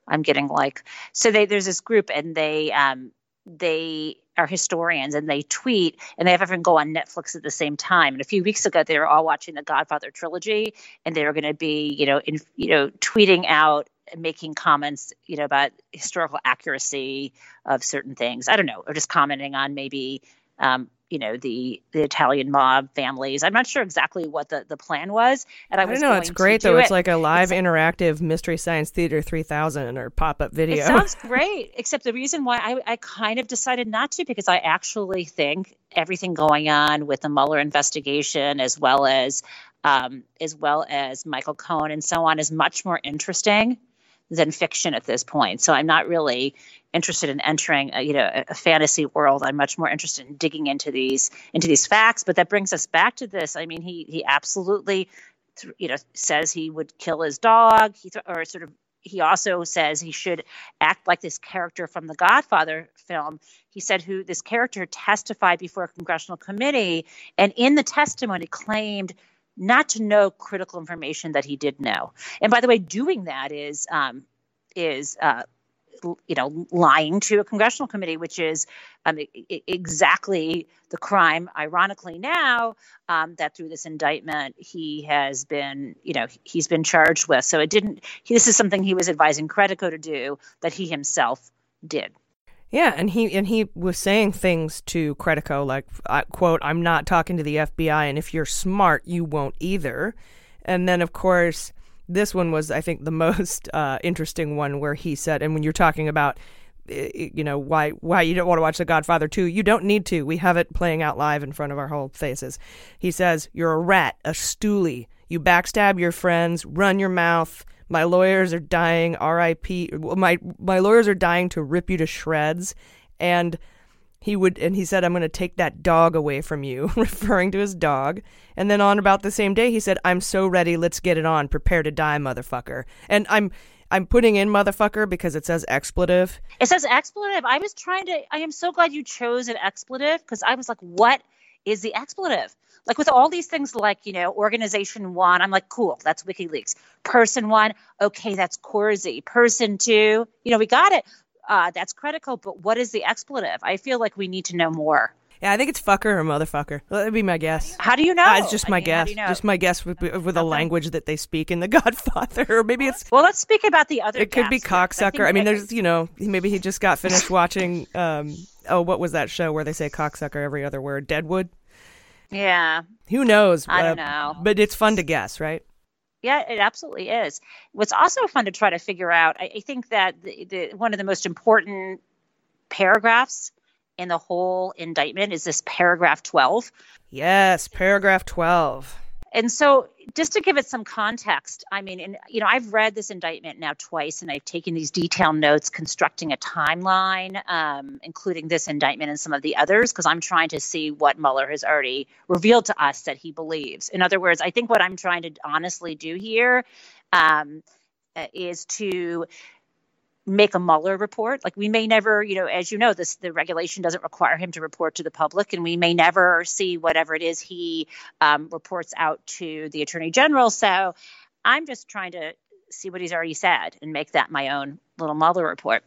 Speaker 6: I'm getting like, so they there's this group and they um, they are historians and they tweet and they have everyone go on Netflix at the same time. And a few weeks ago, they were all watching the Godfather trilogy, and they were going to be, you know, in you know, tweeting out making comments, you know, about historical accuracy of certain things. I don't know, or just commenting on maybe. Um, you know the the Italian mob families. I'm not sure exactly what the, the plan was, and I,
Speaker 1: I
Speaker 6: was
Speaker 1: don't know. It's great though.
Speaker 6: it.
Speaker 1: It's like a live interactive Mystery Science Theater 3000 or pop up video.
Speaker 6: It sounds <laughs> great, except the reason why I, I kind of decided not to because I actually think everything going on with the Mueller investigation, as well as um, as well as Michael Cohen and so on, is much more interesting than fiction at this point. So I'm not really interested in entering a, you know a, fantasy world. I'm much more interested in digging into these into these facts. But that brings us back to this. I mean, he he absolutely you know says he would kill his dog. He th- or sort of he also says he should act like this character from the Godfather film. He said who this character testified before a congressional committee, and in the testimony claimed not to know critical information that he did know. And by the way, doing that is um, is uh, you know lying to a congressional committee, which is um, exactly the crime. Ironically, now um, that through this indictment he has been you know he's been charged with. So it didn't. He, this is something he was advising Credico to do that he himself did.
Speaker 1: Yeah, and he and he was saying things to Credico like, "quote I'm not talking to the FBI, and if you're smart, you won't either." And then, of course, this one was, I think, the <laughs> most uh, interesting one, where he said, "And when you're talking about, uh, you know, why why you don't want to watch The Godfather 2, you don't need to. We have it playing out live in front of our whole faces." He says, "You're a rat, a stoolie. You backstab your friends, run your mouth." My lawyers are dying. R.I.P. My my lawyers are dying to rip you to shreds, and he would and he said, "I'm going to take that dog away from you," <laughs> referring to his dog. And then on about the same day, he said, "I'm so ready. Let's get it on. Prepare to die, motherfucker." And I'm I'm putting in motherfucker because it says expletive.
Speaker 6: It says expletive. I was trying to. I am so glad you chose an expletive because I was like, what is the expletive? Like with all these things, like you know, organization one, I'm like, cool, that's WikiLeaks. Person one, okay, that's Corsi. Person two, you know, we got it. Uh, that's Credico. But what is the expletive? I feel like we need to know more.
Speaker 1: Yeah, I think it's fucker or motherfucker. That'd be my guess.
Speaker 6: How do you know?
Speaker 1: Uh, it's just
Speaker 6: I
Speaker 1: my
Speaker 6: mean,
Speaker 1: guess.
Speaker 6: you know?
Speaker 1: Just my guess with, with the language that they speak in The <laughs> Godfather, or maybe it's.
Speaker 6: Well, let's speak about the other.
Speaker 1: It could be
Speaker 6: 'cause I
Speaker 1: cocksucker. I, mean, there's you know maybe he just got finished watching. Um, oh, what was that show where they say cocksucker every other word? Deadwood.
Speaker 6: Yeah.
Speaker 1: Who knows?
Speaker 6: I don't
Speaker 1: Uh,
Speaker 6: know.
Speaker 1: But it's fun to guess, right?
Speaker 6: Yeah, it absolutely is. What's also fun to try to figure out, I, I think that the, the, one of the most important paragraphs in the whole indictment is this paragraph 12.
Speaker 1: Yes, paragraph 12.
Speaker 6: And so, just to give it some context, I mean, and you know, I've read this indictment now twice, and I've taken these detailed notes, constructing a timeline, um, including this indictment and some of the others, because I'm trying to see what Mueller has already revealed to us that he believes. In other words, I think what I'm trying to honestly do here um, is to make a Mueller report. Like we may never, you know, as you know, this the regulation doesn't require him to report to the public, and we may never see whatever it is he um, reports out to the attorney general. So I'm just trying to see what he's already said and make that my own little Mueller report.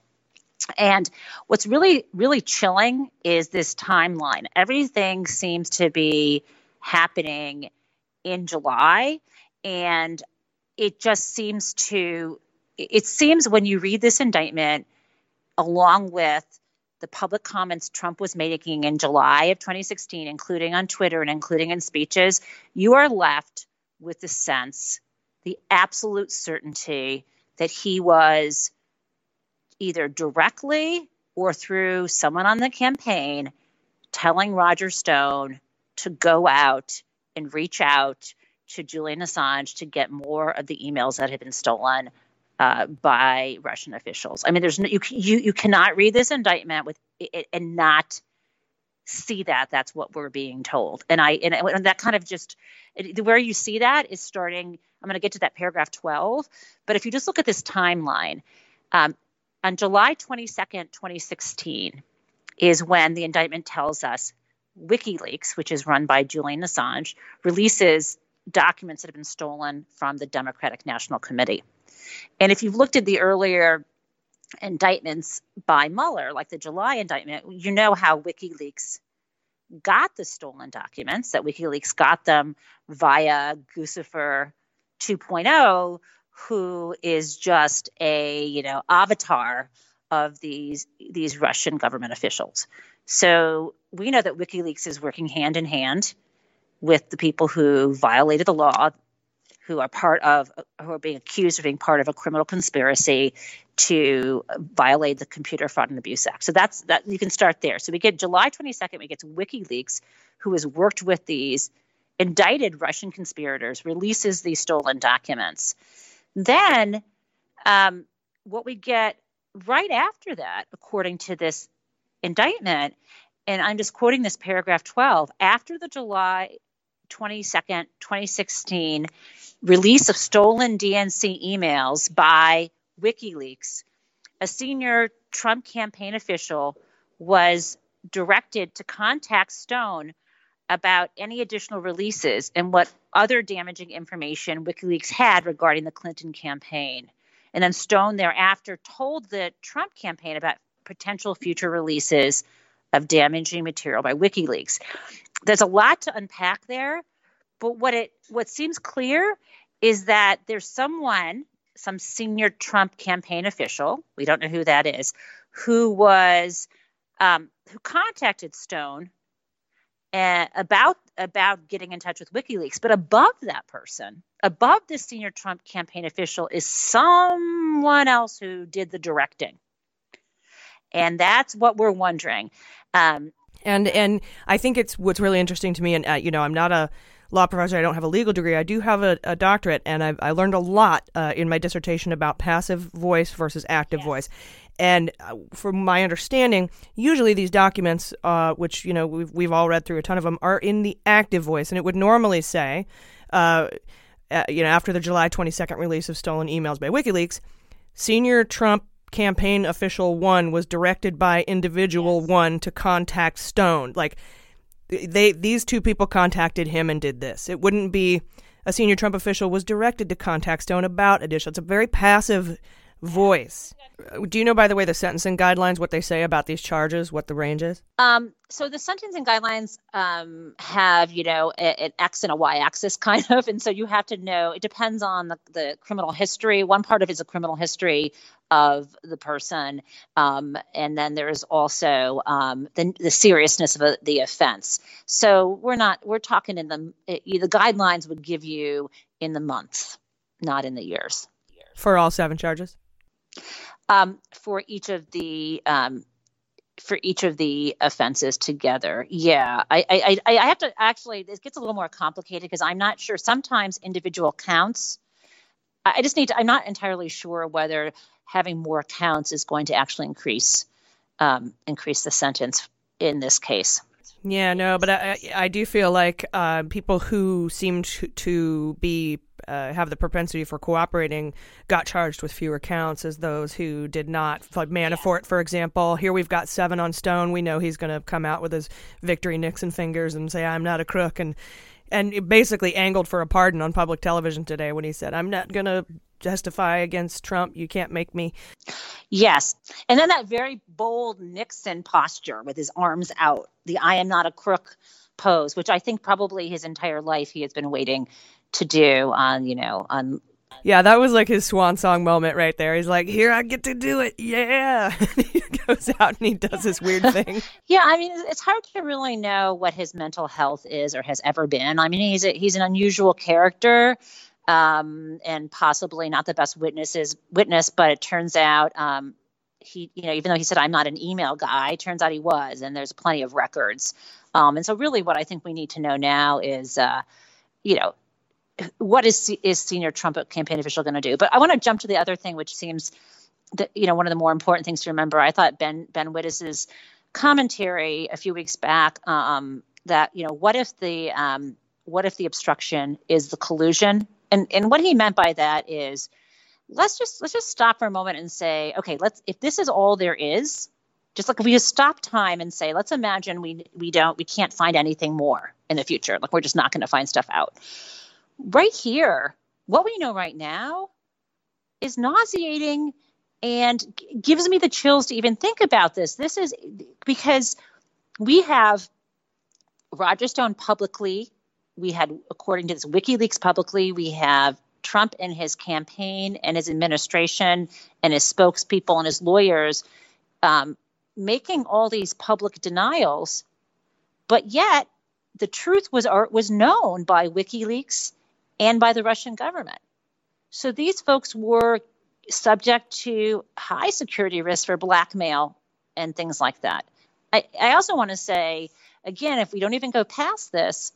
Speaker 6: And what's really, really chilling is this timeline. Everything seems to be happening in July, and it just seems to it seems when you read this indictment, along with the public comments Trump was making in July of 2016, including on Twitter and including in speeches, you are left with the sense, the absolute certainty that he was either directly or through someone on the campaign telling Roger Stone to go out and reach out to Julian Assange to get more of the emails that had been stolen uh, by Russian officials. I mean, there's no, you, you you cannot read this indictment with it and not see that that's what we're being told. And I and, and that kind of just it, where you see that is starting. I'm going to get to that paragraph 12, but if you just look at this timeline, um, on July 22nd, 2016, is when the indictment tells us WikiLeaks, which is run by Julian Assange, releases documents that have been stolen from the Democratic National Committee. And if you've looked at the earlier indictments by Mueller, like the July indictment, you know how WikiLeaks got the stolen documents, that WikiLeaks got them via Guccifer 2.0, who is just a, you know, avatar of these these Russian government officials. So we know that WikiLeaks is working hand in hand with the people who violated the law, who are part of who are being accused of being part of a criminal conspiracy to violate the Computer Fraud and Abuse Act. So that's that you can start there. So we get July 22nd, we get to WikiLeaks, who has worked with these indicted Russian conspirators, releases these stolen documents. Then um, what we get right after that, according to this indictment, and I'm just quoting this paragraph 12, after the July 22nd, 2016 release of stolen DNC emails by WikiLeaks, a senior Trump campaign official was directed to contact Stone about any additional releases and what other damaging information WikiLeaks had regarding the Clinton campaign. And then Stone thereafter told the Trump campaign about potential future releases of damaging material by WikiLeaks. There's a lot to unpack there, but what it what seems clear is that there's someone, some senior Trump campaign official, we don't know who that is, who was um, who contacted Stone uh, about about getting in touch with WikiLeaks. But above that person, above this senior Trump campaign official, is someone else who did the directing, and that's what we're wondering. Um,
Speaker 1: and and I think it's what's really interesting to me, and uh, you know, I'm not a law professor. I don't have a legal degree. I do have a, a doctorate, and I, I learned a lot uh, in my dissertation about passive voice versus active voice. And uh, from my understanding, usually these documents, uh, which you know we've we've all read through a ton of them, are in the active voice, and it would normally say, uh, uh, you know, after the July 22nd release of stolen emails by WikiLeaks, senior Trump campaign official one was directed by individual yes. one to contact Stone. Like they these two people contacted him and did this. It wouldn't be a senior Trump official was directed to contact Stone about additional. It's a very passive voice. Do you know, by the way, the sentencing guidelines, what they say about these charges, what the range is?
Speaker 6: Um, so the sentencing guidelines um, have, you know, an X and a Y axis <laughs> kind of. And so you have to know, it depends on the, the criminal history. One part of it is a criminal history of the person. Um, and then there's also um, the, the seriousness of a, the offense. So we're not, we're talking in the, it, the guidelines would give you in the months not in the years.
Speaker 1: For all seven charges?
Speaker 6: Um, for each of the um, for each of the offenses together. Yeah, I, I, I, have to actually. This gets a little more complicated because I'm not sure. Sometimes individual counts. I I just need to. I'm not entirely sure whether having more counts is going to actually increase um, increase the sentence in this case.
Speaker 1: Yeah, no, but I, I do feel like uh, people who seemed to, to be uh, have the propensity for cooperating got charged with fewer counts as those who did not. Like Manafort, for example. Here we've got seven on Stone. We know he's going to come out with his victory Nixon fingers and say, "I'm not a crook," and and basically angled for a pardon on public television today when he said, "I'm not going to justify against Trump. You can't make me."
Speaker 6: Yes. And then that very bold Nixon posture with his arms out, the I am not a crook pose, which I think probably his entire life he has been waiting to do on, you know, on
Speaker 1: Yeah, that was like his swan song moment right there. He's like, "Here I get to do it, yeah!" <laughs> he goes out and he does this weird thing. <laughs>
Speaker 6: Yeah, I mean, it's hard to really know what his mental health is or has ever been. I mean, he's a, he's an unusual character, um, and possibly not the best witnesses witness. But it turns out, um, he, you know, even though he said I'm not an email guy, turns out he was, and there's plenty of records. Um, and so, really, what I think we need to know now is, uh, you know, what is is senior Trump campaign official going to do? But I want to jump to the other thing, which seems that you know one of the more important things to remember. I thought Ben Ben Wittes's commentary a few weeks back um, that you know what if the um, what if the obstruction is the collusion, and and what he meant by that is let's just let's just stop for a moment and say okay let's if this is all there is just like if we just stop time and say let's imagine we we don't we can't find anything more in the future. Like we're just not going to find stuff out. Right here what we know right now is nauseating and gives me the chills to even think about this. This is because we have roger stone publicly we had according to this wikileaks publicly we have trump and his campaign and his administration and his spokespeople and his lawyers um, making all these public denials but yet the truth was was known by wikileaks and by the russian government. So these folks were subject to high security risks for blackmail and things like that. I, I also want to say again if we don't even go past this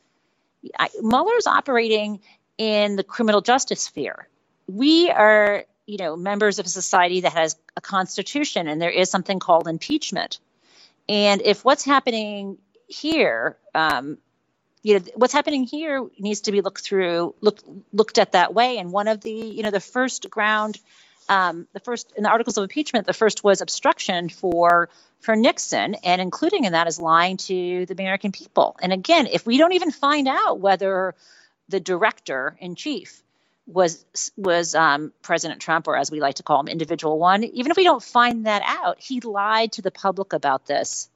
Speaker 6: I, Mueller's operating in the criminal justice sphere. We are, you know, members of a society that has a constitution, and there is something called impeachment. And if what's happening here, um, you know, what's happening here needs to be looked through, looked looked at that way. And one of the, you know, the first ground, um, the first in the articles of impeachment, the first was obstruction for for Nixon, and including in that is lying to the American people. And again, if we don't even find out whether the director in chief was was um, President Trump, or as we like to call him, Individual One. Even if we don't find that out, he lied to the public about this,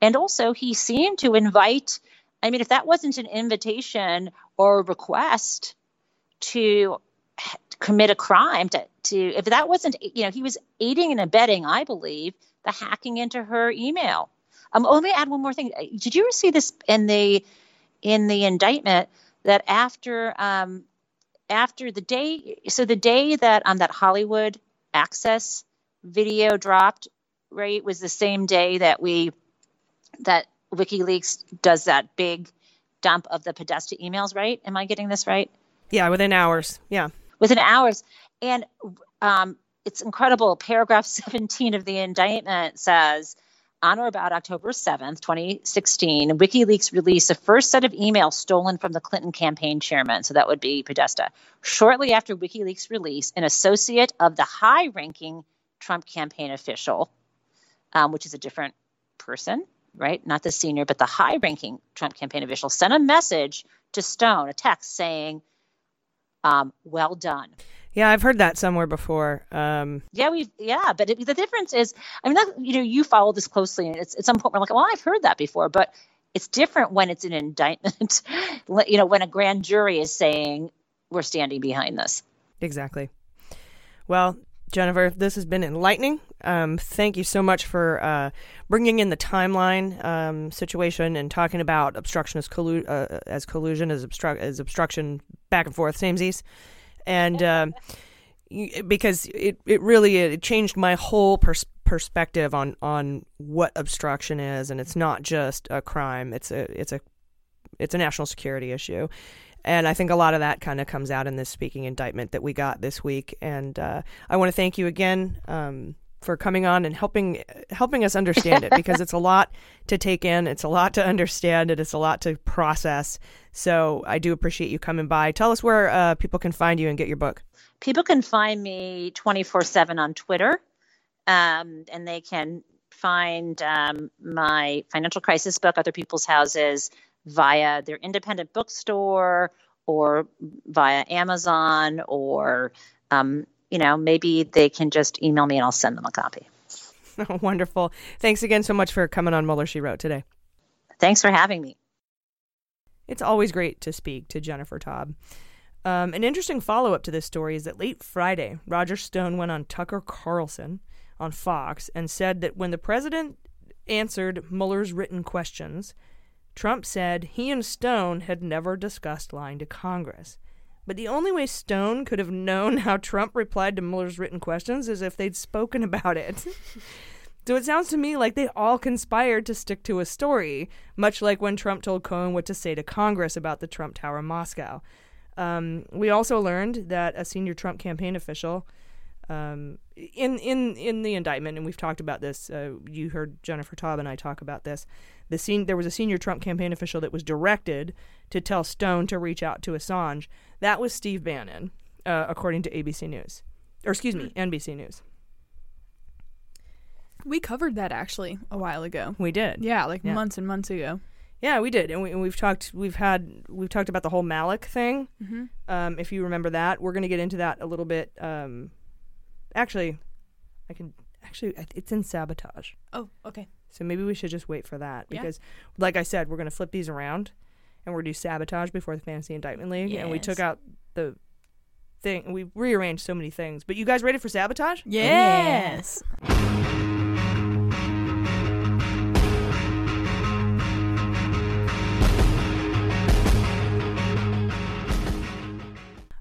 Speaker 6: and also he seemed to invite. I mean, if that wasn't an invitation or a request to commit a crime, to to if that wasn't, you know, he was aiding and abetting, I believe, the hacking into her email. Um, oh, let me add one more thing. Did you ever see this in the in the indictment? that after um, after the day, so the day that um, that Hollywood Access video dropped, right, was the same day that we that WikiLeaks does that big dump of the Podesta emails, right? Am I getting this right?
Speaker 1: Yeah, within hours. Yeah,
Speaker 6: within hours, and um, it's incredible. Paragraph <laughs> 17 of the indictment says on or about October 7th, 2016, WikiLeaks released the first set of emails stolen from the Clinton campaign chairman. So that would be Podesta. Shortly after WikiLeaks release, an associate of the high ranking Trump campaign official, um, which is a different person, right? Not the senior, but the high ranking Trump campaign official, sent a message to Stone, a text saying, um, well done.
Speaker 1: Yeah, I've heard that somewhere before. Um,
Speaker 6: yeah, we yeah, but it, the difference is, I mean, that, you know, you follow this closely, and it's at some point we're like, well, I've heard that before, but it's different when it's an indictment. <laughs> you know, when a grand jury is saying we're standing behind this.
Speaker 1: Exactly. Well, Jennifer, this has been enlightening. Um, thank you so much for uh, bringing in the timeline um, situation and talking about obstruction as, collu- uh, as collusion, as, obstru- as obstruction back and forth, samesies and um, because it it really it changed my whole pers- perspective on on what obstruction is, and it's not just a crime. It's a it's a it's a national security issue. And I think a lot of that kind of comes out in this speaking indictment that we got this week. And uh, I want to thank you again um, for coming on and helping helping us understand it because it's a lot to take in, it's a lot to understand, and it's a lot to process. So I do appreciate you coming by. Tell us where uh, people can find you and get your book.
Speaker 6: People can find me 24 7 on Twitter, um, and they can find um, my financial crisis book, Other People's Houses, via their independent bookstore or via Amazon, or, um, you know, maybe they can just email me and I'll send them a copy. <laughs>
Speaker 1: Wonderful. Thanks again so much for coming on Mueller She Wrote today.
Speaker 6: Thanks for having me.
Speaker 1: It's always great to speak to Jennifer Taub. Um, an interesting follow up to this story is that late Friday, Roger Stone went on Tucker Carlson on Fox and said that when the president answered Mueller's written questions, Trump said he and Stone had never discussed lying to Congress. But the only way Stone could have known how Trump replied to Mueller's written questions is if they'd spoken about it. <laughs> So it sounds to me like they all conspired to stick to a story, much like when Trump told Cohen what to say to Congress about the Trump Tower in Moscow. Um, we also learned that a senior Trump campaign official, um, in in in the indictment, and we've talked about this. Uh, you heard Jennifer Taub and I talk about this. The scene there was a senior Trump campaign official that was directed to tell Stone to reach out to Assange. That was Steve Bannon, uh, according to ABC News, or excuse me, NBC News.
Speaker 3: We covered that actually a while ago.
Speaker 1: We did.
Speaker 3: Yeah, like
Speaker 1: Yeah.
Speaker 3: months and months ago.
Speaker 1: Yeah, we did, and, we, and we've talked. We've had we've talked about the whole Malloch thing.
Speaker 3: Mhm.
Speaker 1: Um, if you remember that, we're going to get into that a little bit. Um, actually, I can actually it's in sabotage.
Speaker 3: Oh, okay.
Speaker 1: So maybe we should just wait for that
Speaker 3: Yeah.
Speaker 1: because, like I said, we're going to flip these around, and we're going to do sabotage before the fantasy indictment league, and we took
Speaker 3: Yes.
Speaker 1: out the thing. We rearranged so many things. But you guys ready for sabotage?
Speaker 3: Yes.
Speaker 1: Oh,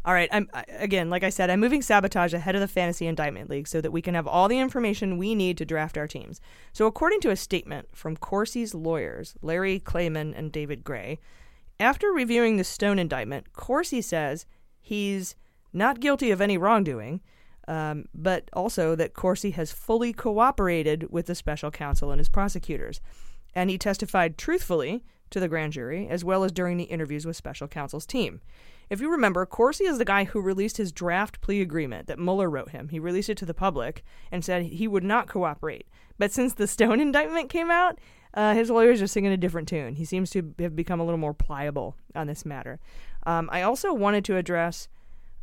Speaker 1: All right. I'm again, like I said, I'm moving sabotage ahead of the fantasy indictment league so that we can have all the information we need to draft our teams. So, according to a statement from Corsi's lawyers, Larry Klayman and David Gray, after reviewing the Stone indictment, Corsi says he's not guilty of any wrongdoing, um, but also that Corsi has fully cooperated with the special counsel and his prosecutors, and he testified truthfully to the grand jury as well as during the interviews with special counsel's team. If you remember, Corsi is the guy who released his draft plea agreement that Mueller wrote him. He released it to the public and said he would not cooperate. But since the <laughs> Stone indictment came out, uh, his lawyers are singing a different tune. He seems to have become a little more pliable on this matter. Um, I also wanted to address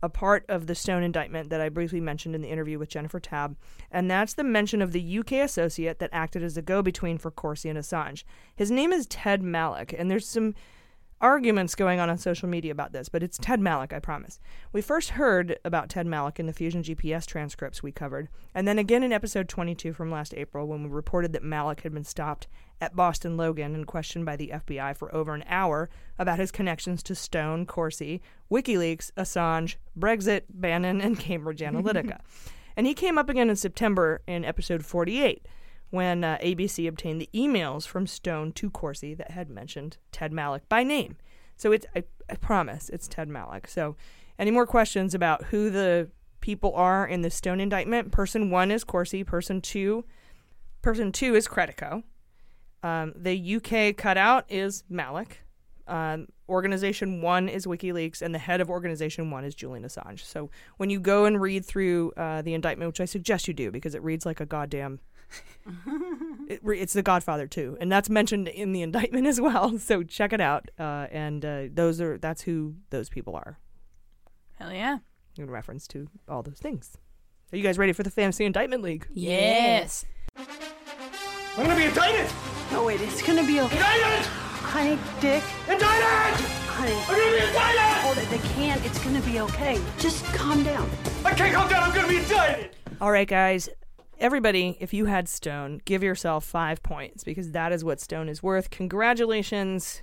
Speaker 1: a part of the Stone indictment that I briefly mentioned in the interview with Jennifer Taub, and that's the mention of the UK associate that acted as a go between for Corsi and Assange. His name is Ted Malloch, and there's some arguments going on on social media about this, but it's Ted Malloch, I promise. We first heard about Ted Malloch in the Fusion GPS transcripts we covered, and then again in episode 22 from last April when we reported that Malloch had been stopped at Boston Logan and questioned by the FBI for over an hour about his connections to Stone, Corsi, WikiLeaks, Assange, Brexit, Bannon, and Cambridge Analytica. <laughs> and he came up again in September in episode 48 when uh, ABC obtained the emails from Stone to Corsi that had mentioned Ted Malloch by name. So it's I, I promise it's Ted Malloch. So any more questions about who the people are in the Stone indictment? Person one is Corsi. Person two, person two is Credico. Um, the UK cutout is Malloch. Um, organization one is WikiLeaks, and the head of organization one is Julian Assange. So when you go and read through uh, the indictment, which I suggest you do because it reads like a goddamn <laughs> it, it's The Godfather too, and that's mentioned in the indictment as well. <laughs> So check it out. Uh, and uh, those are that's who those people are
Speaker 3: Hell yeah.
Speaker 1: in reference to all those things. Are you guys ready for the fantasy indictment league?
Speaker 3: Yes.
Speaker 7: I'm gonna be indicted!
Speaker 8: No, wait, it's gonna be okay.
Speaker 7: Indicted!
Speaker 8: Honey, Dick.
Speaker 7: Indicted!
Speaker 8: Honey.
Speaker 7: I'm gonna be indicted!
Speaker 8: Hold it, they can't. It's gonna be okay. Just calm down.
Speaker 7: I can't calm down, I'm gonna be indicted!
Speaker 1: All right, guys. Everybody, if you had Stone, give yourself five points because that is what Stone is worth. Congratulations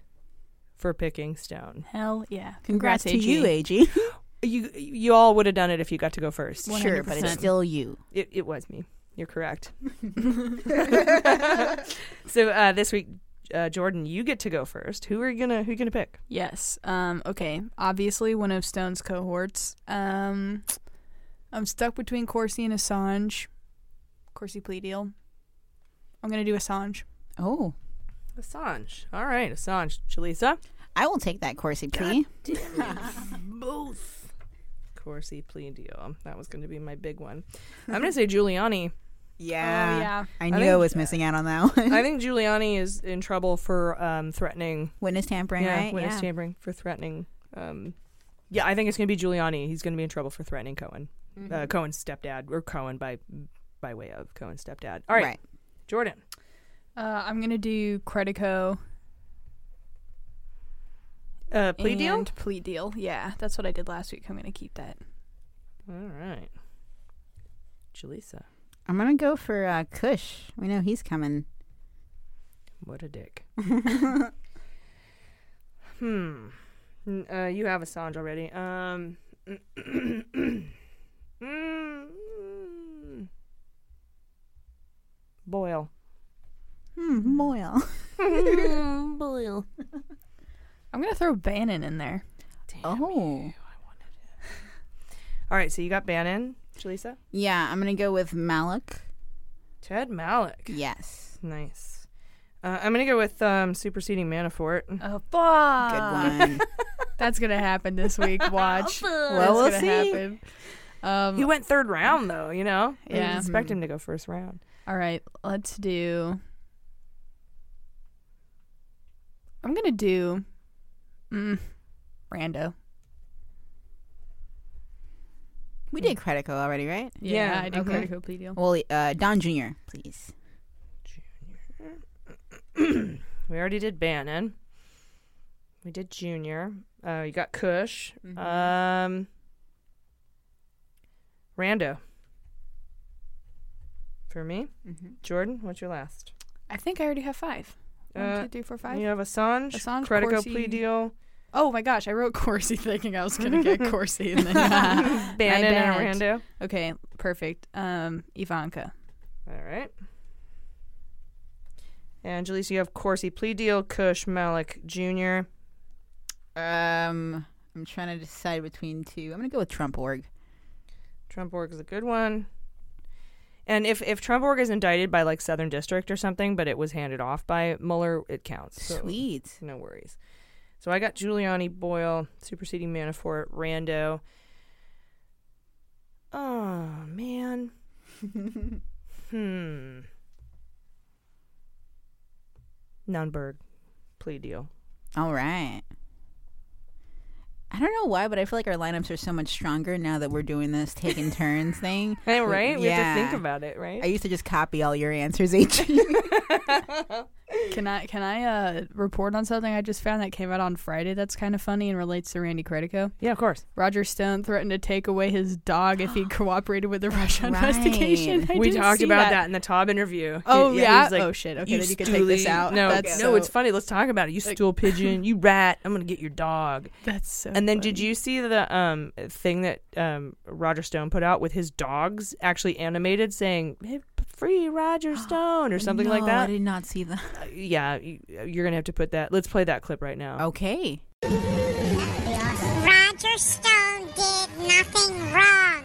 Speaker 1: for picking Stone.
Speaker 3: Hell yeah.
Speaker 2: Congrats
Speaker 3: Congrats,
Speaker 2: to you, AG. <laughs>
Speaker 1: You you all would have done it if you got to go first.
Speaker 2: Sure, but it's still you.
Speaker 1: It, it was me. You're correct. <laughs> <laughs> so uh, this week, uh, Jordan, you get to go first. Who are you gonna who you gonna pick?
Speaker 3: Yes. Um. Okay. Obviously, one of Stone's cohorts. Um. I'm stuck between Corsi and Assange. Corsi plea deal. I'm gonna do Assange.
Speaker 2: Oh.
Speaker 1: Assange. All right, Assange. Chalisa.
Speaker 2: I will take that Corsi plea. <laughs>
Speaker 1: Both. Corsi plea deal. That was going to be my big one. I'm going to say Giuliani.
Speaker 2: Yeah.
Speaker 3: Oh, yeah.
Speaker 2: I
Speaker 1: I
Speaker 2: knew I,
Speaker 1: think-
Speaker 2: was missing out on that one.
Speaker 1: I think Giuliani is in trouble for um, threatening
Speaker 2: Witness tampering,
Speaker 1: yeah,
Speaker 2: right?
Speaker 1: witness
Speaker 2: yeah.
Speaker 1: tampering for threatening. Um, yeah, I think it's going to be Giuliani. He's going to be in trouble for threatening Cohen, uh,
Speaker 2: Mhm.
Speaker 1: Cohen's stepdad, or Cohen by by way of Cohen's stepdad. All right,
Speaker 2: Right.
Speaker 1: Jordan.
Speaker 3: Uh, I'm gonna do Credico.
Speaker 1: Uh, plea deal.
Speaker 3: Plea deal. Yeah, that's what I did last week. I'm gonna keep that.
Speaker 1: All right, Jalisa.
Speaker 2: I'm gonna go for uh, Kush. We know he's coming.
Speaker 1: What a dick. <laughs> Hmm. Uh, you have Assange already. Um. <clears throat> mm, Boyle.
Speaker 2: Hmm, Boyle. <laughs>
Speaker 1: Boyle.
Speaker 3: I'm gonna throw Bannon in there.
Speaker 2: oh. <laughs>
Speaker 1: All right, so you got Bannon, Jalisa.
Speaker 2: Yeah, I'm gonna go with Malloch.
Speaker 1: Ted Malloch.
Speaker 2: Yes.
Speaker 1: Nice. Uh, I'm gonna go with um, superseding Manafort.
Speaker 3: Oh fuck!
Speaker 2: Good one. <laughs>
Speaker 3: That's gonna happen this week. Watch.
Speaker 2: Well,
Speaker 3: That's
Speaker 2: we'll
Speaker 3: gonna
Speaker 2: see.
Speaker 3: Happen. Um,
Speaker 1: He went third round though, you know. I didn't
Speaker 3: Yeah.
Speaker 1: expect him to go first round.
Speaker 3: All right, let's do. I'm gonna do. Mm, Rando.
Speaker 2: We did Credico already, right?
Speaker 3: Yeah,
Speaker 1: Yeah,
Speaker 3: I did
Speaker 2: okay.
Speaker 3: Credico plea deal.
Speaker 2: Well, uh, Don Jr., please. Junior. <clears throat>
Speaker 1: We already did Bannon. We did Junior. Uh, you got Kush.
Speaker 2: Mm-hmm.
Speaker 1: Um, Rando. For me,
Speaker 2: Mm-hmm.
Speaker 1: Jordan. What's your last?
Speaker 3: I think I already have five. One,
Speaker 1: Uh,
Speaker 3: two, three, four, five.
Speaker 1: You have Assange.
Speaker 3: Assange,
Speaker 1: Credico
Speaker 3: Corsi.
Speaker 1: plea deal.
Speaker 3: Oh my gosh, I wrote Corsi <laughs> thinking I was gonna get <laughs> Corsi and then
Speaker 1: Bannon
Speaker 3: My
Speaker 1: and. Rando.
Speaker 3: Okay, perfect. Um, Ivanka.
Speaker 1: All right. And Jaleesa, you have Corsi plea deal. Kush Malloch Jr.
Speaker 2: Um, I'm trying to decide between two. I'm gonna go with Trump org.
Speaker 1: Trump org is a good one. And if if Trump org is indicted by like Southern District or something, but it was handed off by Mueller, it counts. So
Speaker 2: Sweet.
Speaker 1: no worries. So I got Giuliani, Boyle, superseding Manafort, Rando. Oh man. <laughs> hmm. Nunberg, plea deal.
Speaker 2: All right. I don't know why, but I feel like our lineups are so much stronger now that we're doing this taking turns thing. <laughs>
Speaker 1: Hey, right? We have to think about it, right?
Speaker 2: I used to just copy all your answers, H. <laughs> <laughs>
Speaker 3: Can I can I uh, report on something I just found that came out on Friday that's kind of funny and relates to Randy Credico?
Speaker 1: Yeah, of course.
Speaker 3: Roger Stone threatened to take away his dog if he <gasps> cooperated with the Russia investigation. I
Speaker 1: we talked about that. in the Todd interview.
Speaker 3: Oh,
Speaker 1: He-
Speaker 3: yeah?
Speaker 1: he's like,
Speaker 3: Oh, shit. Okay,
Speaker 1: "You
Speaker 3: then you can take this out.
Speaker 1: No,
Speaker 3: That's
Speaker 1: no,
Speaker 3: so-
Speaker 1: it's funny. Let's talk about it. You stool pigeon. <laughs> You rat. I'm gonna get your dog.
Speaker 3: That's so.
Speaker 1: And then did you see the um thing that um Roger Stone put out with his dogs actually animated saying hey, "Free Roger <gasps> Stone" or something like that?
Speaker 2: I did not see that.
Speaker 1: Uh, yeah, you, you're gonna have to put that. Let's play that clip right now.
Speaker 2: Okay.
Speaker 9: Roger Stone did nothing wrong.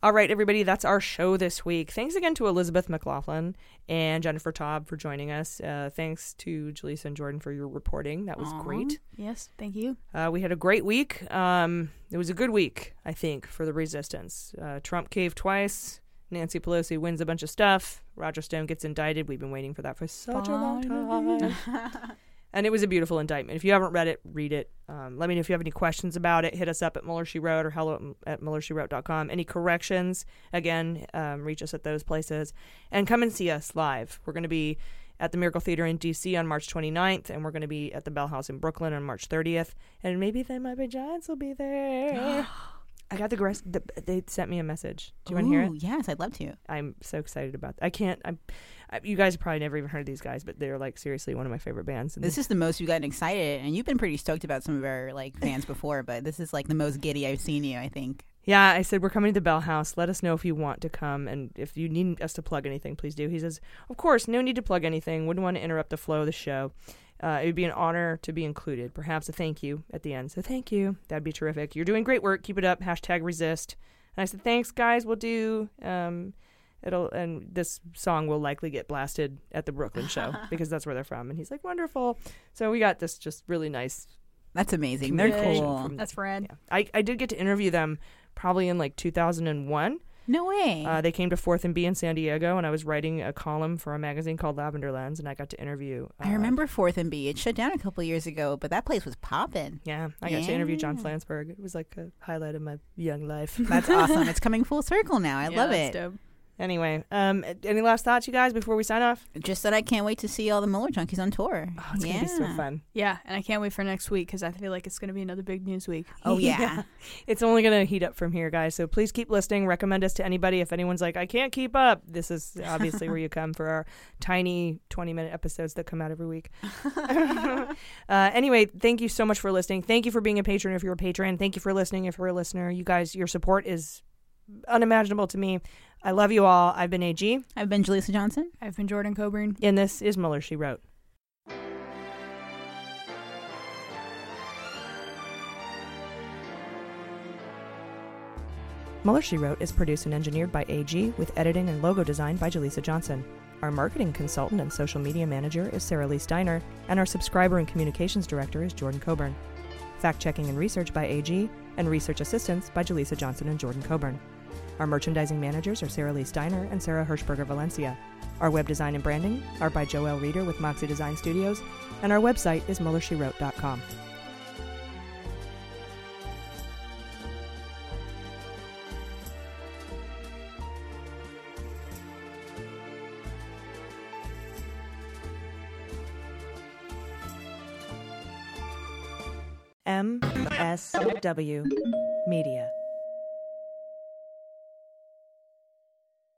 Speaker 1: All right, everybody, that's our show this week. Thanks again to Elizabeth McLaughlin and Jennifer Taub for joining us. Uh, thanks to Jaleesa and Jordan for your reporting. That was
Speaker 3: Aw.
Speaker 1: great.
Speaker 3: Yes, thank you.
Speaker 1: Uh, we had a great week. Um, it was a good week, I think, for the resistance. Uh, Trump caved twice. Nancy Pelosi wins a bunch of stuff. Roger Stone gets indicted. We've been waiting for that for such a long time. <laughs> and it was a beautiful indictment. If you haven't read it, read it. Um, let me know if you have any questions about it. Hit us up at Mueller She Wrote or hello at MuellerSheWrote.com. Any corrections, again, um, reach us at those places. And come and see us live. We're going to be at the Miracle Theater in D.C. on March 29th, and we're going to be at the Bell House in Brooklyn on March 30th. And maybe then My Giants will be there. <gasps> <gasps> <gasps> I got the rest. The, they sent me a message. Do you want to hear it?
Speaker 2: Yes, I'd love to.
Speaker 1: I'm so excited about. I can't. I'm. I, you guys have probably never even heard of these guys, but they're like seriously one of my favorite bands. And
Speaker 2: This is the most you've gotten excited, and you've been pretty stoked about some of our like <laughs> fans before, but this is like the most giddy I've seen you. I think.
Speaker 1: Yeah, I said we're coming to the Bell House. Let us know if you want to come, and if you need us to plug anything, please do. He says, of course, no need to plug anything. Wouldn't want to interrupt the flow of the show. Uh, it would be an honor to be included. Perhaps a thank you at the end. So thank you. That'd be terrific. You're doing great work. Keep it up. Hashtag resist. And I said, thanks, guys. We'll do. Um, it'll and this song will likely get blasted at the Brooklyn show <laughs> because that's where they're from. And he's like, wonderful. So we got this just really nice.
Speaker 2: That's amazing. They're cool.
Speaker 1: from-
Speaker 3: That's rad.
Speaker 1: I, I did get to interview them probably in like 2001.
Speaker 2: No way.
Speaker 1: Uh, they came to Fourth and B in San Diego, and I was writing a column for a magazine called Lavender Lens, and I got to interview. Uh,
Speaker 2: I remember Fourth and B. It shut down a couple years ago, but that place was popping.
Speaker 1: Yeah, I got to interview John
Speaker 2: Yeah.
Speaker 1: Flansburgh. It was like a highlight of my young life.
Speaker 2: That's awesome. <laughs> It's coming full circle now. I
Speaker 3: Yeah,
Speaker 2: love
Speaker 3: that's
Speaker 2: it.
Speaker 3: dope.
Speaker 1: Anyway, um, any last thoughts, you guys, before we sign off?
Speaker 2: Just that I can't wait to see all the Mueller junkies on tour.
Speaker 1: Oh, it's
Speaker 2: yeah.
Speaker 1: gonna be so fun.
Speaker 3: Yeah, and I can't wait for next week because I feel like it's going to be another big news week.
Speaker 2: Oh <laughs> yeah. <laughs>
Speaker 1: It's only going to heat up from here, guys. So please keep listening. Recommend us to anybody. If anyone's like, I can't keep up, this is <laughs> obviously where you come for our tiny 20 minute episodes that come out every week. uh, anyway, thank you so much for listening. Thank you for being a patron if you're a patron. Thank you for listening if you're a listener. You guys, your support is unimaginable to me. I love you all. I've been AG,
Speaker 2: I've been Jaleesa Johnson.
Speaker 3: I've been Jordan Coburn.
Speaker 1: and this is Mueller, She Wrote. Mueller, She Wrote is produced and engineered by AG with editing and logo design by Jaleesa Johnson. Our marketing consultant and social media manager is Sarah Lee Steiner, and our subscriber and communications director is Jordan Coburn. Fact checking and research by AG, and research assistance by Jaleesa Johnson and Jordan Coburn. Our merchandising managers are Sarah Lee Steiner and Sarah Hirschberger Valencia. Our web design and branding are by Joelle Reeder with Moxie Design Studios, and our website is MuellerSheWrote.com. MSW Media.